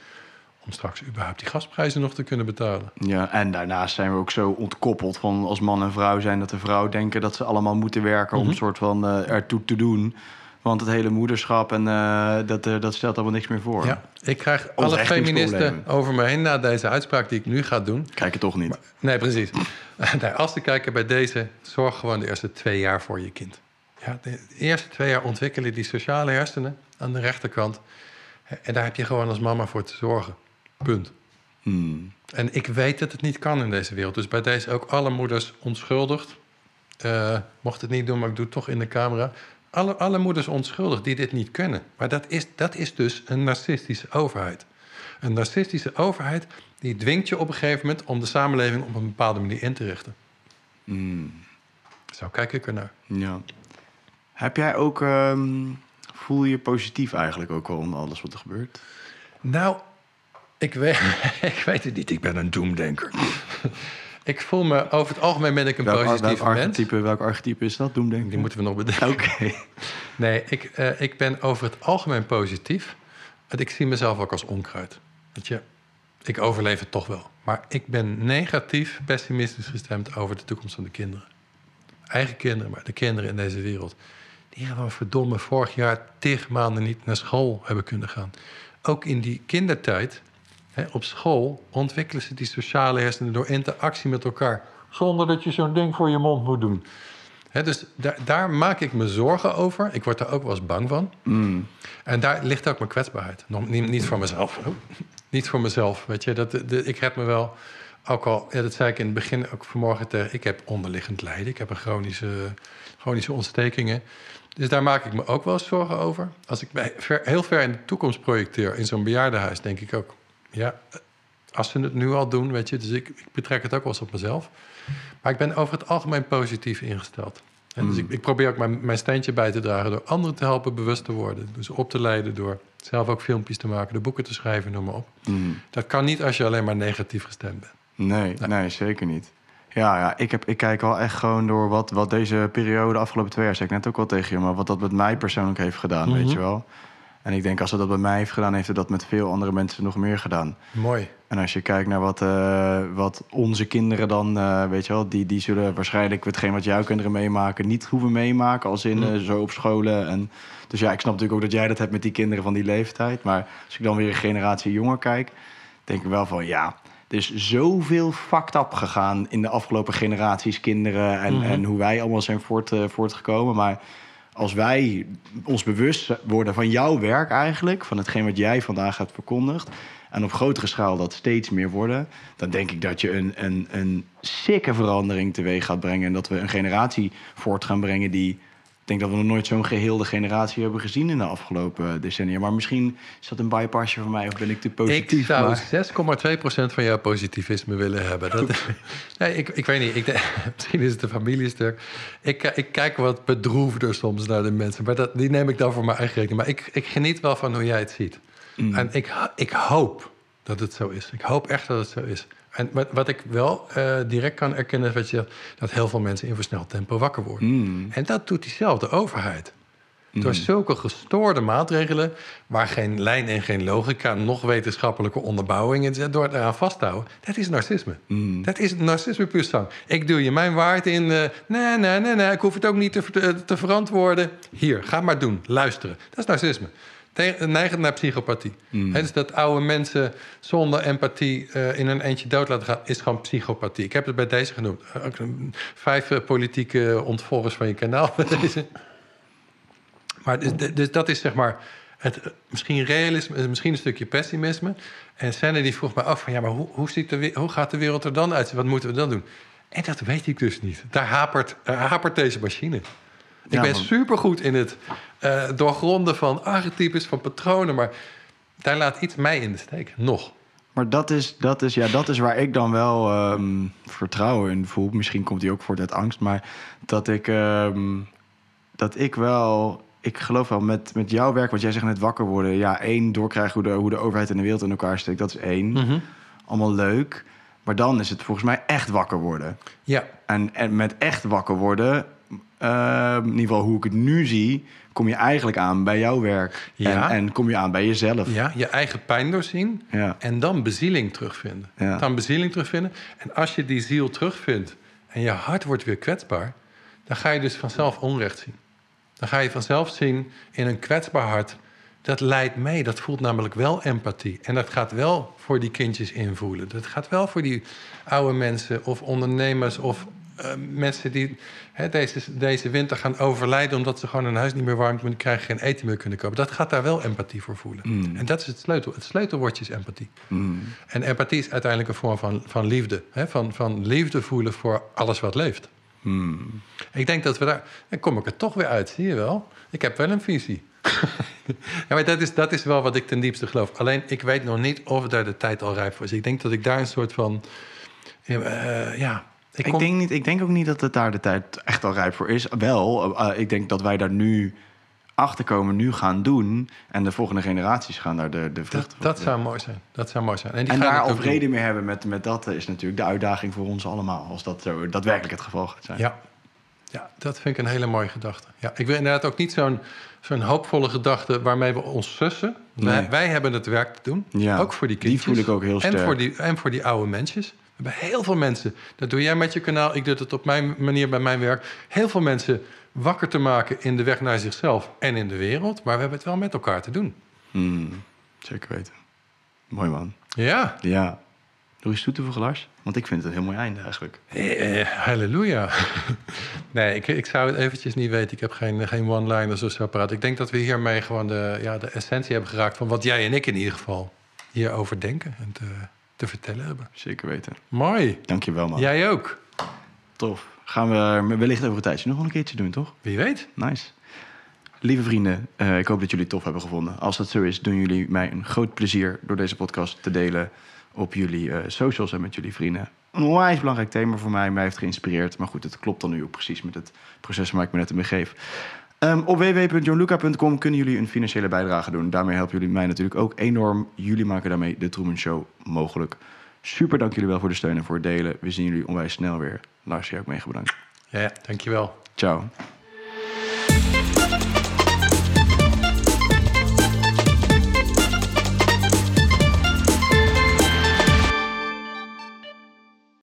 om straks überhaupt die gasprijzen nog te kunnen betalen. Ja, en daarnaast zijn we ook zo ontkoppeld van als man en vrouw zijn... dat de vrouw denken dat ze allemaal moeten werken om Mhm. een soort van eh, ertoe te doen. Want het hele moederschap en eh, dat, eh, dat stelt allemaal niks meer voor. Ja, ik krijg alle feministen over me heen na deze uitspraak die ik nu ga doen. Kijk het toch niet. Nee, precies. Nee, als te kijken bij deze, zorg gewoon de eerste twee jaar voor je kind. Ja, de eerste twee jaar ontwikkelen die sociale hersenen aan de rechterkant. En daar heb je gewoon als mama voor te zorgen. Punt. Hmm. En ik weet dat het niet kan in deze wereld. Dus bij deze ook alle moeders onschuldigd. Eh, mocht het niet doen, maar ik doe het toch in de camera. Alle, alle moeders onschuldigd die dit niet kunnen. Maar dat is, dat is dus een narcistische overheid. Een narcistische overheid die dwingt je op een gegeven moment... om de samenleving op een bepaalde manier in te richten. Hmm. Zo kijk ik ernaar. Ja. Heb jij ook... ehm, voel je positief eigenlijk ook wel om alles wat er gebeurt? Nou, ik weet, ik weet het niet. Ik ben een doemdenker. ik voel me... Over het algemeen ben ik een Welk, welk, mens. archetype, welk archetype is dat? Doemdenken? Die moeten we nog bedenken. Oké. Nee, ik, eh, ik ben over het algemeen positief. Want ik zie mezelf ook als onkruid. Weet je, ik overleef het toch wel. Maar ik ben negatief, pessimistisch gestemd over de toekomst van de kinderen. Eigen kinderen, maar de kinderen in deze wereld. Die gewoon verdomme vorig jaar tig maanden niet naar school hebben kunnen gaan. Ook in die kindertijd, op school, ontwikkelen ze die sociale hersenen door interactie met elkaar. Zonder dat je zo'n ding voor je mond moet doen. Dus daar, daar maak ik me zorgen over. Ik word daar ook wel eens bang van. Mm. En daar ligt ook mijn kwetsbaarheid. Nog, niet, niet voor mezelf. Oh, Niet voor mezelf. Weet je, dat, de- ik red me wel. Ook al, ja, dat zei ik in het begin ook vanmorgen tegen. Ik heb onderliggend lijden. Ik heb een chronische, chronische ontstekingen. Dus daar maak ik me ook wel eens zorgen over. Als ik mij ver, heel ver in de toekomst projecteer in zo'n bejaardenhuis, denk ik ook. Ja, als ze het nu al doen, weet je. Dus ik, ik betrek het ook wel eens op mezelf. Maar ik ben over het algemeen positief ingesteld. En dus Mm. ik, ik probeer ook mijn, mijn steentje bij te dragen door anderen te helpen bewust te worden. Dus op te leiden door zelf ook filmpjes te maken, de boeken te schrijven, noem maar op. Mm. Dat kan niet als je alleen maar negatief gestemd bent. Nee, nee, zeker niet. Ja, ja ik, heb, ik kijk wel echt gewoon door wat, wat deze periode, de afgelopen twee jaar, zei ik net ook wel tegen je, maar wat dat met mij persoonlijk heeft gedaan, weet Mhm. je wel. En ik denk als het dat bij mij heeft gedaan, heeft het dat met veel andere mensen nog meer gedaan. Mooi. En als je kijkt naar wat, eh, wat onze kinderen dan, eh, weet je wel, die, die zullen waarschijnlijk hetgeen wat jouw kinderen meemaken, niet hoeven meemaken als in Mm. eh, zo op scholen. En, dus ja, ik snap natuurlijk ook dat jij dat hebt met die kinderen van die leeftijd. Maar als ik dan weer een generatie jonger kijk, denk ik wel van ja, er is zoveel fucked up gegaan in de afgelopen generaties kinderen en, Mhm. en hoe wij allemaal zijn voort, voortgekomen. Maar als wij ons bewust worden van jouw werk eigenlijk, van hetgeen wat jij vandaag hebt verkondigd, en op grotere schaal dat steeds meer worden, dan denk ik dat je een, een, een sikke verandering teweeg gaat brengen. En dat we een generatie voort gaan brengen die. Ik denk dat we nog nooit zo'n geheelde generatie hebben gezien in de afgelopen decennia. Maar misschien is dat een bypassje van mij of ben ik te positief. ik zou maar- 6,2% van jouw positivisme willen hebben. Dat, nee, ik, ik weet niet. Ik, denk- misschien is het een familiestuk. Ik, eh, ik kijk wat bedroefder soms naar de mensen. Maar dat, die neem ik dan voor mijn eigen rekening. Maar ik, ik geniet wel van hoe jij het ziet. Mm. En ik, ik hoop dat het zo is. Ik hoop echt dat het zo is. En wat, wat ik wel eh, direct kan erkennen, is wat je zegt, dat heel veel mensen in versneld tempo wakker worden. Mm. En dat doet diezelfde overheid. Door Mm. zulke gestoorde maatregelen, waar geen lijn en geen logica, nog wetenschappelijke onderbouwing in zit, door het eraan vasthouden, dat is narcisme. Mm. Dat is narcisme puur zang. Ik doe je mijn waard in. eh, nee, nee, nee, nee, ik hoef het ook niet te, ver- te verantwoorden. Hier, ga maar doen, luisteren. Dat is narcisme. Neigend naar psychopathie. Mm. Hè, dus dat oude mensen zonder empathie eh, in een eentje dood laten gaan, is gewoon psychopathie. Ik heb het bij deze genoemd. Eh, Vijf eh, politieke ontvolgers van je kanaal deze. Maar dus, dus dat is zeg maar het, misschien realisme, misschien een stukje pessimisme. En Sanne die vroeg me af van ja, maar hoe, hoe, ziet de, hoe gaat de wereld er dan uit? Wat moeten we dan doen? En dat weet ik dus niet. Daar hapert, daar hapert deze machine. Ik Ja, ben supergoed in het eh, doorgronden van archetypes, van patronen, maar daar laat iets mij in de steek. Nog. Maar dat is, dat, is, ja, dat is waar ik dan wel ehm, vertrouwen in voel. Misschien komt die ook voort uit angst. Maar dat ik, ehm, dat ik wel... Ik geloof wel met, met jouw werk, wat jij zegt net wakker worden. Ja, één, doorkrijgen hoe de, hoe de overheid en de wereld in elkaar steekt. Dat is één. Allemaal leuk. Maar dan is het volgens mij echt wakker worden. Ja, En, en met echt wakker worden, eh, in ieder geval hoe ik het nu zie, kom je eigenlijk aan bij jouw werk. Ja. En, en kom je aan bij jezelf. ja, je eigen pijn doorzien. Ja. En dan bezieling terugvinden. Ja. Dan bezieling terugvinden. En als je die ziel terugvindt en je hart wordt weer kwetsbaar, dan ga je dus vanzelf onrecht zien. Dan ga je vanzelf zien in een kwetsbaar hart. Dat leidt mee. Dat voelt namelijk wel empathie. En dat gaat wel voor die kindjes invoelen. Dat gaat wel voor die oude mensen of ondernemers of eh, mensen die hè, deze, deze winter gaan overlijden omdat ze gewoon hun huis niet meer warm kunnen krijgen, geen eten meer kunnen kopen. Dat gaat daar wel empathie voor voelen. En dat is het sleutel. Het sleutelwoordje is empathie. En empathie is uiteindelijk een vorm van, van liefde. Hè? Van, van liefde voelen voor alles wat leeft. Ik denk dat we daar... Dan kom ik er toch weer uit, zie je wel. Ik heb wel een visie. ja, maar dat is, dat is wel wat ik ten diepste geloof. Alleen, ik weet nog niet of daar de tijd al rijp voor is. Ik denk dat ik daar een soort van... eh, ja, Ik, kom- denk niet, ik denk ook niet dat het daar de tijd echt al rijp voor is. Wel, eh, ik denk dat wij daar nu achter komen, nu gaan doen. En de volgende generaties gaan daar de, de dat, vruchten dat zou mooi zijn. Dat zou mooi zijn. die En gaan daar al vrede mee hebben met, met dat is natuurlijk de uitdaging voor ons allemaal. Als dat zo daadwerkelijk het geval gaat zijn. Ja. ja, dat vind ik een hele mooie gedachte. Ja, ik wil inderdaad ook niet zo'n zo'n hoopvolle gedachte waarmee we ons sussen. Wij, Nee. wij hebben het werk te doen. Ja, ook voor die die kindjes. voel ik ook heel En voor die, en voor die oude mensjes. We hebben heel veel mensen. Dat doe jij met je kanaal. Ik doe het op mijn manier bij mijn werk. Heel veel mensen wakker te maken in de weg naar zichzelf en in de wereld. Maar we hebben het wel met elkaar te doen. Hmm, zeker weten. Mooi man. Ja, Ja. Nog iets toe te voegen, Lars? Want ik vind het een heel mooi einde eigenlijk. Eh, eh, halleluja. nee, ik, ik zou het eventjes niet weten. Ik heb geen, geen one-liners of zo paraat. Ik denk dat we hiermee gewoon de, ja, de essentie hebben geraakt... van wat jij en ik in ieder geval hierover denken en te, te vertellen hebben. Zeker weten. Mooi. Dankjewel man. Jij ook. Tof. Gaan we wellicht over een tijdje nog wel een keertje doen, toch? Wie weet. Nice. Lieve vrienden, eh, ik hoop dat jullie het tof hebben gevonden. Als dat zo is, doen jullie mij een groot plezier door deze podcast te delen op jullie eh, socials en met jullie vrienden. Een onwijs belangrijk thema voor mij, mij heeft geïnspireerd. Maar goed, het klopt dan nu ook precies met het proces waar ik me net in begeef. Ehm, op www.johnluca.com kunnen jullie een financiële bijdrage doen. Daarmee helpen jullie mij natuurlijk ook enorm. Jullie maken daarmee de Truman Show mogelijk. Super dank jullie wel voor de steun en voor het delen. We zien jullie onwijs snel weer. Lars, jij ook mega bedankt. Ja dankjewel. Ciao.